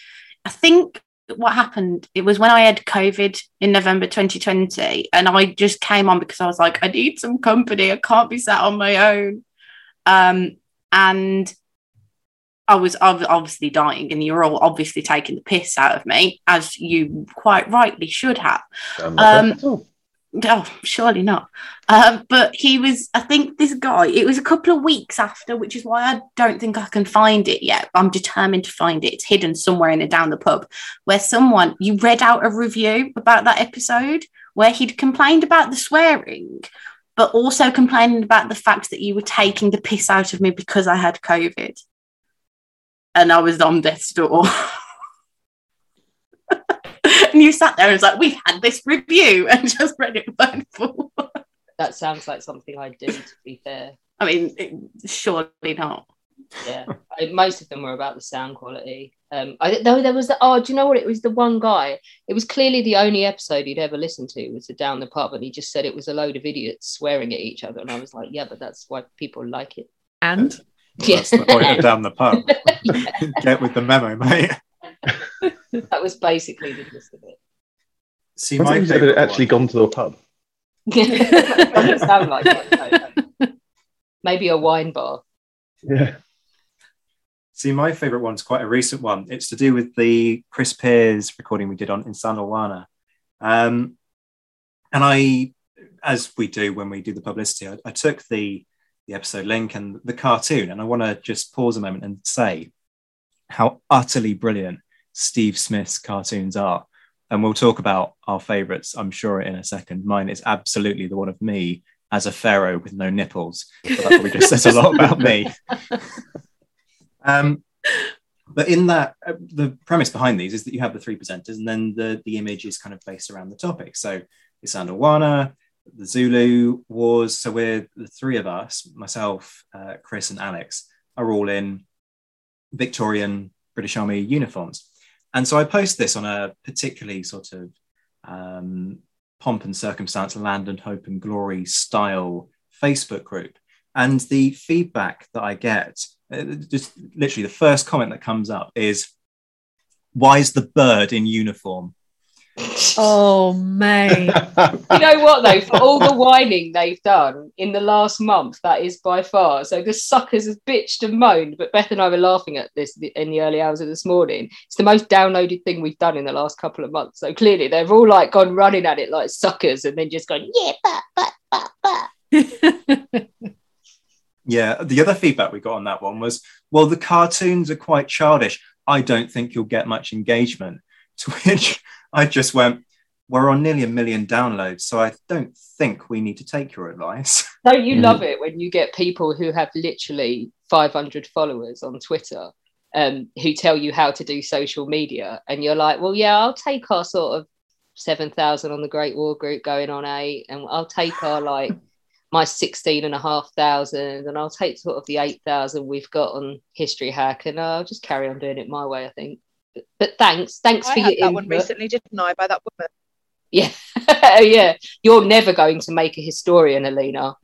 I think what happened. It was when I had COVID in November 2020, and I just came on because I was like, I need some company. I can't be sat on my own. Um, and I was obviously dying, and you were all obviously taking the piss out of me, as you quite rightly should have. Um, oh, surely not. Um, but he was, I think this guy, it was a couple of weeks after, which is why I don't think I can find it yet. I'm determined to find it. It's hidden somewhere in a down the pub where someone, you read out a review about that episode where he'd complained about the swearing, but also complaining about the fact that you were taking the piss out of me because I had COVID. And I was on death's door. and you sat there and was like, we've had this review and just read it word for word. That sounds like something I do, to be fair. I mean, it, surely not. Yeah, I, most of them were about the sound quality. Um, I though there was the oh, do you know what? It was the one guy. It was clearly the only episode he'd ever listened to was the down the pub, and he just said it was a load of idiots swearing at each other, and I was like, yeah, but that's why people like it. And Yes. That's the point of down the pub. Get with the memo, mate. that was basically the gist of it. See, I my think had favourite actually gone to the pub. Doesn't sound like it. no, no. Maybe a wine bar. Yeah. See, my favourite one's quite a recent one. It's to do with the Chris Pears recording we did on Isandlwana. Um, and I, as we do when we do the publicity, I, I took the the episode link and the cartoon, and I want to just pause a moment and say how utterly brilliant Steve Smith's cartoons are. And we'll talk about our favourites, I'm sure, in a second. Mine is absolutely the one of me as a pharaoh with no nipples. But that probably just says a lot about me. Um, but in that, uh, the premise behind these is that you have the three presenters, and then the the image is kind of based around the topic. So it's Andawana, the Zulu Wars. So we're the three of us, myself, uh, Chris, and Alex, are all in Victorian British Army uniforms. And so I post this on a particularly sort of um, pomp and circumstance, land and hope and glory style Facebook group. And the feedback that I get, uh, just literally the first comment that comes up is, why is the bird in uniform? Oh, man! you know what though? For all the whining they've done in the last month, that is by far. So the suckers have bitched and moaned, but Beth and I were laughing at this in the early hours of this morning. It's the most downloaded thing we've done in the last couple of months. So clearly they've all like gone running at it like suckers and then just gone, yeah, but, but, but, but. Yeah, the other feedback we got on that one was, well, the cartoons are quite childish. I don't think you'll get much engagement. To which I just went, we're on nearly a million downloads, so I don't think we need to take your advice. Don't you love it when you get people who have literally 500 followers on Twitter um, who tell you how to do social media? And you're like, well, yeah, I'll take our sort of 7,000 on the Great War Group going on eight, and I'll take our like my 16 and a half thousand, and I'll take sort of the 8,000 we've got on History Hack, and I'll just carry on doing it my way, I think. But, but thanks, thanks I for had your that one recently, didn't I, by that woman? Yeah, yeah. You're never going to make a historian, Alina.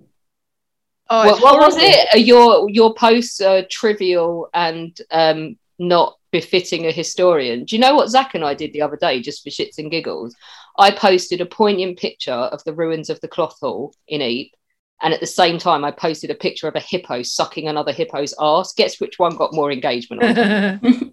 Oh, what, what was it? Uh, Your your posts are trivial and um, not befitting a historian. Do you know what Zach and I did the other day, just for shits and giggles? I posted a poignant picture of the ruins of the cloth hall in Ypres, and at the same time, I posted a picture of a hippo sucking another hippo's ass. Guess which one got more engagement?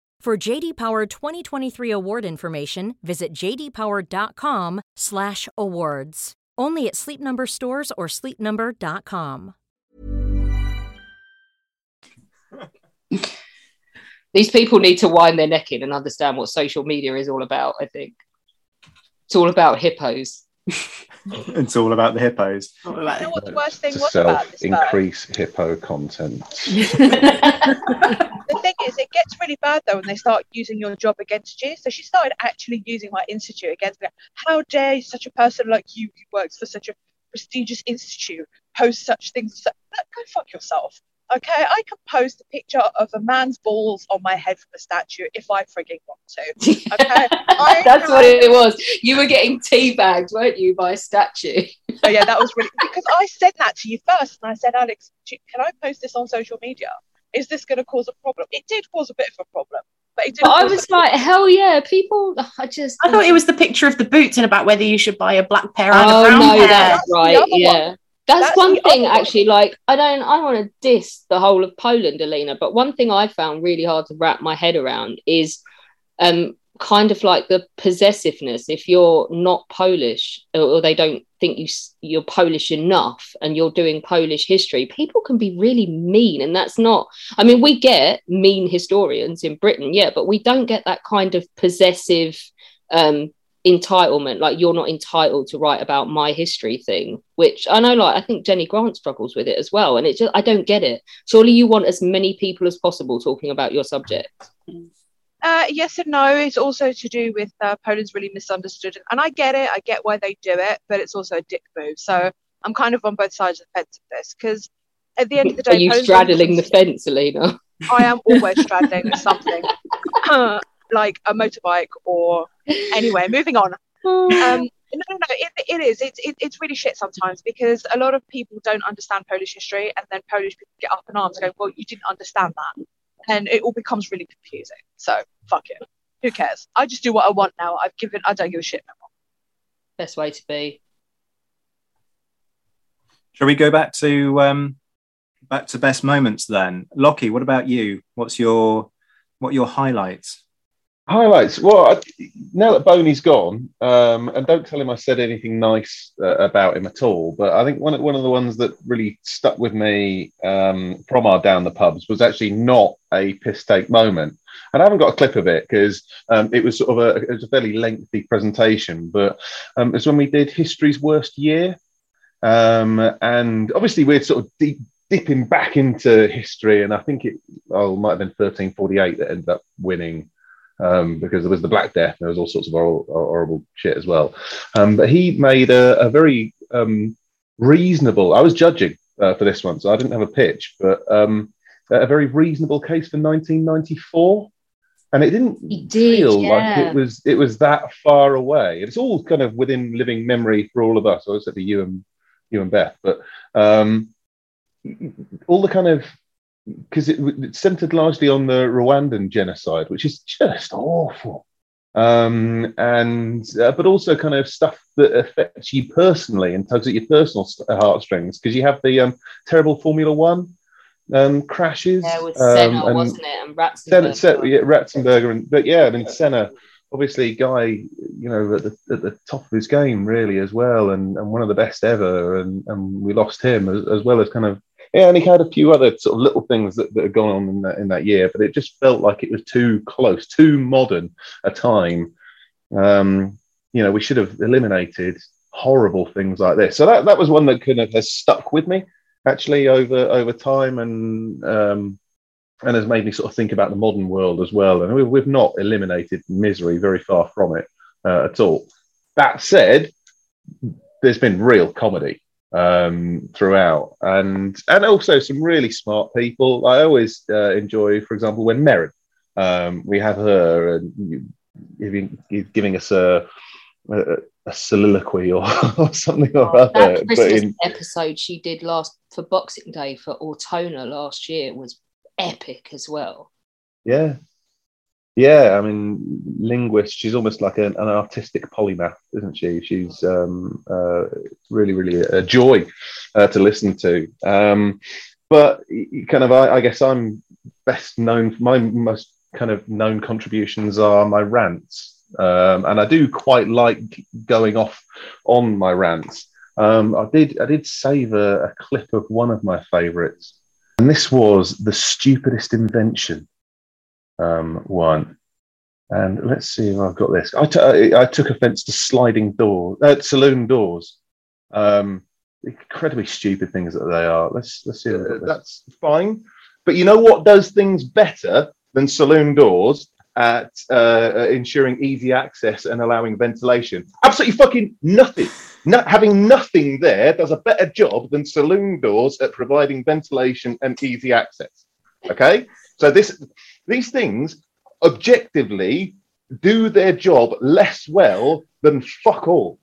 For JD Power 2023 award information, visit jdpower.com/awards. Only at Sleep Number stores or sleepnumber.com. These people need to wind their neck in and understand what social media is all about. I think it's all about hippos. It's all about the hippos. You know what the worst thing to was about self this though? increase hippo content. the thing is, it gets really bad though when they start using your job against you. So she started actually using my institute against me. How dare such a person like you, who works for such a prestigious institute, post such things? So, go fuck yourself. Okay, I can post a picture of a man's balls on my head from a statue if I frigging want to. Okay, I That's what it was. You were getting teabagged, weren't you, by a statue? Oh yeah, that was really because I said that to you first, and I said, Alex, can I post this on social media? Is this going to cause a problem? It did cause a bit of a problem, but. But I was like, hell yeah, people. I just. I thought it was the picture of the boots and about whether you should buy a black pair and Oh a brown no, pair. that's right. Yeah, that's, That's one thing actually. Like, I don't, I want to diss the whole of Poland, Alina. But one thing I found really hard to wrap my head around is, um, kind of like the possessiveness. If you're not Polish, or, or they don't think you you're Polish enough, and you're doing Polish history, people can be really mean, and that's not. I mean, we get mean historians in Britain, yeah, but we don't get that kind of possessive. Um, entitlement like you're not entitled to write about my history thing which i know like i think jenny grant struggles with it as well and it just i don't get it surely you want as many people as possible talking about your subject Uh, yes and no. It's also to do with uh, Poland's really misunderstood, and I get it. I get why they do it, but it's also a dick move. So I'm kind of on both sides of the fence of this because at the end of the day, are you straddling the fence alina I am always straddling something, like a motorbike or anyway. Moving on. Um, no, no, no. It, it is. It's it, it's really shit sometimes because a lot of people don't understand Polish history, and then Polish people get up in arms going, "Well, you didn't understand that," and it all becomes really confusing. So fuck it. Who cares? I just do what I want now. I've given. I don't give a shit no more. best way to be Shall we go back to um, back to best moments then? Lockie, what about you? What's your what are your highlights? Highlights. Well, I, now that Boney's gone, um, and don't tell him I said anything nice uh, about him at all, but I think one of, one of the ones that really stuck with me um, from our down the pubs was actually not a piss take moment. And I haven't got a clip of it because um, it was sort of a, it was a fairly lengthy presentation, but um, it's when we did history's worst year. Um, and obviously, we're sort of deep, dipping back into history, and I think it oh, might have been 1348 that ended up winning um, because there was the Black Death, there was all sorts of horrible, horrible shit as well. Um, but he made a, a very um, reasonable. I was judging uh, for this one, so I didn't have a pitch, but um, a very reasonable case for 1994. And it didn't did, feel like it was it was that far away. It's all kind of within living memory for all of us, I except for you and you and Beth. But um, all the kind of because it, it centered largely on the Rwandan genocide, which is just awful. Um, and uh, but also kind of stuff that affects you personally and tugs at your personal heartstrings because you have the um, terrible Formula One um, crashes. yeah with um, senna and wasn't it and Senna, Senna, yeah, Ratzenberger, and but yeah, I mean Senna, obviously guy, you know, at the, at the top of his game really as well, and, and one of the best ever, and, and we lost him as, as well as kind of yeah, and he had a few other sort of little things that, that had gone on in that in that year, but it just felt like it was too close, too modern a time. Um, you know, we should have eliminated horrible things like this. So that, that was one that kind of has stuck with me actually over over time and um, and has made me sort of think about the modern world as well. And we, we've not eliminated misery, very far from it uh, at all. That said, there's been real comedy um, throughout, and and also some really smart people. I always uh, enjoy, for example, when Merrin, um, we have her and giving giving us a a, a soliloquy or, or something or other. that but Christmas in- episode she did last for Boxing Day for Ortona last year was epic as well. Yeah. Yeah, I mean, linguist. She's almost like an, an artistic polymath, isn't she? She's um, uh, really, really a joy uh, to listen to. Um, but kind of, I, I guess I'm best known. My most kind of known contributions are my rants. Um, and I do quite like going off on my rants. Um, I did I did save a, a clip of one of my favourites, and this was the stupidest invention um, one. And let's see if I've got this. I, t- I took offence to sliding doors, uh, saloon doors. Um, incredibly stupid things that they are. Let's let's see. this. That's fine, but you know what does things better than saloon doors at uh, ensuring easy access and allowing ventilation? Absolutely fucking nothing. No, having nothing there does a better job than saloon doors at providing ventilation and easy access. Okay, so this these things objectively do their job less well than fuck all.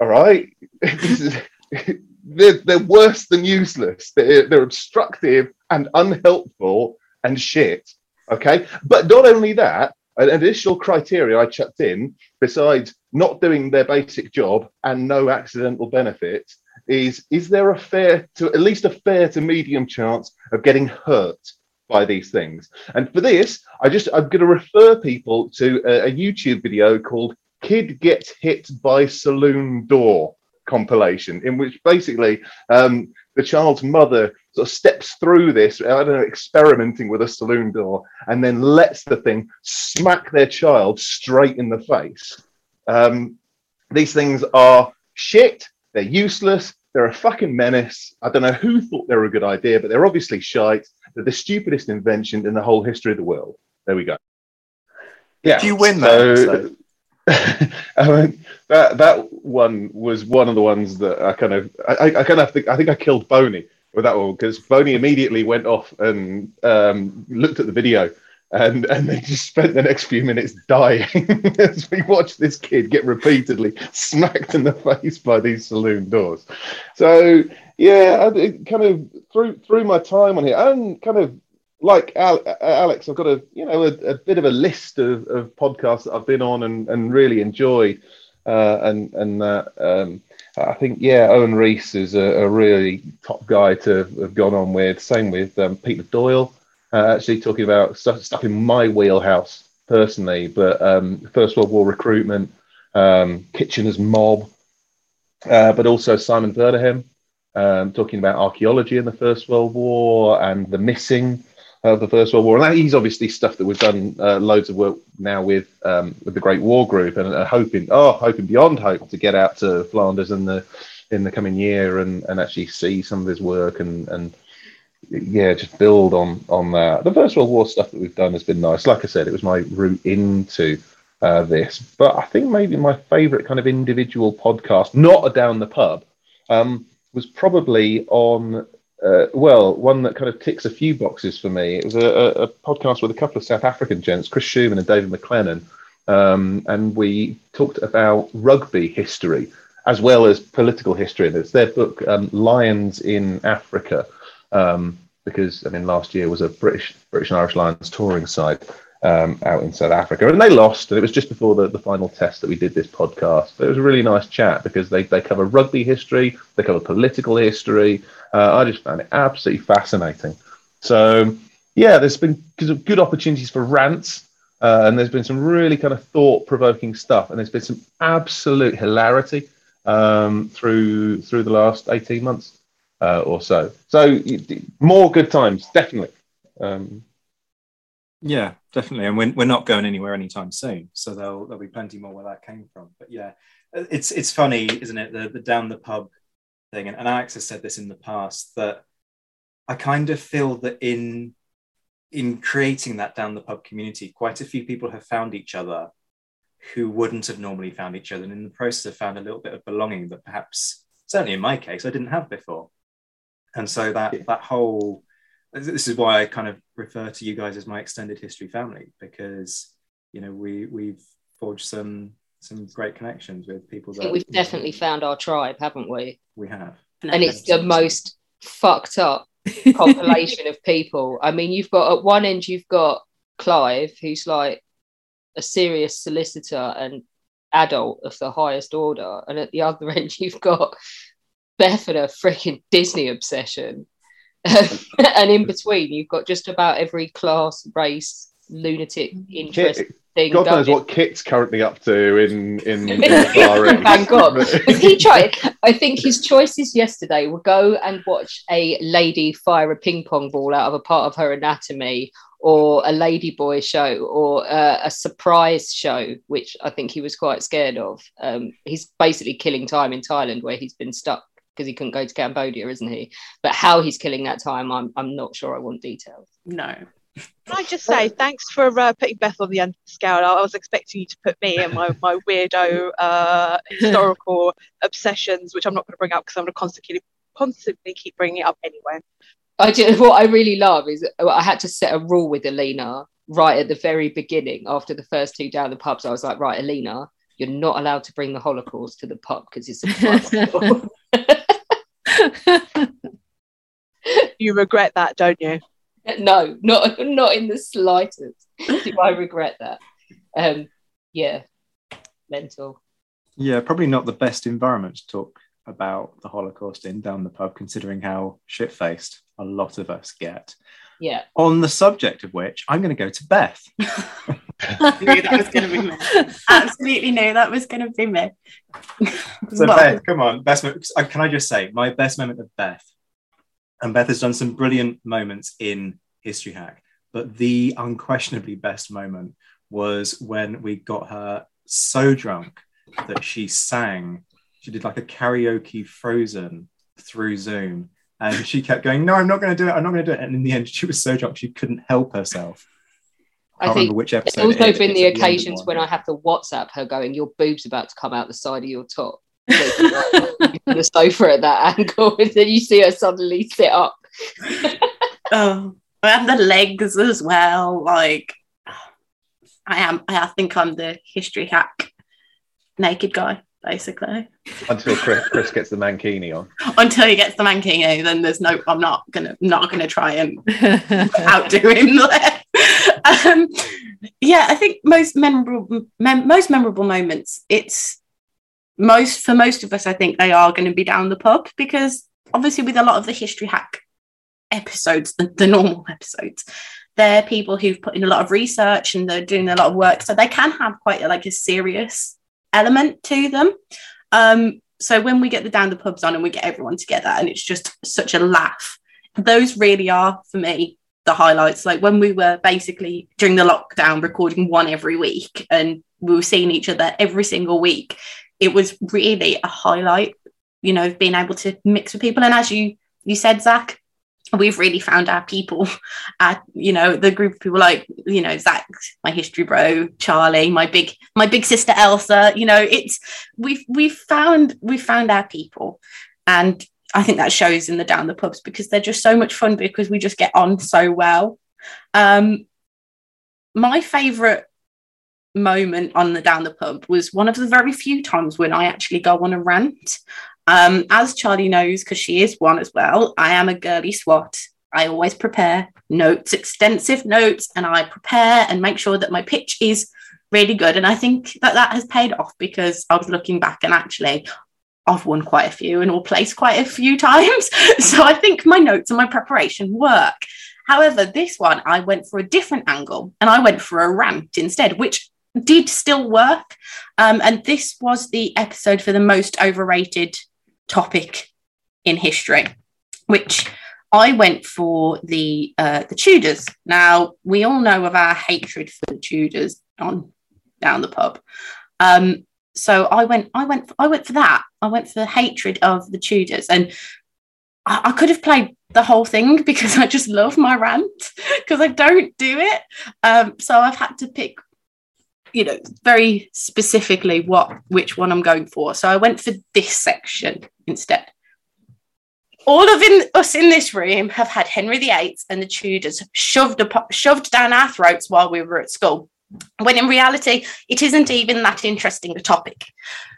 All right, they're, they're worse than useless. They're, they're obstructive and unhelpful and shit. Okay, but not only that, an additional criteria I chucked in, besides not doing their basic job and no accidental benefit, is is there a fair to at least a fair to medium chance of getting hurt by these things? And for this, I just I'm going to refer people to a, a YouTube video called "Kid Gets Hit by Saloon Door" compilation, in which basically um, the child's mother sort of steps through this, I don't know, experimenting with a saloon door, and then lets the thing smack their child straight in the face. Um, these things are shit. They're useless. They're a fucking menace. I don't know who thought they were a good idea, but they're obviously shite. They're the stupidest invention in the whole history of the world. There we go. Yeah. Did you win that? I mean, that that one was one of the ones that I kind of I, I kind of think I think I killed Boney with that one because Boney immediately went off and um, looked at the video and and they just spent the next few minutes dying as we watched this kid get repeatedly smacked in the face by these saloon doors. So yeah, I, kind of through through my time on here and kind of like Al- Alex, I've got a you know a, a bit of a list of, of podcasts that I've been on and, and really enjoyed, uh, and and uh, um, I think yeah, Owen Reese is a, a really top guy to have gone on with. Same with um, Peter Doyle, uh, actually talking about stuff, in my wheelhouse personally, but um, First World War recruitment, um, Kitchener's mob, uh, but also Simon Verdegem, um, talking about archaeology in the First World War and the missing of the First World War. And that is obviously stuff that we've done uh, loads of work now with um, with the Great War Group, and uh, hoping, oh, hoping beyond hope to get out to Flanders in the in the coming year and, and actually see some of his work and and yeah, just build on on that. The First World War stuff that we've done has been nice. Like I said, it was my route into uh, this, but I think maybe my favourite kind of individual podcast, not a down the pub, um, was probably on uh, well, one that kind of ticks a few boxes for me. It was a, a, a podcast with a couple of South African gents, Chris Schoeman and David McLennan, um, and we talked about rugby history as well as political history. And it's their book, um, Lions in Africa, um, because I mean, last year was a British British and Irish Lions touring side um, out in South Africa, and they lost. And it was just before the, the final test that we did this podcast. But it was a really nice chat because they, they cover rugby history, they cover political history. Uh, I just found it absolutely fascinating. So yeah, there's been good opportunities for rants. Uh, and there's been some really kind of thought-provoking stuff, and there's been some absolute hilarity um, through through the last 18 months uh, or so. So more good times, definitely. Um, Yeah, definitely. And we're, we're not going anywhere anytime soon. So there'll, there'll be plenty more where that came from. But yeah, it's it's funny, isn't it? The, the down the pub thing. And, and Alex has said this in the past that I kind of feel that in in creating that down the pub community, quite a few people have found each other who wouldn't have normally found each other. And in the process have found a little bit of belonging that perhaps, certainly in my case, I didn't have before. And so that that whole this is why I kind of refer to you guys as my extended history family because you know we we've forged some some great connections with people that we've definitely found our tribe, haven't we? we have. And it's the most fucked up compilation of people. I mean, you've got at one end you've got Clive, who's like a serious solicitor and adult of the highest order, and at the other end you've got Beth and a freaking Disney obsession. and in between, you've got just about every class, race, lunatic interest Kit, thing God knows going. what Kit's currently up to in in, in the Far East. Bangkok. He tried. I think his choices yesterday were go and watch a lady fire a ping pong ball out of a part of her anatomy, or a lady boy show, or uh, a surprise show, which I think he was quite scared of. Um, he's basically killing time in Thailand, where he's been stuck because he couldn't go to Cambodia, isn't he? But how he's killing that time, I'm I'm not sure. I want details. No. Can I just say thanks for uh, putting Beth on the end of the scale? I was expecting you to put me and my, my weirdo uh, historical obsessions, which I'm not going to bring up because I'm going to constantly constantly keep bringing it up anyway. I do, what I really love is I had to set a rule with Alina right at the very beginning after the first two down the pubs. I was like, right, Alina, you're not allowed to bring the Holocaust to the pub because it's a pub. You regret that, don't you? no, not not in the slightest. Do I regret that? Um, yeah, mental. Yeah, probably not the best environment to talk about the Holocaust in down the pub, considering how shit faced a lot of us get. Yeah. On the subject of which, I'm going to go to Beth. I knew that was going to be me. Absolutely knew that was going to be me. So Well, Beth, come on, best. mo- uh, Can I just say my best moment of Beth? And Beth has done some brilliant moments in History Hack, but the unquestionably best moment was when we got her so drunk that she sang. She did like a karaoke Frozen through Zoom, and she kept going, "No, I'm not going to do it. I'm not going to do it." And in the end, she was so drunk she couldn't help herself. I can't think remember which There's episode. also it is. been the at end of occasions one. when I have to WhatsApp her going, "Your boob's about to come out the side of your top." the sofa at that angle, and then you see her suddenly sit up. oh, and the legs as well. Like, I am. I think I'm the history hack naked guy, basically. Until Chris, Chris gets the mankini on. Until he gets the mankini, then there's no. I'm not gonna. Not gonna try and outdo him there. Um, yeah, I think most memorable, mem- most memorable moments. It's most for most of us. I think they are going to be down the pub because obviously with a lot of the history hack episodes, the, the normal episodes, they're people who've put in a lot of research and they're doing a lot of work, so they can have quite a, like a serious element to them. Um, so when we get the down the pubs on and we get everyone together and it's just such a laugh, those really are for me the highlights. Like when we were basically during the lockdown recording one every week and we were seeing each other every single week, it was really a highlight, you know, of being able to mix with people. And as you you said, Zach, we've really found our people at you know the group of people like you know zach my history bro charlie my big my big sister elsa you know it's we've we've found we've found our people and i think that shows in the down the pubs because they're just so much fun because we just get on so well um my favorite moment on the down the pub was one of the very few times when i actually go on a rant um, as Charlie knows, because she is one as well, I am a girly swat. I always prepare notes, extensive notes, and I prepare and make sure that my pitch is really good. And I think that that has paid off because I was looking back and actually I've won quite a few and will place quite a few times. So I think my notes and my preparation work. However, this one, I went for a different angle and I went for a rant instead, which did still work. Um, and this was the episode for the most overrated topic in history, which I went for the uh, the Tudors. Now we all know of our hatred for the Tudors on down the pub. Um, so I went, I went, I went for that. I went for the hatred of the Tudors, and I, I could have played the whole thing because I just love my rant because I don't do it. Um, so I've had to pick you know very specifically what which one I'm going for. So I went for this section instead. All of in, us in this room have had Henry VIII and the Tudors shoved up, shoved down our throats while we were at school. When in reality, it isn't even that interesting a topic.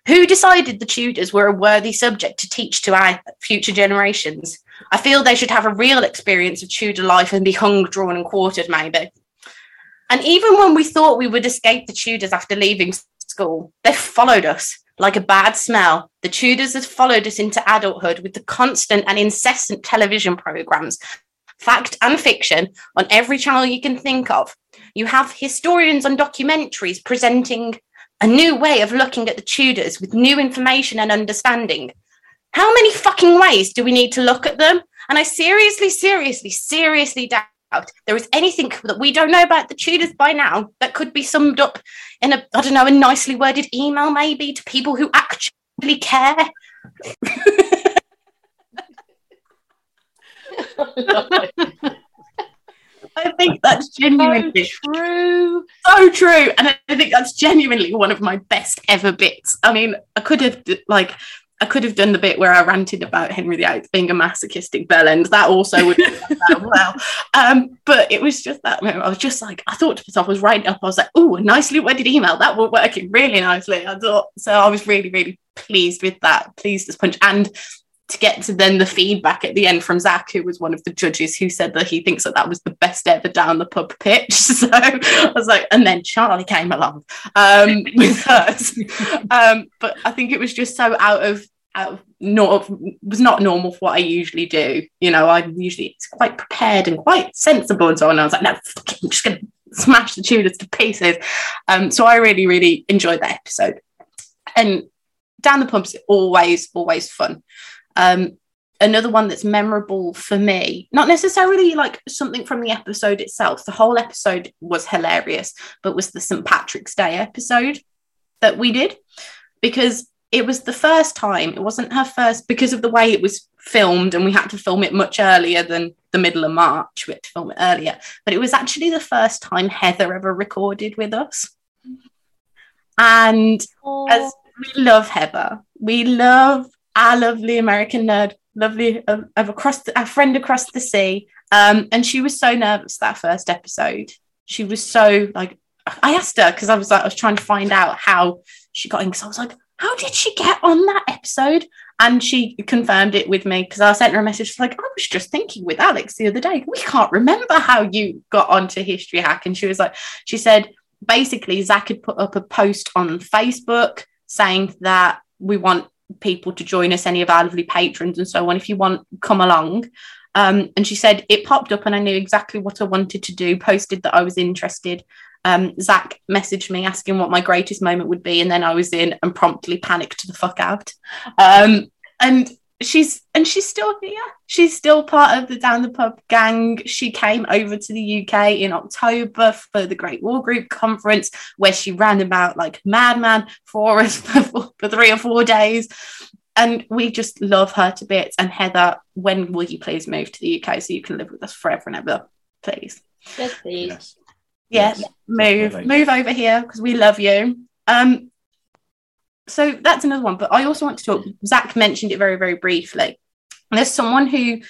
Who decided the Tudors were a worthy subject to teach to our future generations? I feel they should have a real experience of Tudor life and be hung, drawn, and quartered, maybe. And even when we thought we would escape the Tudors after leaving school, they followed us like a bad smell. The Tudors had followed us into adulthood with the constant and incessant television programs, fact and fiction, on every channel you can think of. You have historians on documentaries presenting a new way of looking at the Tudors with new information and understanding. How many fucking ways do we need to look at them? And I seriously, seriously, seriously doubt there is anything that we don't know about the Tudors by now that could be summed up in a, I don't know, a nicely worded email maybe to people who actually care. I think that's genuinely true. So true. And I think that's genuinely one of my best ever bits. I mean, I could have like I could have done the bit where I ranted about Henry VIII being a masochistic bellend. That also would have done well. Um, but it was just that moment. I was just like, I thought to myself, I was writing up, I was like, oh, a nicely worded email. That will working really nicely. I thought so I was really, really pleased with that, pleased as punch. And to get to then the feedback at the end from Zach, who was one of the judges, who said that he thinks that that was the best ever down the pub pitch. So I was like, and then Charlie came along um, with hers. Um, but I think it was just so out of out of not was not normal for what I usually do. You know, I'm usually quite prepared and quite sensible and so on. And I was like, no, I'm just gonna smash the Tudors to pieces. Um, so I really, really enjoyed that episode. And down the pub's is always, always fun. Um, another one that's memorable for me, not necessarily like something from the episode itself. The whole episode was hilarious, but was the St. Patrick's Day episode that we did because it was the first time. It wasn't her first because of the way it was filmed, and we had to film it much earlier than the middle of March. We had to film it earlier, but it was actually the first time Heather ever recorded with us. And as we love Heather, we love our lovely American nerd, lovely of, of across the, our friend across the sea. Um, and she was so nervous that first episode. She was so like, I asked her because I was like, I was trying to find out how she got in. Because I was like, how did she get on that episode? And she confirmed it with me because I sent her a message like, I was just thinking with Alex the other day, we can't remember how you got onto History Hack. And she was like, she said, basically, Zach had put up a post on Facebook saying that we want people to join us, any of our lovely patrons and so on. If you want, come along. Um, and she said it popped up and I knew exactly what I wanted to do, posted that I was interested. Um, Zach messaged me asking what my greatest moment would be, and then I was in and promptly panicked the fuck out. Um, and she's and she's still here. She's still part of the Down the Pub gang. She came over to the UK in October for the Great War Group conference, where she ran about like madman for us for, for three or four days. And we just love her to bits. And Heather, when will you please move to the UK so you can live with us forever and ever, please? Yes, please. Yes, yes move, definitely. move over here because we love you. Um, so that's another one. But I also want to talk. Zach mentioned it very, very briefly. There's someone who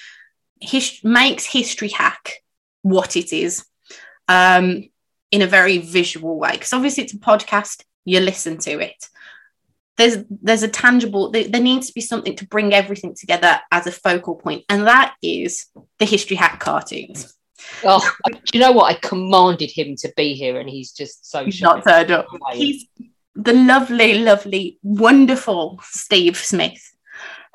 his, makes History Hack what it is um, in a very visual way. Because obviously it's a podcast, you listen to it. There's there's a tangible. There, there needs to be something to bring everything together as a focal point, and that is the History Hack cartoons. Oh, do you know what? I commanded him to be here, and he's just so he's not turned up. He's the lovely, lovely, wonderful Steve Smith,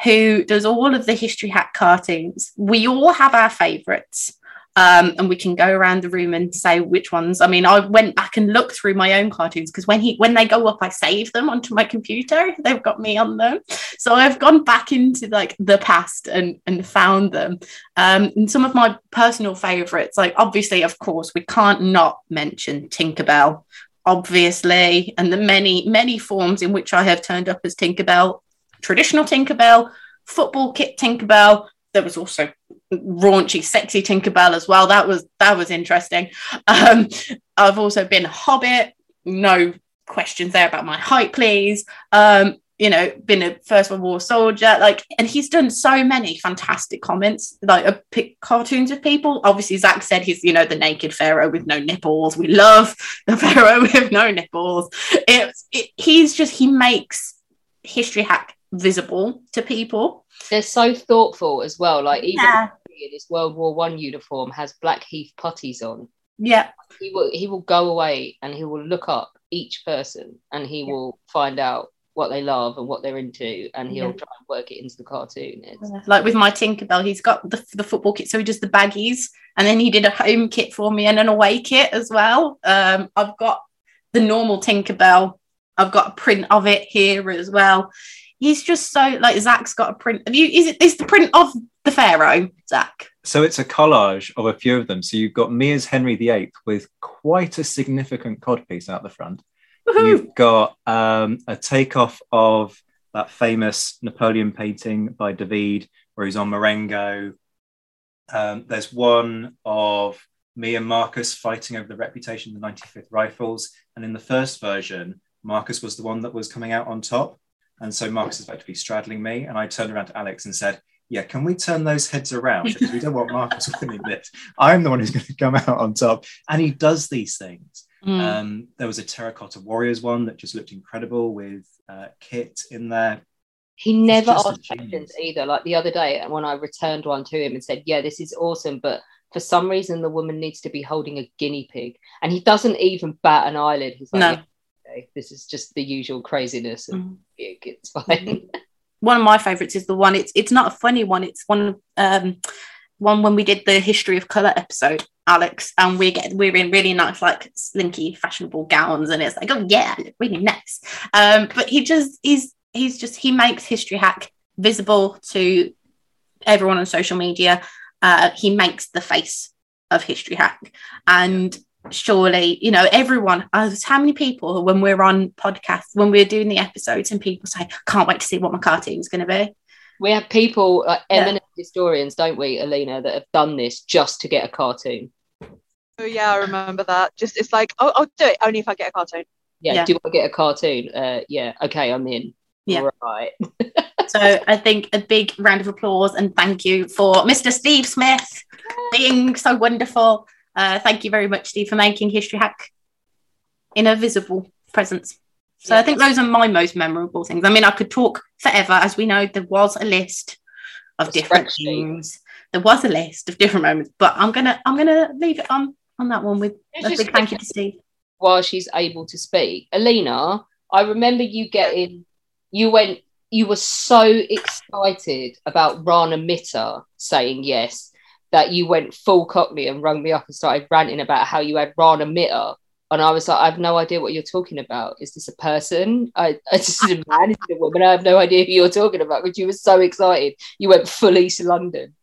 who does all of the History Hack cartoons. We all have our favourites. Um, and we can go around the room and say which ones. I mean, I went back and looked through my own cartoons because when he when they go up, I save them onto my computer. They've got me on them, so I've gone back into like the past and and found them. Um, and some of my personal favourites, like obviously, of course, we can't not mention Tinkerbell obviously, and the many, many forms in which I have turned up as Tinkerbell, traditional Tinkerbell, football kit Tinkerbell. There was also raunchy, sexy Tinkerbell as well. That was that was interesting. Um, I've also been Hobbit. No questions there about my height, please. Um, you know, been a First World War soldier, like, and he's done so many fantastic comments, like uh, pick cartoons of people. Obviously, Zach said he's, you know, the naked pharaoh with no nipples. We love the pharaoh with no nipples. It's, it, he's just he makes history hack visible to people. They're so thoughtful as well. Like even yeah. in his World War One uniform has Blackheath puttees on. Yeah, he will he will go away and he will look up each person and he yeah. will find out what they love and what they're into, and he'll Yeah. try and work it into the cartoon. It's, like with my Tinkerbell, he's got the, the football kit, so he does the baggies, and then he did a home kit for me and an away kit as well. Um, I've got the normal Tinkerbell. I've got a print of it here as well. He's just so like Zach's got a print. Have you? Is it? Is the print of the Pharaoh, Zach? So it's a collage of a few of them. So you've got me as Henry VIII with quite a significant codpiece out the front. You've got um, a takeoff of that famous Napoleon painting by David, where he's on Marengo. Um, there's one of me and Marcus fighting over the reputation of the 95th Rifles. And in the first version, Marcus was the one that was coming out on top. And so Marcus is effectively straddling me. And I turned around to Alex and said, Yeah, can we turn those heads around? Because we don't want Marcus winning this. I'm the one who's going to come out on top. And he does these things. Mm. Um, there was a Terracotta Warriors one that just looked incredible with uh, Kit in there. he never asked questions either. Like the other day, when I returned one to him and said, "Yeah, this is awesome," but for some reason the woman needs to be holding a guinea pig, and he doesn't even bat an eyelid. He's like, No. "Yeah, okay, "This is just the usual craziness." Mm. Of. It's fine. one of my favorites is the one it's it's not a funny one it's one um one when we did the history of color episode alex and we get we're in really nice like slinky fashionable gowns and it's like oh yeah I look really nice. Um but he just he's he's just he makes history hack visible to everyone on social media. Uh he makes the face of history hack. And surely you know everyone uh, how many people when we're on podcasts when we're doing the episodes and people say can't wait to see what my cartoon's going to be. We have people, like Yeah. Eminent historians, don't we, Alina, that have done this just to get a cartoon. Oh yeah, I remember that. Just it's like, oh, I'll do it only if I get a cartoon. Yeah, Yeah. do I get a cartoon? Uh, yeah, okay, I'm in. Yeah. Right. so i think a big round of applause and thank you for mr steve smith being so wonderful uh, thank you very much steve for making history hack in a visible presence so i think those are my most memorable things i mean i could talk forever as we know there was a list of different things there was a list of different moments but i'm gonna i'm gonna leave it on on that one with It's a big thank you to steve while she's able to speak. Alina, I remember you getting, you went, you were so excited about Rana Mitter saying yes that you went full cockney and rung me up and started ranting about how you had Rana Mitter. And I was like, I have no idea what you're talking about. Is this a person? I, I just a man, is it a woman? I have no idea who you're talking about because you were so excited. You went full East London.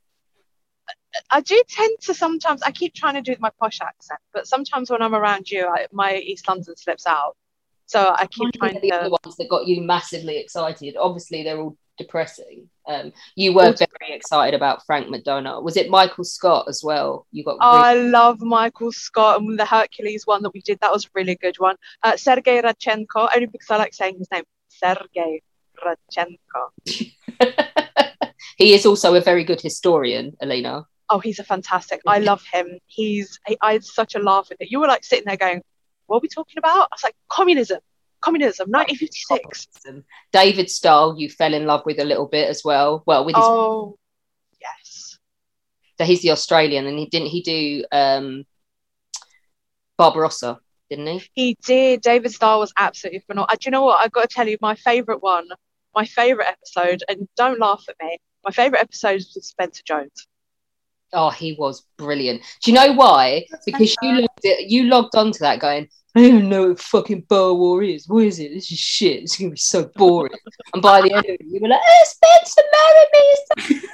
I do tend to sometimes. I keep trying to do my posh accent, but sometimes when I'm around you, I, my East London slips out. So I keep trying the to. other ones that got you massively excited. Obviously, they're all depressing. Um, you were very excited about Frank McDonough. Was it Michael Scott as well? You got I really- love Michael Scott and the Hercules one that we did. That was a really good one. Uh, Sergei Radchenko, only because I like saying his name. Sergei Radchenko. he is also a very good historian, Elena. Oh, he's a fantastic. I love him. He's. He, I had such a laugh with it. You were like sitting there going, "What are we talking about?" I was like, "Communism, communism, 1956." David Stahel, you fell in love with a little bit as well. Well, with his Oh, yes. so he's the Australian, and he didn't he do um, Barbarossa, didn't he? He did. David Stahel was absolutely phenomenal. Uh, Do you know what? I've got to tell you, my favourite one, my favourite episode, and don't laugh at me. My favourite episode was Spencer Jones. Oh, he was brilliant. Do you know why? Because you logged it, you logged onto that going, I don't even know what fucking Boer War is. What is it? This is shit. It's gonna be so boring. and by the end of it, you were like, oh, Spencer married me.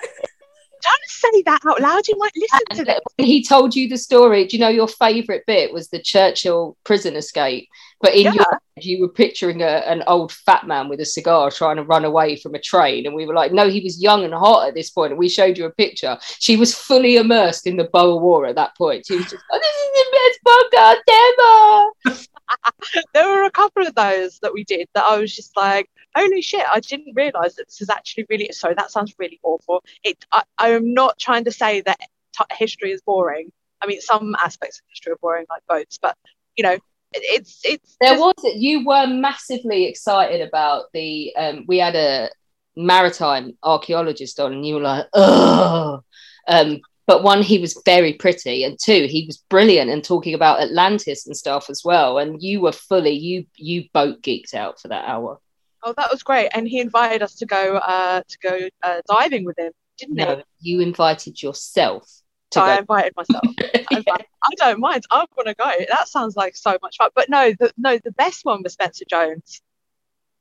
Don't say that out loud. You might listen to that. He told you the story, do you know your favourite bit was the Churchill prison escape? But in your head, you were picturing a, an old fat man with a cigar trying to run away from a train. And we were like, no, he was young and hot at this point. And we showed you a picture. She was fully immersed in the Boer War at that point. She was just, oh, this is the best podcast ever. there were a couple of those that we did that I was just like, holy shit, I didn't realize that this is actually really. Sorry, that sounds really awful. It. I, I am not trying to say that t- history is boring. I mean, some aspects of history are boring, like boats, but you know, it, it's it's. There just- was you were massively excited about the um we had a maritime archaeologist on and you were like oh um but one he was very pretty and two he was brilliant and talking about Atlantis and stuff as well and you were fully you you boat geeked out for that hour Oh, that was great. And he invited us to go uh, to go uh, diving with him, didn't No, he? you invited yourself to I go. invited myself. I, like, I don't mind. I want to go. That sounds like so much fun. But no, the, no, the best one with Spencer Jones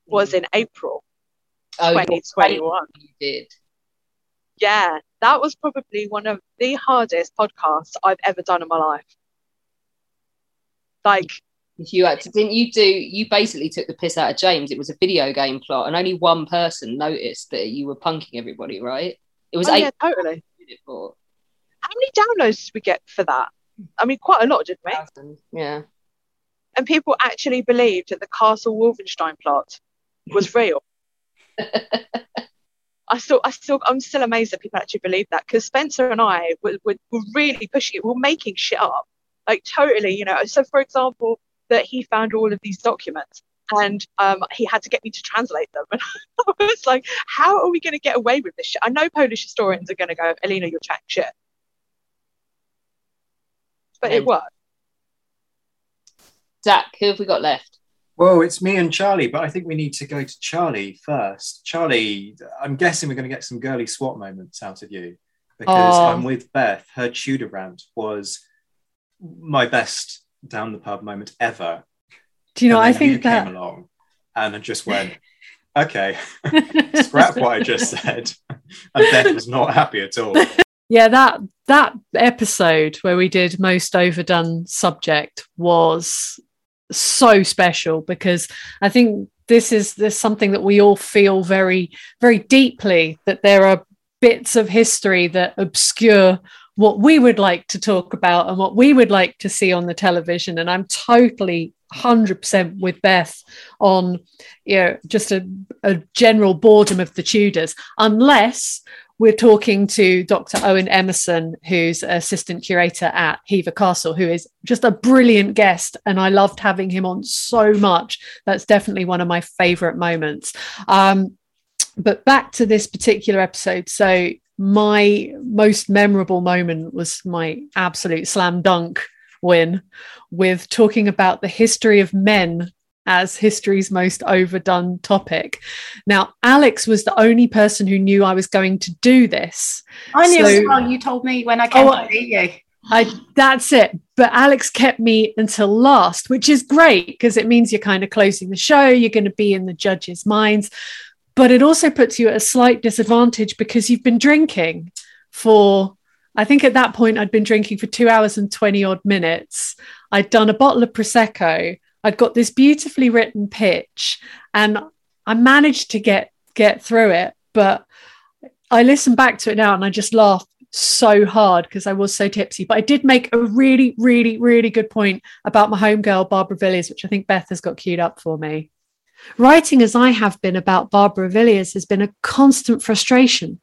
was in April Oh, 2021. You did. Yeah, that was probably one of the hardest podcasts I've ever done in my life. Like, You had to, didn't you do? You basically took the piss out of James. It was a video game plot, and only one person noticed that you were punking everybody. Right? It was oh, eight. yeah, totally. How many downloads did we get for that? I mean, quite a lot, didn't we? Yeah. And people actually believed that the Castle Wolfenstein plot was real. I still, I still, I'm still amazed that people actually believe that because Spencer and I were, were, were really pushing it. We were making shit up, like totally, you know. So, for example, that he found all of these documents and um, he had to get me to translate them. And I was like, how are we going to get away with this shit? I know Polish historians are going to go, Elena, you're chatting shit. But it worked. Zach, who have we got left? Well, it's me and Charlie, but I think we need to go to Charlie first. Charlie, I'm guessing we're going to get some girly SWAT moments out of you because Oh. I'm with Beth. Her Tudor rant was my best down the pub moment ever. Do you know, I think you that came along and I just went, okay, scrap what I just said. And Beth was not happy at all. yeah that that episode where we did most overdone subject was so special because i think this is there's something that we all feel very very deeply that there are bits of history that obscure what we would like to talk about and what we would like to see on the television. And i'm totally 100% with beth on you know just a, a general boredom of the tudors unless we're talking to Dr. Owen Emmerson, who's assistant curator at Hever Castle, who is just a brilliant guest. And I loved having him on so much. That's definitely one of my favorite moments. Um, but back to this particular episode. So, my most memorable moment was my absolute slam dunk win with talking about the history of men as history's most overdone topic. Now, Alex was the only person who knew I was going to do this. I knew So- as well. You told me when I came Oh, to meet you. I that's it. But Alex kept me until last, which is great because it means you're kind of closing the show. You're going to be in the judges' minds, but it also puts you at a slight disadvantage because you've been drinking for. I think at that point I'd been drinking for two hours and twenty odd minutes. I'd done a bottle of prosecco. I'd got this beautifully written pitch, and I managed to get get through it. But I listen back to it now and I just laugh so hard because I was so tipsy. But I did make a really, really, really good point about my homegirl, Barbara Villiers, which I think Beth has got queued up for me. Writing as I have been about Barbara Villiers has been a constant frustration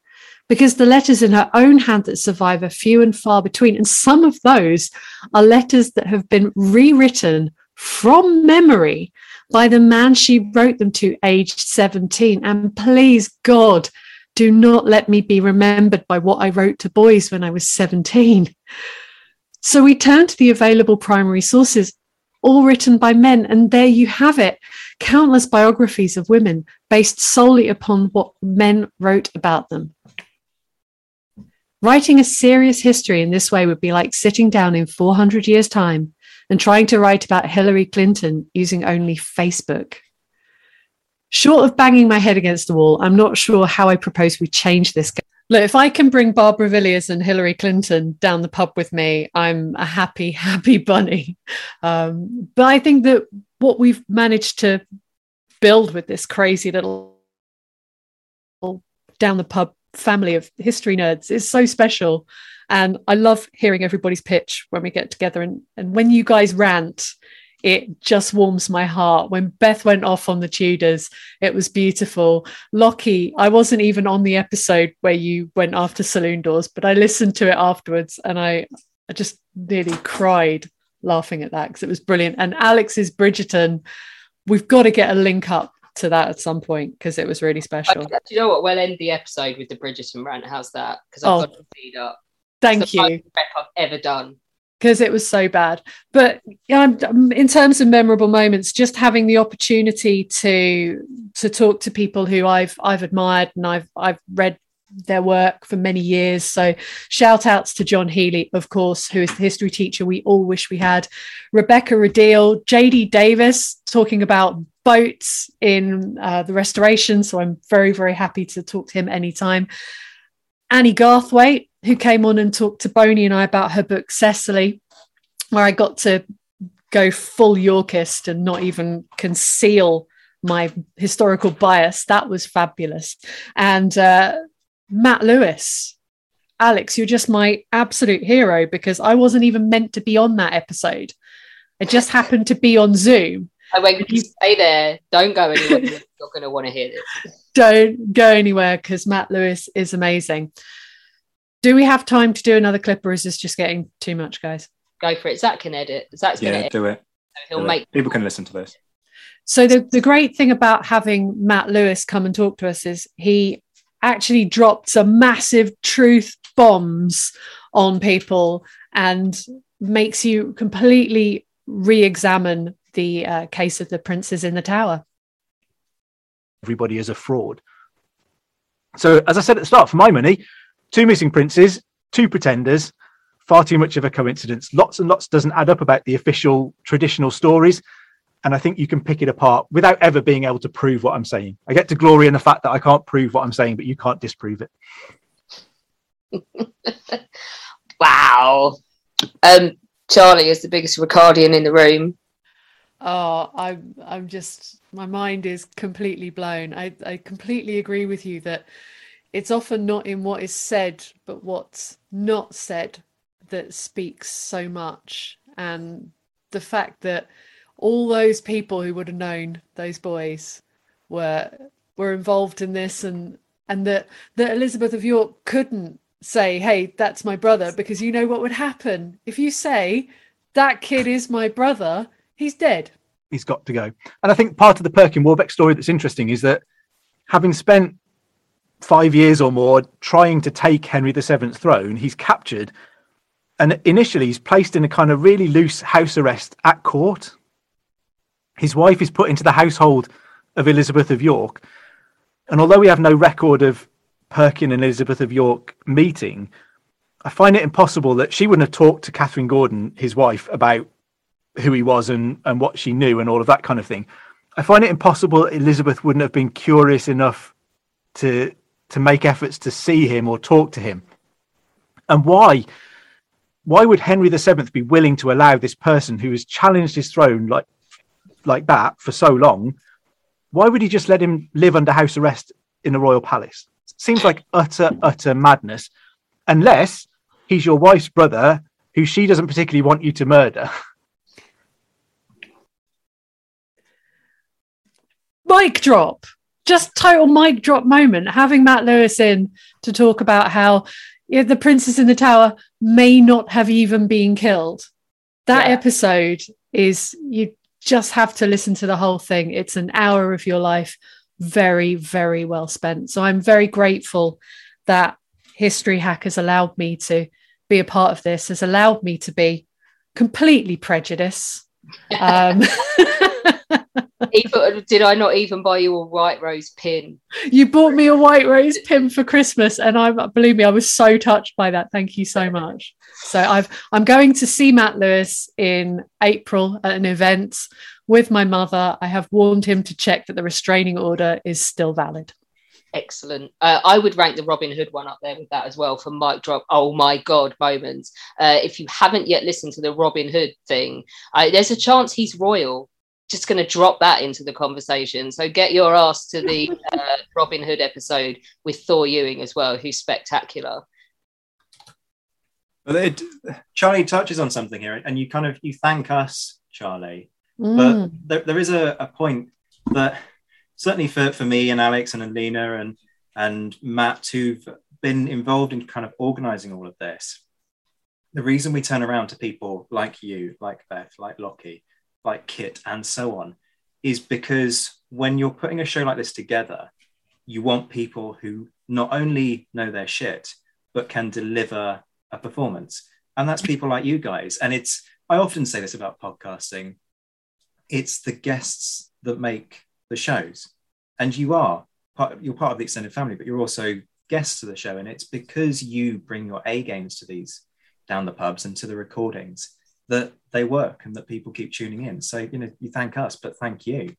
because the letters in her own hand that survive are few and far between. And some of those are letters that have been rewritten from memory by the man she wrote them to aged 17. And please, God, do not let me be remembered by what I wrote to boys when I was 17. So we turn to the available primary sources, all written by men, and there you have it countless biographies of women based solely upon what men wrote about them. Writing a serious history in this way would be like sitting down in 400 years' time and trying to write about Hillary Clinton using only Facebook. Short of banging my head against the wall, I'm not sure how I propose we change this. Look, if I can bring Barbara Villiers and Hillary Clinton down the pub with me, I'm a happy, happy bunny. Um, but I think that what we've managed to build with this crazy little down the pub family of history nerds is so special. And I love hearing everybody's pitch when we get together. And, and when you guys rant, it just warms my heart. When Beth went off on the Tudors, it was beautiful. Lockie, I wasn't even on the episode where you went after saloon doors, but I listened to it afterwards and I, I just nearly cried laughing at that because it was brilliant. And Alex's Bridgerton, we've got to get a link up to that at some point because it was really special. Do you know what? We'll end the episode with the Bridgerton rant. How's that? Because I've Oh, got to feed up. Thank you. I've ever done. because it was so bad. But I'm- in terms of memorable moments, just having the opportunity to to talk to people who I've I've admired and I've I've read their work for many years. So shout outs to John Healey, of course, who is the history teacher we all wish we had. Rebecca Rideal, JD Davies talking about boats in uh, the restoration. So I'm very, very happy to talk to him anytime. Annie Garthwaite, who came on and talked to Boney and I about her book Cecily, where I got to go full Yorkist and not even conceal my historical bias. That was fabulous. And uh, Matt Lewis, Alex, you're just my absolute hero because I wasn't even meant to be on that episode. I just happened to be on Zoom. I wait, you stay there. Don't go anywhere. You're not going to want to hear this. Don't go anywhere because Matt Lewis is amazing. Do we have time to do another clip or is this just getting too much, guys? Go for it. Zach can edit. Zach's going to Yeah, edit. do it. So he'll Do it. make People can listen to this. So the, the great thing about having Matt Lewis come and talk to us is he actually dropped some massive truth bombs on people and makes you completely re-examine the uh, case of the princes in the tower. everybody is a fraud. So, as I said at the start, for my money, two missing princes, two pretenders, far too much of a coincidence. Lots and lots doesn't add up about the official traditional stories. And I think you can pick it apart without ever being able to prove what I'm saying. I get to glory in the fact that I can't prove what I'm saying, but you can't disprove it. Wow. Um, Charlie is the biggest Ricardian in the room. Oh, I'm I'm just my mind is completely blown. I, I completely agree with you that it's often not in what is said, but what's not said that speaks so much. And the fact that all those people who would have known those boys were were involved in this and and that that Elizabeth of York couldn't say, Hey, that's my brother, because you know what would happen. If you say that kid is my brother, he's dead. He's got to go. And I think part of the Perkin Warbeck story that's interesting is that having spent five years or more trying to take Henry VII's throne, he's captured. And initially, he's placed in a kind of really loose house arrest at court. His wife is put into the household of Elizabeth of York. And although we have no record of Perkin and Elizabeth of York meeting, I find it impossible that she wouldn't have talked to Catherine Gordon, his wife, about who he was and, and what she knew and all of that kind of thing. I find it impossible Elizabeth wouldn't have been curious enough to to make efforts to see him or talk to him. And why why would Henry VII be willing to allow this person who has challenged his throne like like that for so long? Why would he just let him live under house arrest in a royal palace? Seems like utter utter madness, unless he's your wife's brother who she doesn't particularly want you to murder. mic drop just total mic drop moment having matt lewis in to talk about how yeah, the princess in the tower may not have even been killed. That episode is you just have to listen to the whole thing. It's an hour of your life very very well spent. So i'm very grateful that history hack has allowed me to be a part of this has allowed me to be completely prejudiced. Um, Even, did I not even buy you a white rose pin? You bought me a white rose pin for Christmas, and I believe me, I was so touched by that. Thank you so much. So I've I'm going to see Matt Lewis in April at an event with my mother. I have warned him to check that the restraining order is still valid. Excellent. Uh, I would rank the Robin Hood one up there with that as well for mic drop. Oh my god, moments. Uh, if you haven't yet listened to the Robin Hood thing, uh, there's a chance he's royal. Just going to drop that into the conversation. So get your ass to the uh, Robin Hood episode with Thor Ewing as well, who's spectacular. But it, Charlie touches on something here, and you kind of you thank us, Charlie. Mm. But there, there is a, a point that certainly for, for me and Alex and Alina and and Matt who've been involved in kind of organizing all of this. The reason we turn around to people like you, like Beth, like Lockie, like Kit, and so on, is because when you're putting a show like this together, you want people who not only know their shit, but can deliver a performance. and that's people like you guys. And it's I often say this about podcasting. It's the guests that make the shows, and you are part. You're part of the extended family, but you're also guests to the show, and it's because you bring your A games to these down the pubs and to the recordings that they work and that people keep tuning in. So you know, you thank us, but thank you.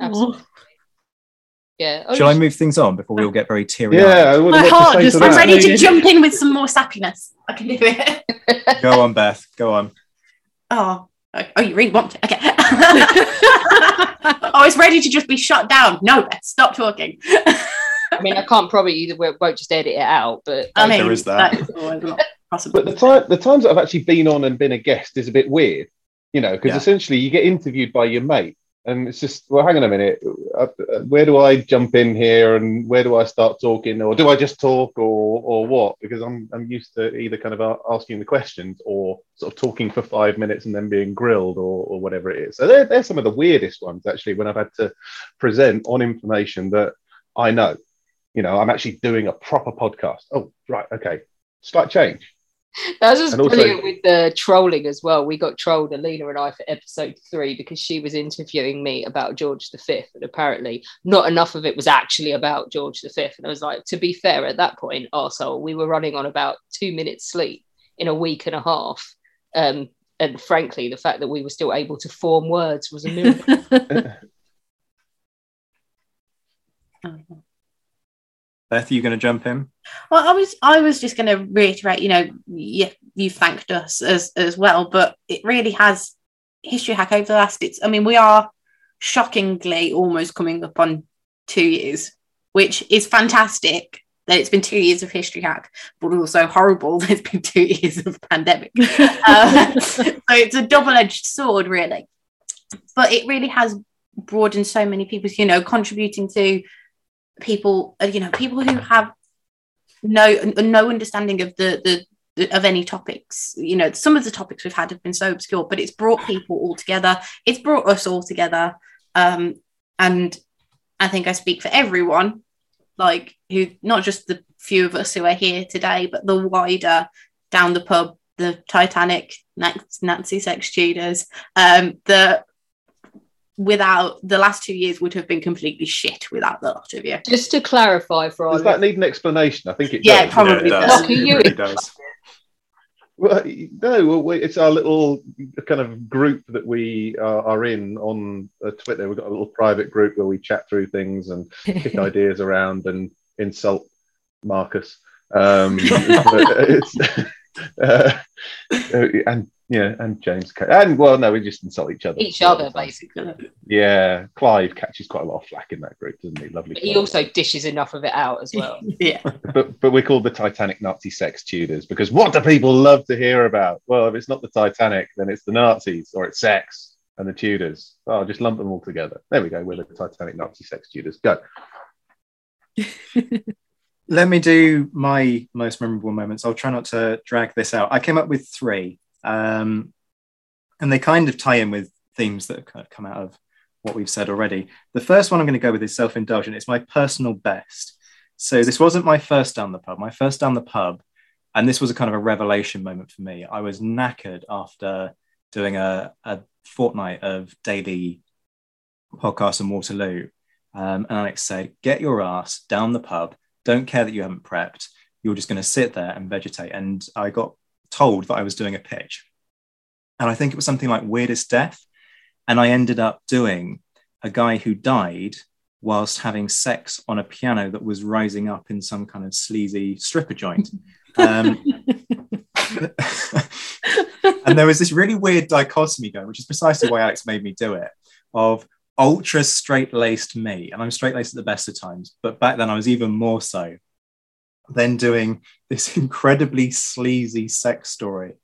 Absolutely. Yeah. Oh, Shall I move things on before we all get very teary? Yeah, my heart just, I'm ready to jump in with some more sappiness. I can do it. Go on, Beth. Go on. Oh, oh, you really want to? Okay. I was ready to just be shut down. No, Beth, stop talking. I mean, I can't probably either. We won't just edit it out, but I mean, There is that. is possible. But the time, the times that I've actually been on and been a guest is a bit weird, you know, because Yeah. essentially you get interviewed by your mate, and it's just, well, hang on a minute, uh, uh, where do I jump in here, and where do I start talking, or do I just talk, or or what? Because I'm I'm used to either kind of asking the questions or sort of talking for five minutes and then being grilled, or or whatever it is. So they're they're some of the weirdest ones actually when I've had to present on information that I know. You know, I'm actually doing a proper podcast. Oh, right, okay, slight change. that was just And also- brilliant with the trolling as well. We got trolled, Alina and I, for episode three because she was interviewing me about George V, and apparently not enough of it was actually about George V. And I was like, to be fair, at that point, arsehole, we were running on about two minutes sleep in a week and a half. Um, and frankly, the fact that we were still able to form words was a miracle. Beth, are you going to jump in? Well, I was I was just going to reiterate, you know, yeah, you thanked us as as well, but it really has history hack over the last. It's I mean, we are shockingly almost coming up on two years, which is fantastic. That it's been two years of history hack, but also horrible. that It's been two years of pandemic. Uh, so it's a double edged sword, really. But it really has broadened so many people's, you know, contributing to people, uh, you know, people who have no no understanding of the, the of any topics. You know some of the topics we've had have been so obscure but it's brought people all together. It's brought us all together. Um and i think i speak for everyone like who not just the few of us who are here today but the wider down the pub the titanic Nax- nancy sex tudors um the without the last two years would have been completely shit without the lot of you Just to clarify for our Does that need an explanation? I think it Yeah, does. probably Yeah, it does. Lucky you. It does. Well, no, well, we, it's our little kind of group that we are, are in on uh, Twitter. We've got a little private group where we chat through things and kick ideas around and insult Marcus. Um, but it's, uh, and yeah, and James, Ca- and well, no, we just insult each other. each other, basically. Yeah, Clive catches quite a lot of flack in that group, doesn't he? Lovely. But he Clive. also dishes enough of it out as well. yeah but but we're called the Titanic Nazi sex Tudors because what do people love to hear about? Well, if it's not the Titanic, then it's the Nazis or it's sex and the Tudors. Oh, just lump them all together. There we go. We're the Titanic Nazi sex Tudors. Go. Let me do my most memorable moments. I'll try not to drag this out. I came up with three, um, and they kind of tie in with themes that have kind of come out of what we've said already. The first one I'm going to go with is self indulgent. It's my personal best. So this wasn't my first down the pub. My first down the pub, and this was a kind of a revelation moment for me. I was knackered after doing a, a fortnight of daily podcast in Waterloo. Um, and Alex said, Get your ass down the pub. Don't care that you haven't prepped. You're just going to sit there and vegetate. And I got told that I was doing a pitch. And I think it was something like Weirdest Death. And I ended up doing a guy who died whilst having sex on a piano that was rising up in some kind of sleazy stripper joint. Um, and there was this really weird dichotomy going, which is precisely why Alex made me do it, of ultra straight laced me. And I'm straight laced at the best of times, but back then I was even more so. Then doing this incredibly sleazy sex story.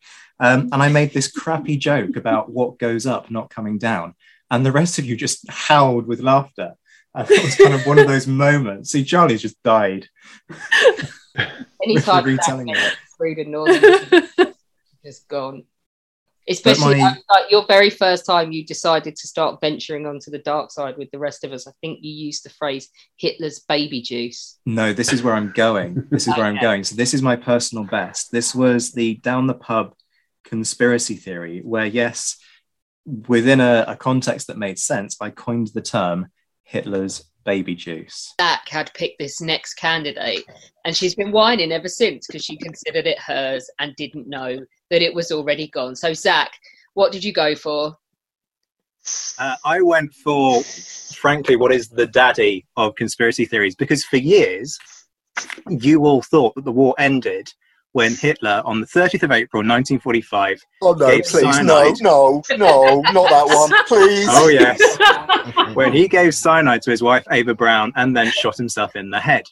Um, and I made this crappy joke about what goes up not coming down. And the rest of you just howled with laughter. And it was kind of one of those moments. See, Charlie's just died. Anytime Retelling back it. Northern just gone. Especially my- like your very first time you decided to start venturing onto the dark side with the rest of us. I think you used the phrase Hitler's baby juice. No, this is where I'm going. This is where I'm going. So this is my personal best. This was the down the pub conspiracy theory, where yes, within a, a context that made sense, I coined the term Hitler's baby juice. Zach had picked this next candidate, and she's been whining ever since because she considered it hers and didn't know that it was already gone. So, Zach, what did you go for? Uh, I went for, frankly, what is the daddy of conspiracy theories because for years you all thought that the war ended when Hitler, on the 30th of April 1945, Oh no, gave please, cyanide- no, no, no, not that one, please. Oh yes, when he gave cyanide to his wife Eva Braun and then shot himself in the head.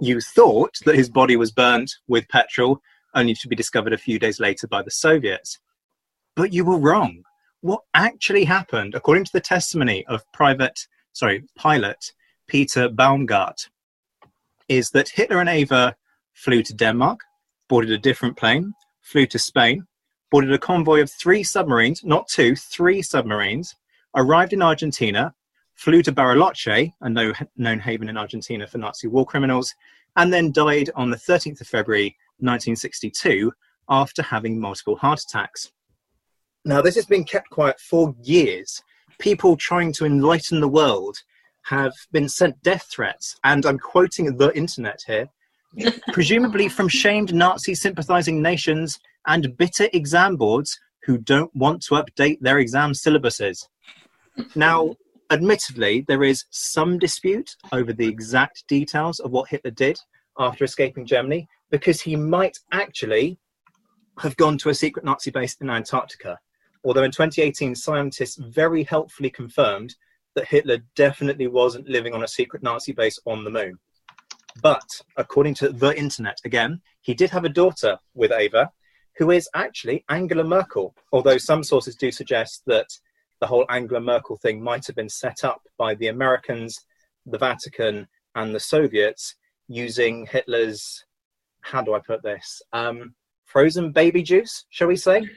You thought that his body was burnt with petrol, only to be discovered a few days later by the Soviets. But you were wrong. What actually happened, according to the testimony of private, sorry, pilot Peter Baumgart, is that Hitler and Eva flew to Denmark, boarded a different plane, flew to Spain, boarded a convoy of three submarines, not two, three submarines, arrived in Argentina, flew to Bariloche, a known haven in Argentina for Nazi war criminals, and then died on the 13th of February 1962 after having multiple heart attacks. Now, this has been kept quiet for years. People trying to enlighten the world have been sent death threats, and I'm quoting the internet here, presumably from shamed Nazi sympathizing nations and bitter exam boards who don't want to update their exam syllabuses. Now, admittedly, there is some dispute over the exact details of what Hitler did after escaping Germany, because he might actually have gone to a secret Nazi base in Antarctica. Although in 2018, scientists very helpfully confirmed that Hitler definitely wasn't living on a secret Nazi base on the moon. But according to the internet, again, he did have a daughter with Eva, who is actually Angela Merkel. Although some sources do suggest that the whole Angela Merkel thing might have been set up by the Americans, the Vatican, and the Soviets using Hitler's, how do I put this? Um, frozen baby juice, shall we say?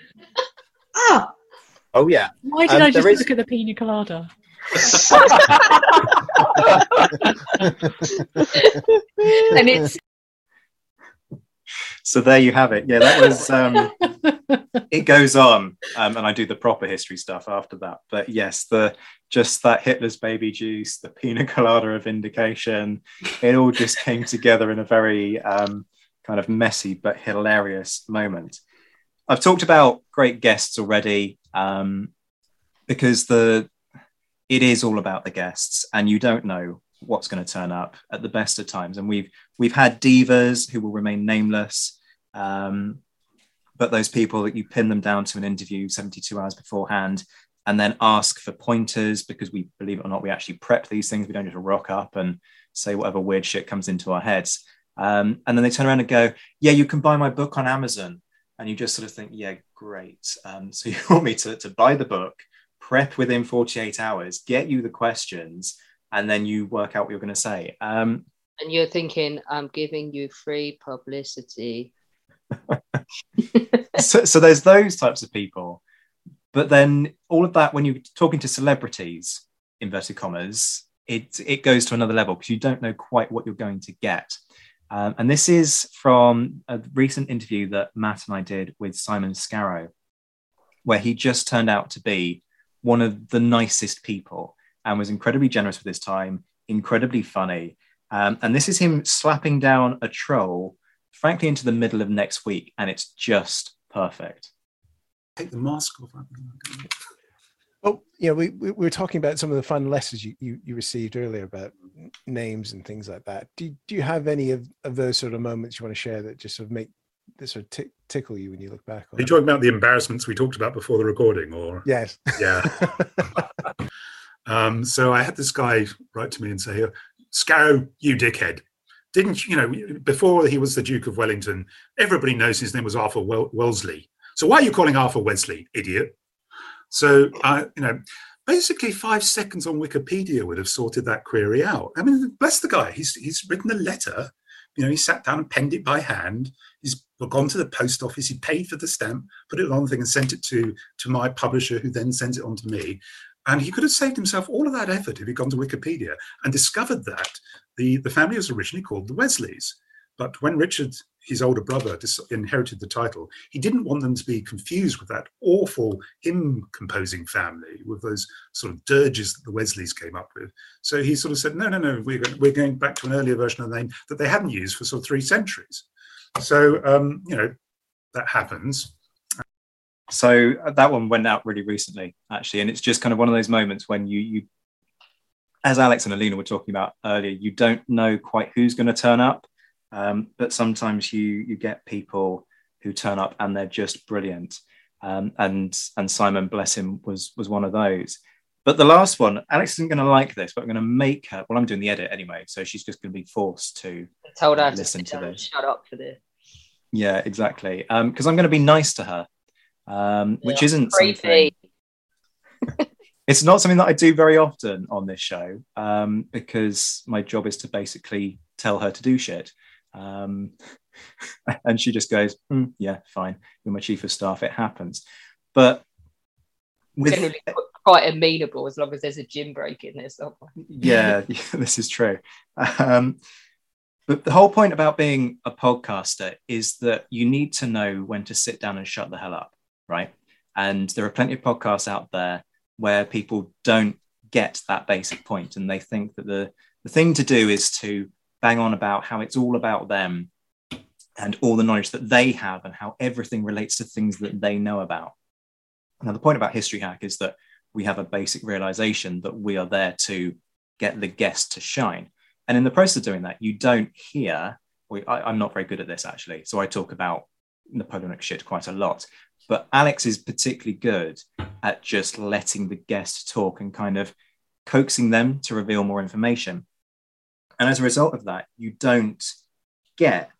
Ah, Oh, yeah. why did Um, I just there is- look at the pina colada? and it's So there you have it. Yeah, that was. Um, it goes on, um, and I do the proper history stuff after that. But yes, the just that Hitler's baby juice, the pina colada of vindication, it all just came together in a very um, kind of messy but hilarious moment. I've talked about great guests already um, because the it is all about the guests, and you don't know what's going to turn up at the best of times. And we've we've had divas who will remain nameless, um, but those people that you pin them down to an interview 72 hours beforehand and then ask for pointers because we believe it or not we actually prep these things we don't just rock up and say whatever weird shit comes into our heads um, and then they turn around and go yeah you can buy my book on amazon. And you just sort of think yeah great. Um, so you want me to, to buy the book prep within 48 hours get you the questions and then you work out what you're going to say. Um, and you're thinking, I'm giving you free publicity. so, so there's those types of people. But then all of that when you're talking to celebrities inverted commas it it goes to another level because you don't know quite what you're going to get um, and this is from a recent interview that matt and i did with simon scarrow where he just turned out to be one of the nicest people and was incredibly generous with his time incredibly funny um, and this is him slapping down a troll frankly into the middle of next week and it's just perfect Take the mask off. Oh, you know, we we were talking about some of the fun letters you, you, you received earlier about names and things like that. Do, do you have any of, of those sort of moments you want to share that just sort of make that sort of tick, tickle you when you look back on Are you talking about the embarrassments we talked about before the recording, or Yes. yeah. um, so I had this guy write to me and say, "Scarrow, you dickhead." Didn't you know before he was the Duke of Wellington? Everybody knows his name was Arthur Wel- Wellesley. So why are you calling Arthur Wesley, idiot? So you know, basically five seconds on Wikipedia would have sorted that query out. I mean, bless the guy. He's he's written a letter. You know, he sat down and penned it by hand. He's gone to the post office. He paid for the stamp, put it on the thing, and sent it to to my publisher, who then sent it on to me. And he could have saved himself all of that effort if he'd gone to Wikipedia and discovered that the, the family was originally called the Wesleys. But when Richard, his older brother, inherited the title, he didn't want them to be confused with that awful hymn composing family, with those sort of dirges that the Wesleys came up with. So he sort of said, no, no, no, we're we're going back to an earlier version of the name that they hadn't used for sort of three centuries. So, um, you know, that happens. So uh, that one went out really recently, actually, and it's just kind of one of those moments when you, you, as Alex and Alina were talking about earlier, you don't know quite who's going to turn up, um, but sometimes you you get people who turn up and they're just brilliant, um, and and Simon, bless him, was was one of those. But the last one, Alex isn't going to like this, but I'm going to make her. Well, I'm doing the edit anyway, so she's just going to be forced to Told her listen sit to this. shut up for this. Yeah, exactly. Because I'm going to be nice to her, um, which isn't creepy. something. it's not something that I do very often on this show um, because my job is to basically tell her to do shit. Um, and she just goes, "Mm, "Yeah, fine. You're my chief of staff. It happens." But with Generally quite amenable as long as there's a gym break in there somewhere. yeah, yeah, this is true. Um, but the whole point about being a podcaster is that you need to know when to sit down and shut the hell up, right? And there are plenty of podcasts out there where people don't get that basic point and they think that the, the thing to do is to bang on about how it's all about them and all the knowledge that they have and how everything relates to things that they know about. Now, the point about History Hack is that we have a basic realization that we are there to get the guest to shine. And in the process of doing that, you don't hear, I, I'm not very good at this actually. So I talk about Napoleonic shit quite a lot. But Alex is particularly good at just letting the guest talk and kind of coaxing them to reveal more information. And as a result of that, you don't get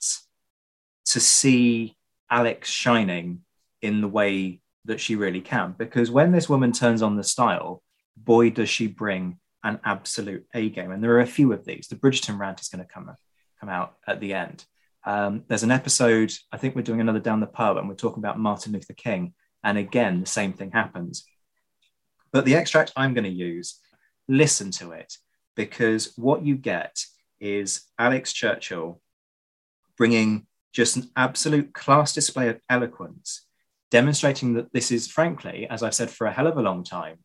to see Alex shining in the way that she really can. Because when this woman turns on the style, boy, does she bring an absolute A game. And there are a few of these. The Bridgerton rant is going to come, come out at the end. Um, there's an episode, I think we're doing another down the pub, and we're talking about Martin Luther King. And again, the same thing happens. But the extract I'm going to use, listen to it, because what you get is Alex Churchill bringing just an absolute class display of eloquence, demonstrating that this is, frankly, as I've said for a hell of a long time,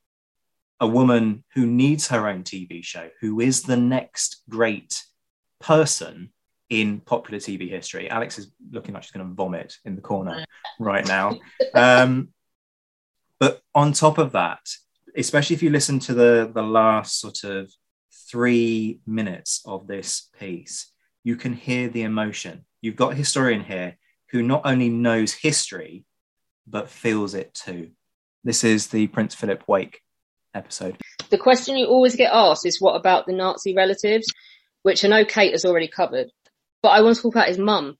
a woman who needs her own TV show, who is the next great person in popular TV history. Alex is looking like she's going to vomit in the corner right now. Um, but on top of that, especially if you listen to the, the last sort of three minutes of this piece, you can hear the emotion. You've got a historian here who not only knows history, but feels it too. This is the Prince Philip Wake episode. The question you always get asked is what about the Nazi relatives, which I know Kate has already covered. But I want to talk about his mum.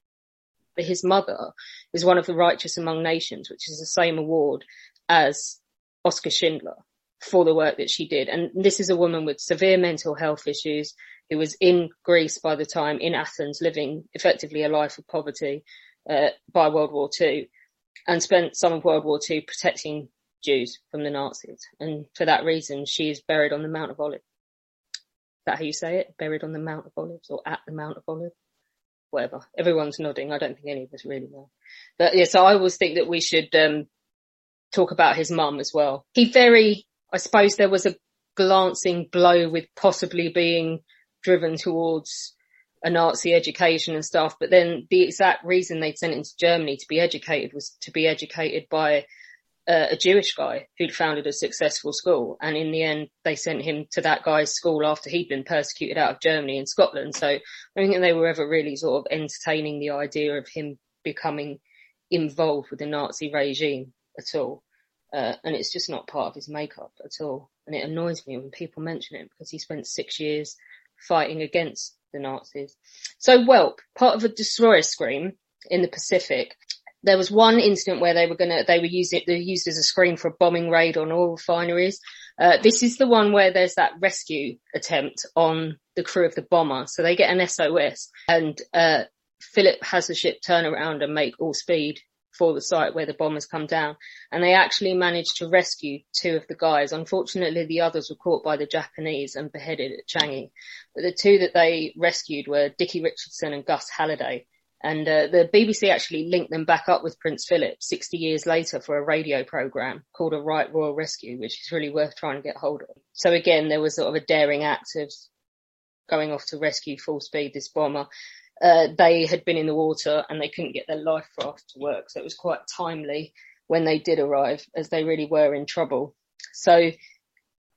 His mother is one of the righteous among nations, which is the same award as Oskar Schindler for the work that she did. And this is a woman with severe mental health issues who was in Greece by the time, in Athens, living effectively a life of poverty uh, by World War II, and spent some of World War II protecting Jews from the Nazis. And for that reason, she is buried on the Mount of Olives. Is that how you say it? Buried on the Mount of Olives or at the Mount of Olives? Whatever. Everyone's nodding. I don't think any of us really know. But yeah, so I always think that we should um, talk about his mum as well. He very, I suppose there was a glancing blow with possibly being driven towards a Nazi education and stuff. But then the exact reason they'd sent him to Germany to be educated was to be educated by uh, a Jewish guy who'd founded a successful school. And in the end, they sent him to that guy's school after he'd been persecuted out of Germany and Scotland. So I don't think they were ever really sort of entertaining the idea of him becoming involved with the Nazi regime at all. Uh, and it's just not part of his makeup at all. And it annoys me when people mention it because he spent six years fighting against the Nazis. So Whelp, part of a destroyer screen in the Pacific, there was one incident where they were gonna they were using they were used as a screen for a bombing raid on oil refineries. Uh, this is the one where there's that rescue attempt on the crew of the bomber. So they get an SOS and uh, Philip has the ship turn around and make all speed for the site where the bombers come down. And they actually managed to rescue two of the guys. Unfortunately, the others were caught by the Japanese and beheaded at Changi. But the two that they rescued were Dickie Richardson and Gus Halliday. And uh, the BBC actually linked them back up with Prince Philip 60 years later for a radio program called A Right Royal Rescue, which is really worth trying to get hold of. So again, there was sort of a daring act of going off to rescue full speed this bomber uh, they had been in the water and they couldn't get their life raft to work. So it was quite timely when they did arrive, as they really were in trouble. So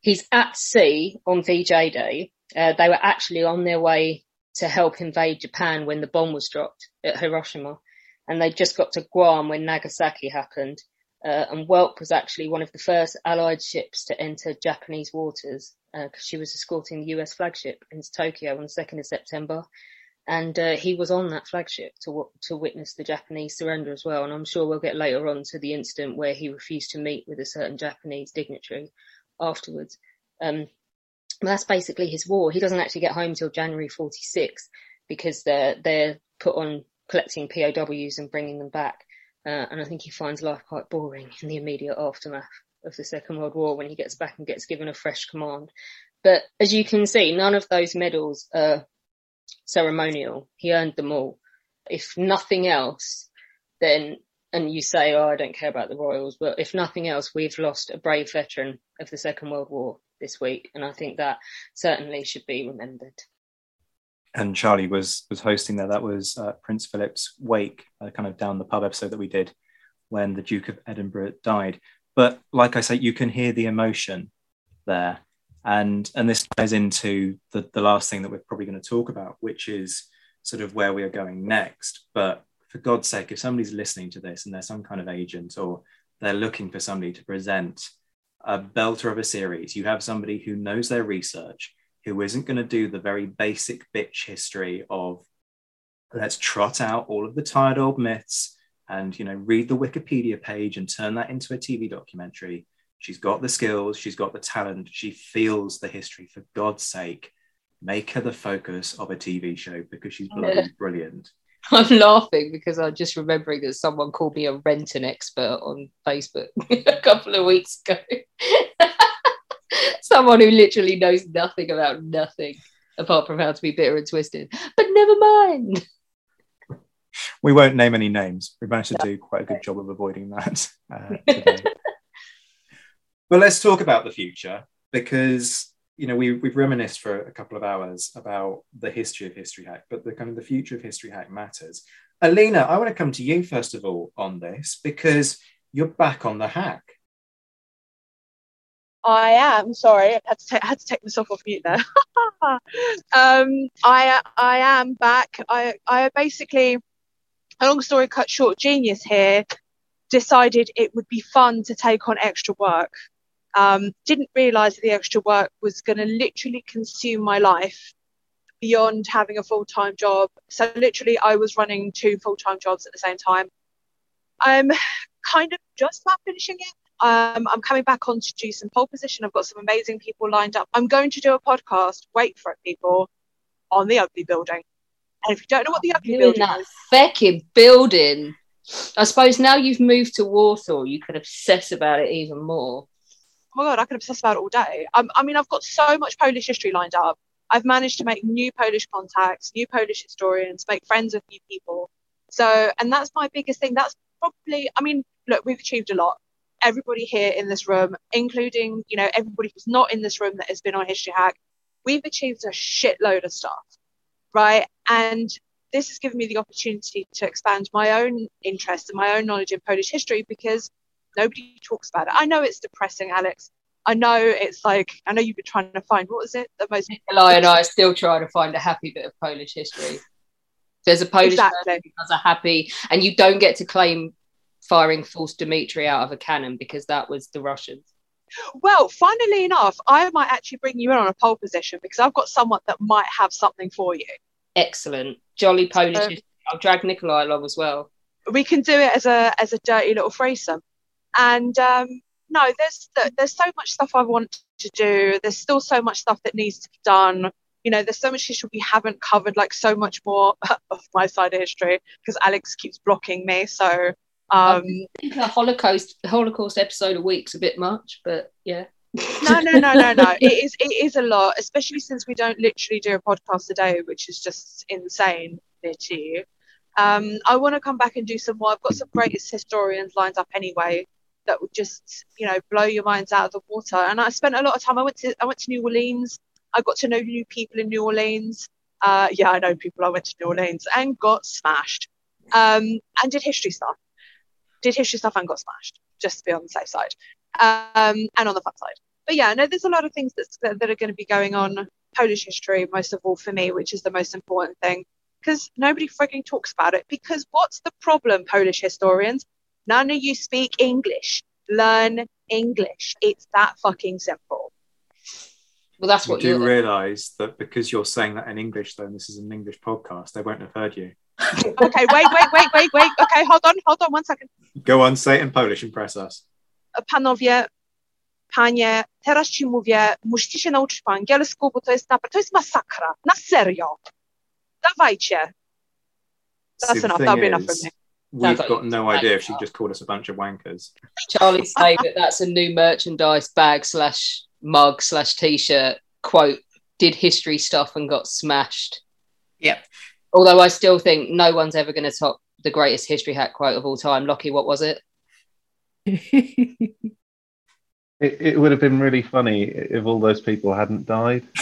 he's at sea on VJ Day. Uh, they were actually on their way to help invade Japan when the bomb was dropped at Hiroshima. And they just got to Guam when Nagasaki happened. Uh, and Whelp was actually one of the first Allied ships to enter Japanese waters because uh, she was escorting the US flagship into Tokyo on the 2nd of September and uh, he was on that flagship to to witness the Japanese surrender as well. And I'm sure we'll get later on to the incident where he refused to meet with a certain Japanese dignitary afterwards. Um, that's basically his war. He doesn't actually get home till January 46 because they're they're put on collecting POWs and bringing them back. Uh, and I think he finds life quite boring in the immediate aftermath of the Second World War when he gets back and gets given a fresh command. But as you can see, none of those medals are ceremonial. He earned them all. If nothing else, then, and you say, oh, I don't care about the Royals, but if nothing else, we've lost a brave veteran of the Second World War this week. And I think that certainly should be remembered. And Charlie was was hosting there. That was uh, Prince Philip's wake, uh, kind of down the pub episode that we did when the Duke of Edinburgh died. But like I say, you can hear the emotion there and and this ties into the, the last thing that we're probably going to talk about which is sort of where we are going next. But for god's sake if somebody's listening to this and they're some kind of agent or they're looking for somebody to present a belter of a series you have somebody who knows their research who isn't going to do the very basic bitch history of let's trot out all of the tired old myths and you know read the wikipedia page and turn that into a tv documentary She's got the skills, she's got the talent, she feels the history. For God's sake, make her the focus of a TV show because she's bloody brilliant. I'm laughing because I'm just remembering that someone called me a renting expert on Facebook a couple of weeks ago. someone who literally knows nothing about nothing apart from how to be bitter and twisted. But never mind. We won't name any names. We managed to do quite a good job of avoiding that uh, today. But let's talk about the future because you know we, we've reminisced for a couple of hours about the history of history hack but the kind of the future of history hack matters alina i want to come to you first of all on this because you're back on the hack I am sorry. I had to, ta- had to take myself off mute there. um, I I am back. I I basically, a long story cut short, genius here decided it would be fun to take on extra work. Um, didn't realize that the extra work was going to literally consume my life beyond having a full time job. So, literally, I was running two full time jobs at the same time. I'm kind of just about finishing it. Um, I'm coming back on to do some pole position. I've got some amazing people lined up. I'm going to do a podcast, wait for it, people, on the ugly building. And if you don't know what the ugly Doing building that is, fucking building. I suppose now you've moved to Warsaw, you can obsess about it even more. Oh my god, I could obsess about it all day. Um, I mean, I've got so much Polish history lined up. I've managed to make new Polish contacts, new Polish historians, make friends with new people. So, and that's my biggest thing. That's probably, I mean, look, we've achieved a lot. Everybody here in this room, including, you know, everybody who's not in this room that has been on History Hack, we've achieved a shitload of stuff, right? And this has given me the opportunity to expand my own interests and my own knowledge in Polish history because nobody talks about it. I know it's depressing, Alex. I know it's like I know you've been trying to find what was it the most Eli and I are still trying to find a happy bit of Polish history. There's a Polish Exactly. who does a happy, and you don't get to claim firing false Dimitri out of a cannon because that was the Russians. Well, funnily enough, I might actually bring you in on a pole position because I've got someone that might have something for you. Excellent, jolly Polish. So- I'll drag Nikolai along as well. we can do it as a as a dirty little threesome. And um, no, there's there's so much stuff I want to do. There's still so much stuff that needs to be done. you know, there's so much history we haven't covered, like so much more of my side of history because Alex keeps blocking me. So um, I think a Holocaust Holocaust episode a week's a bit much, but yeah. no, no, no, no, no. It is it is a lot, especially since we don't literally do a podcast a day, which is just insane you. Um, I want to come back and do some more. I've got some greatest historians lined up anyway that would just, you know, blow your minds out of the water. And I spent a lot of time. I went to I went to New Orleans. I got to know new people in New Orleans. Uh, yeah, I know people. I went to New Orleans and got smashed. Um, and did history stuff. Did history stuff and got smashed. Just to be on the safe side. Um, and on the fun side. But yeah, no, there's a lot of things that's, that, that are going to be going on. Polish history, most of all for me, which is the most important thing because nobody frigging talks about it. Because what's the problem, Polish historians? None of you speak English. Learn English. It's that fucking simple. Well, that's You what do you're. realise that because you're saying that in English, though, and this is an English podcast, they won't have heard you. okay, wait, wait, wait, wait, wait. Okay, hold on, hold on one second. Go on, say it in Polish, impress us. Panowie, panie, teraz ci mówię, musicie się nauczyć po angielsku, bo to jest, na, to jest masakra. Na serio. Dawajcie. That's See, enough. That'll be enough is, from me. We've Sounds like got no idea if she just called us a bunch of wankers. Charlie's saying that that's a new merchandise bag slash mug slash t-shirt quote. Did history stuff and got smashed. Yep. Although I still think no one's ever going to top the greatest history hack quote of all time. Lockie, what was it? It, it would have been really funny if all those people hadn't died.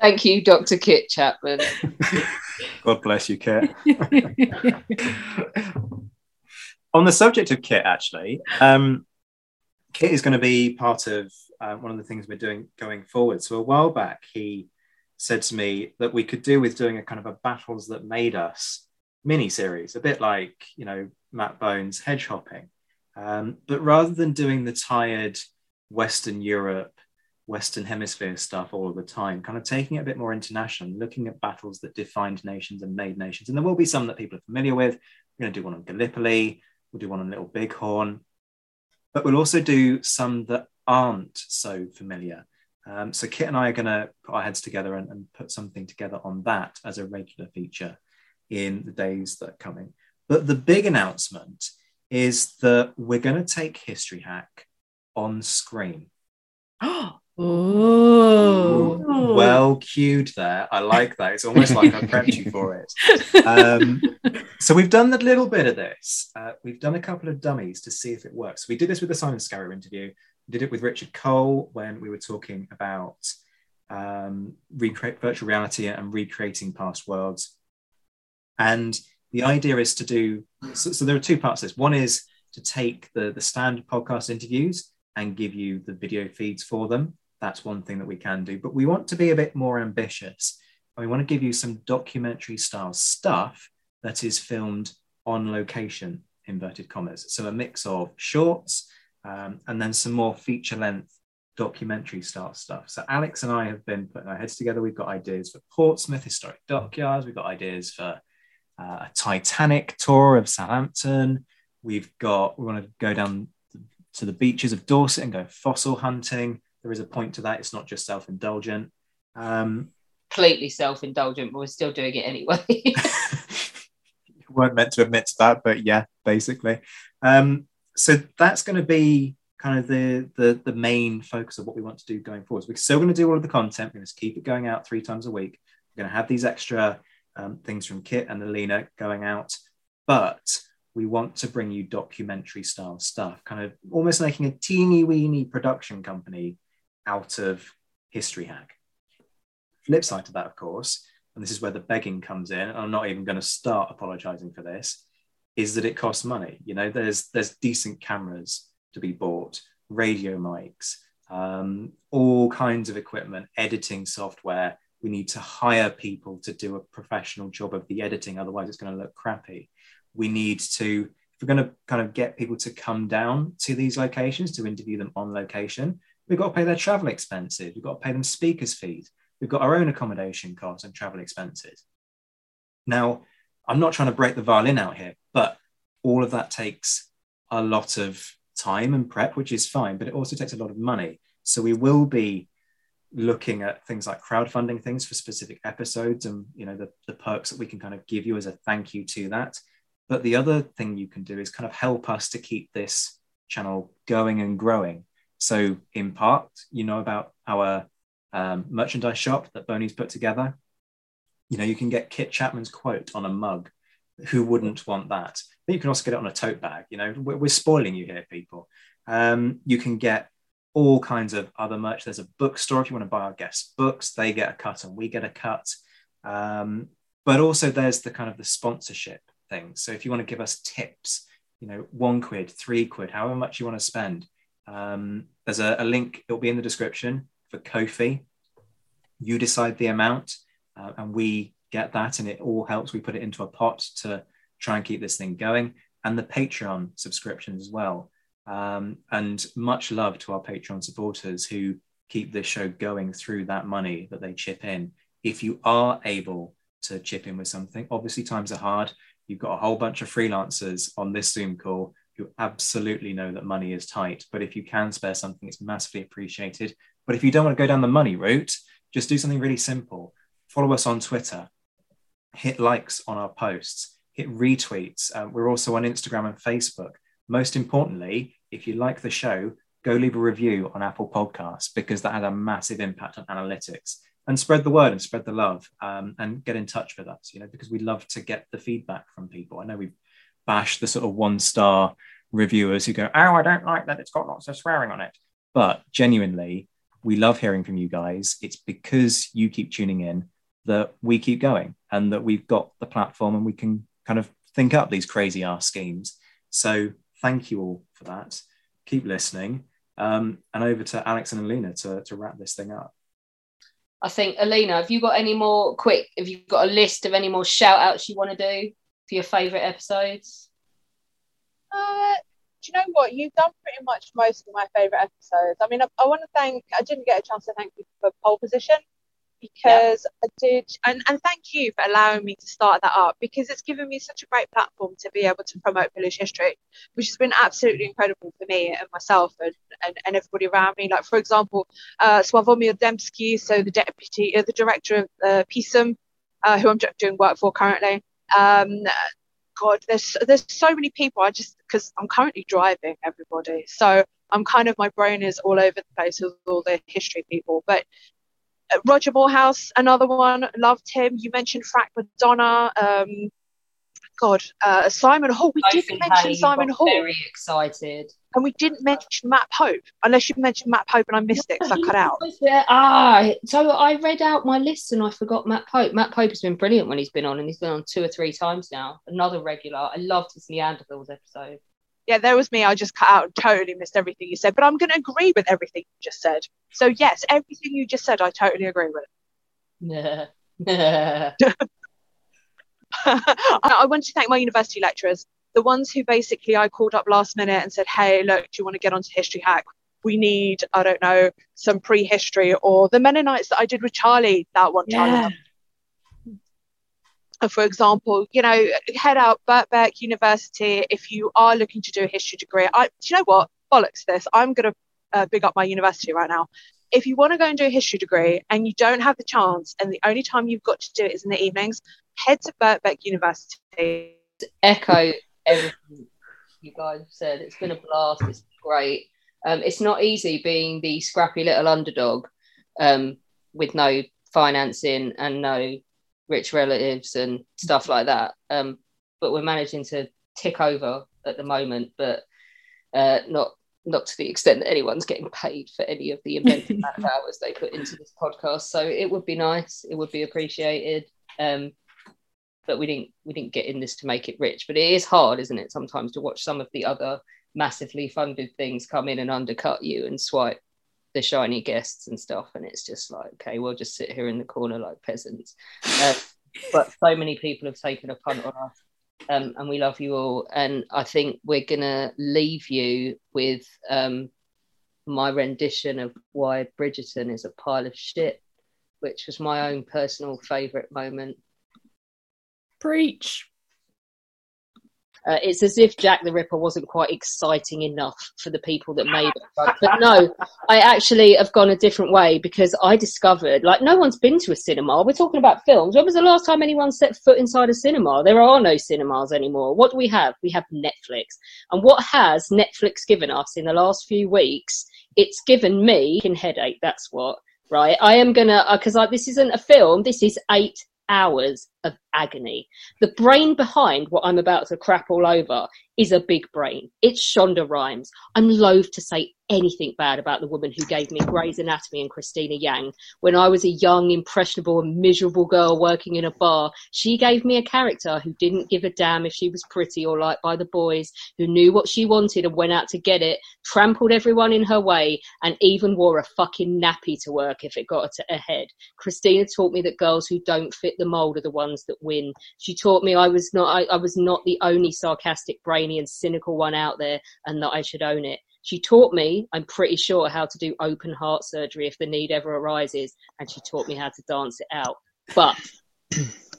Thank you, Dr. Kit Chapman. God bless you, Kit. On the subject of Kit, actually, um, Kit is going to be part of uh, one of the things we're doing going forward. So a while back, he said to me that we could do with doing a kind of a battles that made us mini series, a bit like you know Matt Bones hedge hopping, um, but rather than doing the tired Western Europe, Western Hemisphere stuff all of the time, kind of taking it a bit more international, looking at battles that defined nations and made nations. And there will be some that people are familiar with. We're going to do one on Gallipoli, we'll do one on Little Bighorn, but we'll also do some that aren't so familiar. Um, so Kit and I are going to put our heads together and, and put something together on that as a regular feature in the days that are coming. But the big announcement is that we're going to take History Hack on screen. Oh. Oh well cued there. I like that. It's almost like I prepped you for it. Um, so we've done a little bit of this. Uh, we've done a couple of dummies to see if it works. We did this with the Simon Scarrow interview. We did it with Richard Cole when we were talking about um, recreate virtual reality and recreating past worlds. And the idea is to do so, so there are two parts to this. One is to take the, the standard podcast interviews and give you the video feeds for them. That's one thing that we can do. But we want to be a bit more ambitious. And we want to give you some documentary style stuff that is filmed on location, inverted commas. So a mix of shorts um, and then some more feature length documentary style stuff. So Alex and I have been putting our heads together. We've got ideas for Portsmouth historic dockyards. We've got ideas for uh, a Titanic tour of Southampton. We've got we want to go down to the beaches of Dorset and go fossil hunting. There is a point to that. It's not just self indulgent. Um, Completely self indulgent, but we're still doing it anyway. weren't meant to admit to that, but yeah, basically. Um, so that's going to be kind of the, the the main focus of what we want to do going forward. So we're still going to do all of the content. We're going to keep it going out three times a week. We're going to have these extra um, things from Kit and Alina going out, but we want to bring you documentary style stuff, kind of almost making a teeny weeny production company out of History Hack. Flip side to that, of course, and this is where the begging comes in. And I'm not even going to start apologizing for this. Is that it costs money? You know, there's there's decent cameras to be bought, radio mics, um, all kinds of equipment, editing software. We need to hire people to do a professional job of the editing, otherwise it's going to look crappy. We need to, if we're going to kind of get people to come down to these locations to interview them on location, we've got to pay their travel expenses. We've got to pay them speakers fees. We've got our own accommodation costs and travel expenses. Now, I'm not trying to break the violin out here, but all of that takes a lot of time and prep, which is fine, but it also takes a lot of money. So we will be looking at things like crowdfunding things for specific episodes and you know the, the perks that we can kind of give you as a thank you to that but the other thing you can do is kind of help us to keep this channel going and growing so in part you know about our um, merchandise shop that boney's put together you know you can get kit chapman's quote on a mug who wouldn't want that but you can also get it on a tote bag you know we're, we're spoiling you here people um, you can get all kinds of other merch. There's a bookstore if you want to buy our guests' books, they get a cut and we get a cut. Um, but also there's the kind of the sponsorship thing. So if you want to give us tips, you know, one quid, three quid, however much you want to spend, um, there's a, a, link. It'll be in the description for Ko-fi. You decide the amount, uh, and we get that, and it all helps. We put it into a pot to try and keep this thing going, and the Patreon subscriptions as well. Um, and much love to our Patreon supporters who keep this show going through that money that they chip in. If you are able to chip in with something, obviously times are hard. You've got a whole bunch of freelancers on this Zoom call who absolutely know that money is tight. But if you can spare something, it's massively appreciated. But if you don't want to go down the money route, just do something really simple. Follow us on Twitter, hit likes on our posts, hit retweets. Uh, we're also on Instagram and Facebook most importantly, if you like the show, go leave a review on Apple Podcasts because that has a massive impact on analytics. And spread the word and spread the love um, and get in touch with us, you know, because we love to get the feedback from people. I know we've bashed the sort of one star reviewers who go, Oh, I don't like that it's got lots of swearing on it. But genuinely, we love hearing from you guys. It's because you keep tuning in that we keep going and that we've got the platform and we can kind of think up these crazy ass schemes. So thank you all for that. Keep listening. Um, and over to Alex and Alina to, to wrap this thing up. I think, Alina, have you got any more quick? Have you got a list of any more shout outs you want to do for your favourite episodes? Uh, do you know what? You've done pretty much most of my favourite episodes. I mean, I, I want to thank, I didn't get a chance to thank you for pole position because yeah. I did, and, and thank you for allowing me to start that up because it's given me such a great platform to be able to promote Polish history, which has been absolutely incredible for me and myself and, and, and everybody around me. Like, for example, uh, Sławomir Dębski, so the deputy, uh, the director of uh, PISM, uh, who I'm doing work for currently. Um, God, there's there's so many people. I just because I'm currently driving everybody, so I'm kind of my brain is all over the place with all the history people. But Roger Moorhouse, another one, loved him. You mentioned Frank Madonna. Um, God, uh, Simon Hall. We didn't mention Simon Hall. Very excited. And we didn't mention Matt Pope, unless you mentioned Matt Pope and I missed it because I cut out. Yeah, ah, so I read out my list and I forgot Matt Pope. Matt Pope has been brilliant when he's been on, and he's been on two or three times now. Another regular. I loved his Neanderthals episode yeah, there was me. I just cut out and totally missed everything you said. But I'm going to agree with everything you just said. So, yes, everything you just said, I totally agree with. Yeah. I want to thank my university lecturers, the ones who basically I called up last minute and said, hey, look, do you want to get onto History Hack? We need, I don't know, some prehistory or the Mennonites that I did with Charlie, that one, yeah. Charlie for example, you know, head out Birkbeck University if you are looking to do a history degree. I, do you know what? Bollocks this. I'm going to uh, big up my university right now. If you want to go and do a history degree and you don't have the chance, and the only time you've got to do it is in the evenings, head to Birkbeck University. Echo everything you guys have said. It's been a blast. It's great. Um, it's not easy being the scrappy little underdog um, with no financing and no rich relatives and stuff like that. Um, but we're managing to tick over at the moment, but uh, not not to the extent that anyone's getting paid for any of the amount of hours they put into this podcast. So it would be nice, it would be appreciated. Um, but we didn't we didn't get in this to make it rich. But it is hard, isn't it, sometimes to watch some of the other massively funded things come in and undercut you and swipe the shiny guests and stuff and it's just like okay we'll just sit here in the corner like peasants uh, but so many people have taken a punt on us um, and we love you all and i think we're gonna leave you with um, my rendition of why bridgerton is a pile of shit which was my own personal favorite moment preach Uh, it's as if Jack the Ripper wasn't quite exciting enough for the people that made it. But no, I actually have gone a different way because I discovered, like, no one's been to a cinema. We're talking about films. When was the last time anyone set foot inside a cinema? There are no cinemas anymore. What do we have? We have Netflix. And what has Netflix given us in the last few weeks? It's given me a headache. That's what right? I am gonna because uh, this isn't a film. This is eight hours of agony. The brain behind what I'm about to crap all over is a big brain. It's Shonda Rhimes. I'm loath to say anything bad about the woman who gave me Grey's Anatomy and Cristina Yang. When I was a young, impressionable, and miserable girl working in a bar, she gave me a character who didn't give a damn if she was pretty or liked by the boys, who knew what she wanted and went out to get it, trampled everyone in her way, and even wore a fucking nappy to work if it got her to ahead. Christina taught me that girls who don't fit the mold are the ones that win. She taught me I was not I, I was not the only sarcastic, brainy, and cynical one out there, and that I should own it. She taught me, I'm pretty sure, how to do open heart surgery if the need ever arises, and she taught me how to dance it out. But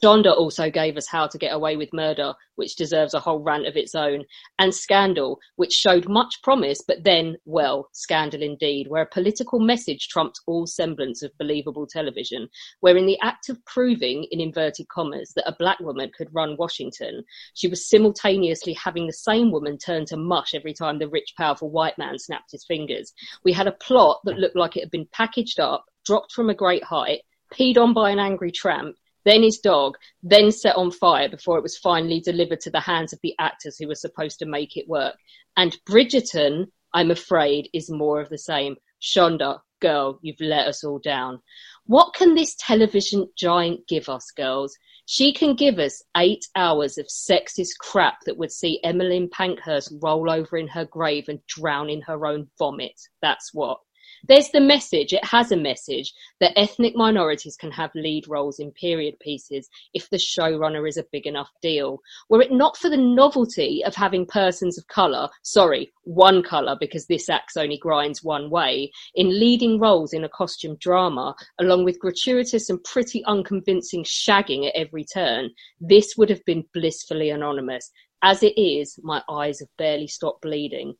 Shonda also gave us How to Get Away with Murder, which deserves a whole rant of its own, and Scandal, which showed much promise, but then, well, scandal indeed, where a political message trumped all semblance of believable television, where in the act of proving, in inverted commas, that a black woman could run Washington, she was simultaneously having the same woman turn to mush every time the rich, powerful white man snapped his fingers. We had a plot that looked like it had been packaged up, dropped from a great height, peed on by an angry tramp, then his dog, then set on fire before it was finally delivered to the hands of the actors who were supposed to make it work. And Bridgerton, I'm afraid, is more of the same. Shonda, girl, you've let us all down. What can this television giant give us, girls? She can give us eight hours of sexist crap that would see Emmeline Pankhurst roll over in her grave and drown in her own vomit. That's what there's the message, it has a message that ethnic minorities can have lead roles in period pieces if the showrunner is a big enough deal. Were it not for the novelty of having persons of colour, sorry, one colour because this axe only grinds one way, in leading roles in a costume drama, along with gratuitous and pretty unconvincing shagging at every turn, this would have been blissfully anonymous. As it is, my eyes have barely stopped bleeding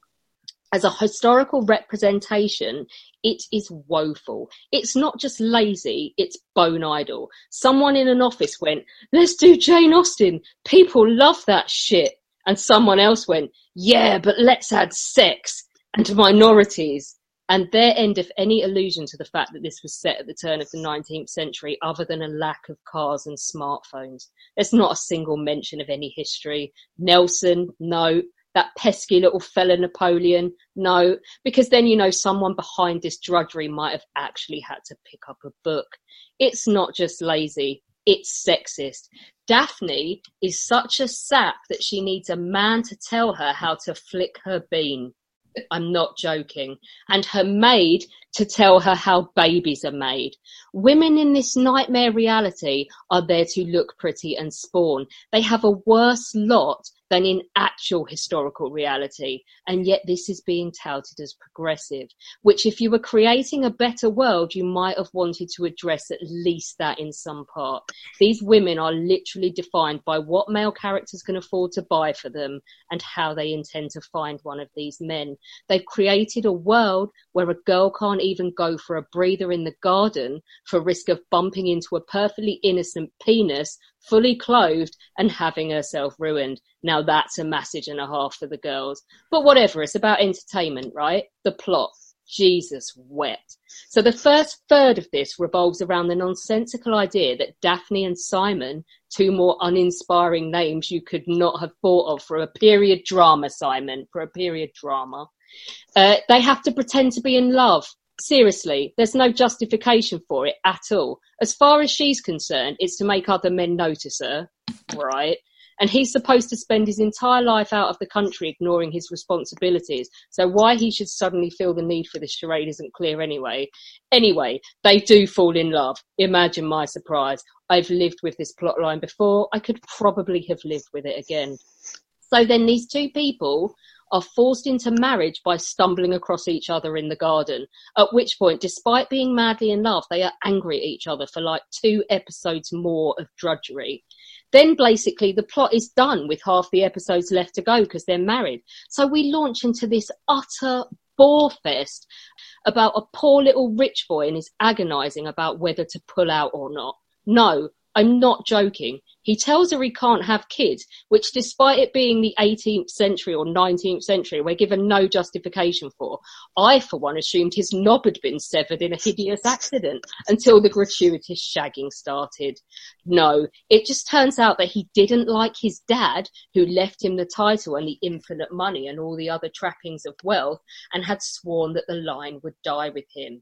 as a historical representation, it is woeful. It's not just lazy, it's bone idle. Someone in an office went, let's do Jane Austen. People love that shit. And someone else went, yeah, but let's add sex and minorities. And there end of any allusion to the fact that this was set at the turn of the 19th century, other than a lack of cars and smartphones. There's not a single mention of any history. Nelson, no that pesky little fella Napoleon. No, because then you know someone behind this drudgery might have actually had to pick up a book. It's not just lazy, it's sexist. Daphne is such a sap that she needs a man to tell her how to flick her bean. I'm not joking. And her maid to tell her how babies are made. Women in this nightmare reality are there to look pretty and spawn. They have a worse lot than in actual historical reality. And yet, this is being touted as progressive, which, if you were creating a better world, you might have wanted to address at least that in some part. These women are literally defined by what male characters can afford to buy for them and how they intend to find one of these men. They've created a world where a girl can't even go for a breather in the garden for risk of bumping into a perfectly innocent penis fully clothed and having herself ruined. Now that's a message and a half for the girls. But whatever, it's about entertainment, right? The plot. Jesus wept. So the first third of this revolves around the nonsensical idea that Daphne and Simon, two more uninspiring names you could not have thought of for a period drama, Simon, for a period drama, uh, they have to pretend to be in love seriously, there's no justification for it at all. As far as she's concerned, it's to make other men notice her, right? And he's supposed to spend his entire life out of the country ignoring his responsibilities. So why he should suddenly feel the need for this charade isn't clear anyway. Anyway, they do fall in love. Imagine my surprise. I've lived with this plotline before. I could probably have lived with it again. So then these two people are forced into marriage by stumbling across each other in the garden. At which point, despite being madly in love, they are angry at each other for like two episodes more of drudgery. Then basically the plot is done with half the episodes left to go because they're married. So we launch into this utter bore fest about a poor little rich boy and is agonizing about whether to pull out or not. No, I'm not joking. He tells her he can't have kids, which, despite it being the 18th century or 19th century, we're given no justification for. I, for one, assumed his knob had been severed in a hideous accident until the gratuitous shagging started. No, it just turns out that he didn't like his dad, who left him the title and the infinite money and all the other trappings of wealth, and had sworn that the line would die with him.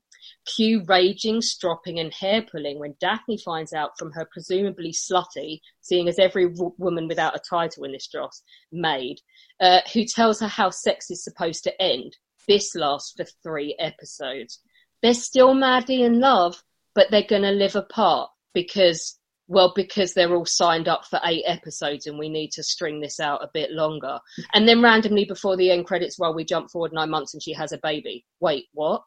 Cue raging, stropping, and hair pulling when Daphne finds out from her presumably slutty, seeing as every w- woman without a title in this dross, maid, uh, who tells her how sex is supposed to end. This lasts for three episodes. They're still madly in love, but they're going to live apart because, well, because they're all signed up for eight episodes and we need to string this out a bit longer. And then randomly before the end credits, well, we jump forward nine months and she has a baby. Wait, what?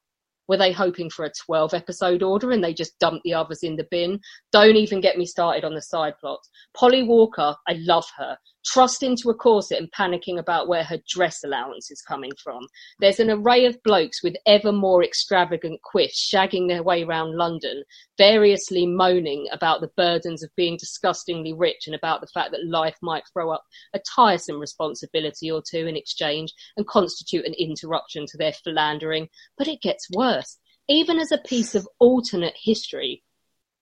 Were they hoping for a 12 episode order and they just dumped the others in the bin? Don't even get me started on the side plots. Polly Walker, I love her. Trussed into a corset and panicking about where her dress allowance is coming from. There's an array of blokes with ever more extravagant quiffs shagging their way around London, variously moaning about the burdens of being disgustingly rich and about the fact that life might throw up a tiresome responsibility or two in exchange and constitute an interruption to their philandering. But it gets worse. Even as a piece of alternate history,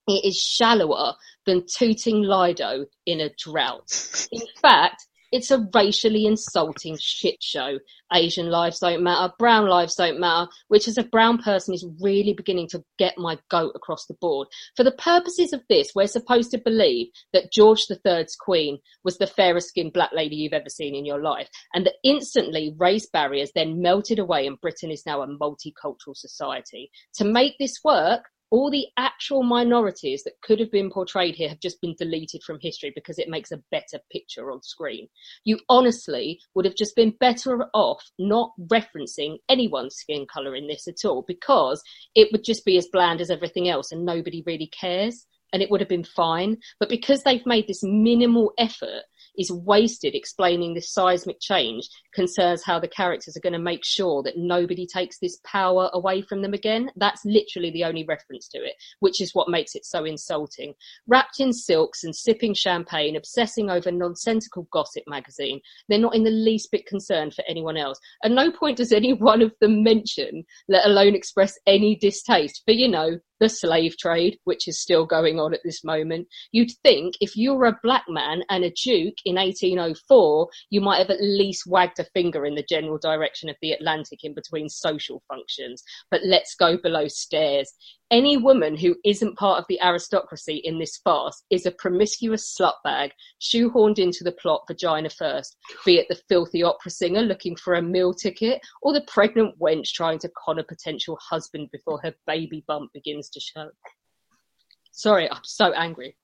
it is shallower than tooting Lido in a drought. In fact, it's a racially insulting shit show. Asian lives don't matter, brown lives don't matter, which as a brown person is really beginning to get my goat across the board. For the purposes of this, we're supposed to believe that George III's queen was the fairest skinned black lady you've ever seen in your life, and that instantly race barriers then melted away and Britain is now a multicultural society. To make this work, all the actual minorities that could have been portrayed here have just been deleted from history because it makes a better picture on screen. You honestly would have just been better off not referencing anyone's skin colour in this at all because it would just be as bland as everything else and nobody really cares and it would have been fine. But because they've made this minimal effort is wasted explaining this seismic change concerns how the characters are going to make sure that nobody takes this power away from them again. That's literally the only reference to it, which is what makes it so insulting. Wrapped in silks and sipping champagne, obsessing over nonsensical gossip magazine, they're not in the least bit concerned for anyone else. At no point does any one of them mention, let alone express any distaste for, you know, the slave trade, which is still going on at this moment. You'd think if you were a black man and a duke in 1804, you might have at least wagged a finger in the general direction of the Atlantic in between social functions. But let's go below stairs. Any woman who isn't part of the aristocracy in this farce is a promiscuous slutbag shoehorned into the plot vagina first, be it the filthy opera singer looking for a meal ticket or the pregnant wench trying to con a potential husband before her baby bump begins to show. Sorry, I'm so angry.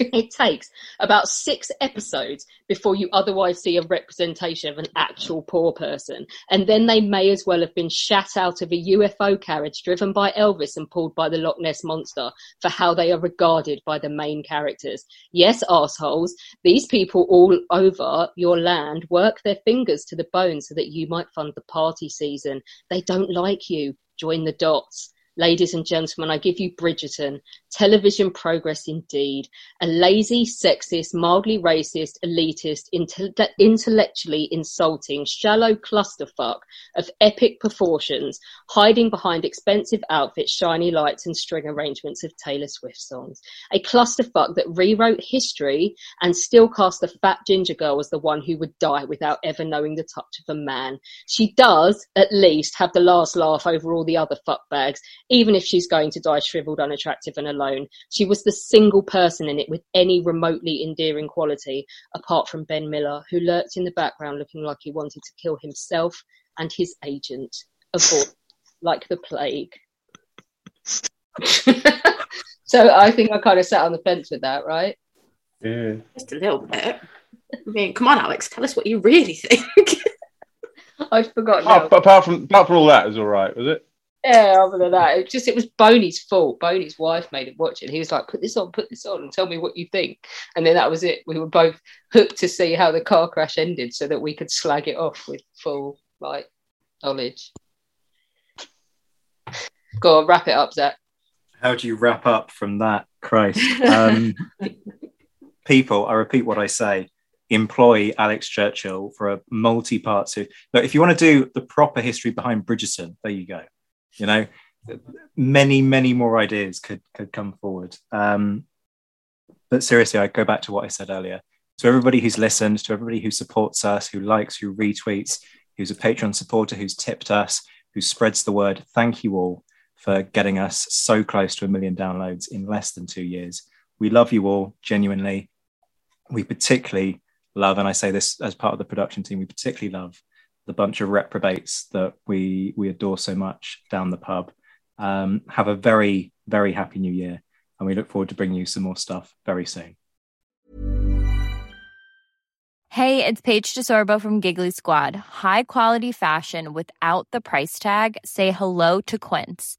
It takes about six episodes before you otherwise see a representation of an actual poor person. And then they may as well have been shat out of a UFO carriage driven by Elvis and pulled by the Loch Ness Monster for how they are regarded by the main characters. Yes, assholes, these people all over your land work their fingers to the bone so that you might fund the party season. They don't like you. Join the dots. Ladies and gentlemen, I give you Bridgerton, television progress indeed. A lazy, sexist, mildly racist, elitist, inte- intellectually insulting, shallow clusterfuck of epic proportions, hiding behind expensive outfits, shiny lights, and string arrangements of Taylor Swift songs. A clusterfuck that rewrote history and still cast the fat ginger girl as the one who would die without ever knowing the touch of a man. She does, at least, have the last laugh over all the other fuckbags even if she's going to die shriveled, unattractive, and alone. She was the single person in it with any remotely endearing quality, apart from Ben Miller, who lurked in the background looking like he wanted to kill himself and his agent, avoid like the plague. so I think I kind of sat on the fence with that, right? Yeah. Just a little bit. I mean, come on, Alex, tell us what you really think. I forgot. Oh, apart from apart from all that, it was all right, was it? Yeah, other than that, it just it was Boney's fault. Boney's wife made him watch it. He was like, "Put this on, put this on, and tell me what you think." And then that was it. We were both hooked to see how the car crash ended, so that we could slag it off with full like knowledge. Go on, wrap it up, Zach. How do you wrap up from that? Christ. Um, people, I repeat what I say, employ Alex Churchill for a multi-part series. But if you want to do the proper history behind Bridgerton, there you go. You know, many, many more ideas could could come forward. Um, but seriously, I go back to what I said earlier. To everybody who's listened, to everybody who supports us, who likes, who retweets, who's a Patreon supporter, who's tipped us, who spreads the word, thank you all for getting us so close to a million downloads in less than two years. We love you all genuinely. We particularly love, and I say this as part of the production team, we particularly love the bunch of reprobates that we we adore so much down the pub. Um, have a very very happy new year, and we look forward to bringing you some more stuff very soon. Hey, it's Paige DeSorbo from Giggly Squad. High quality fashion without the price tag. Say hello to Quince.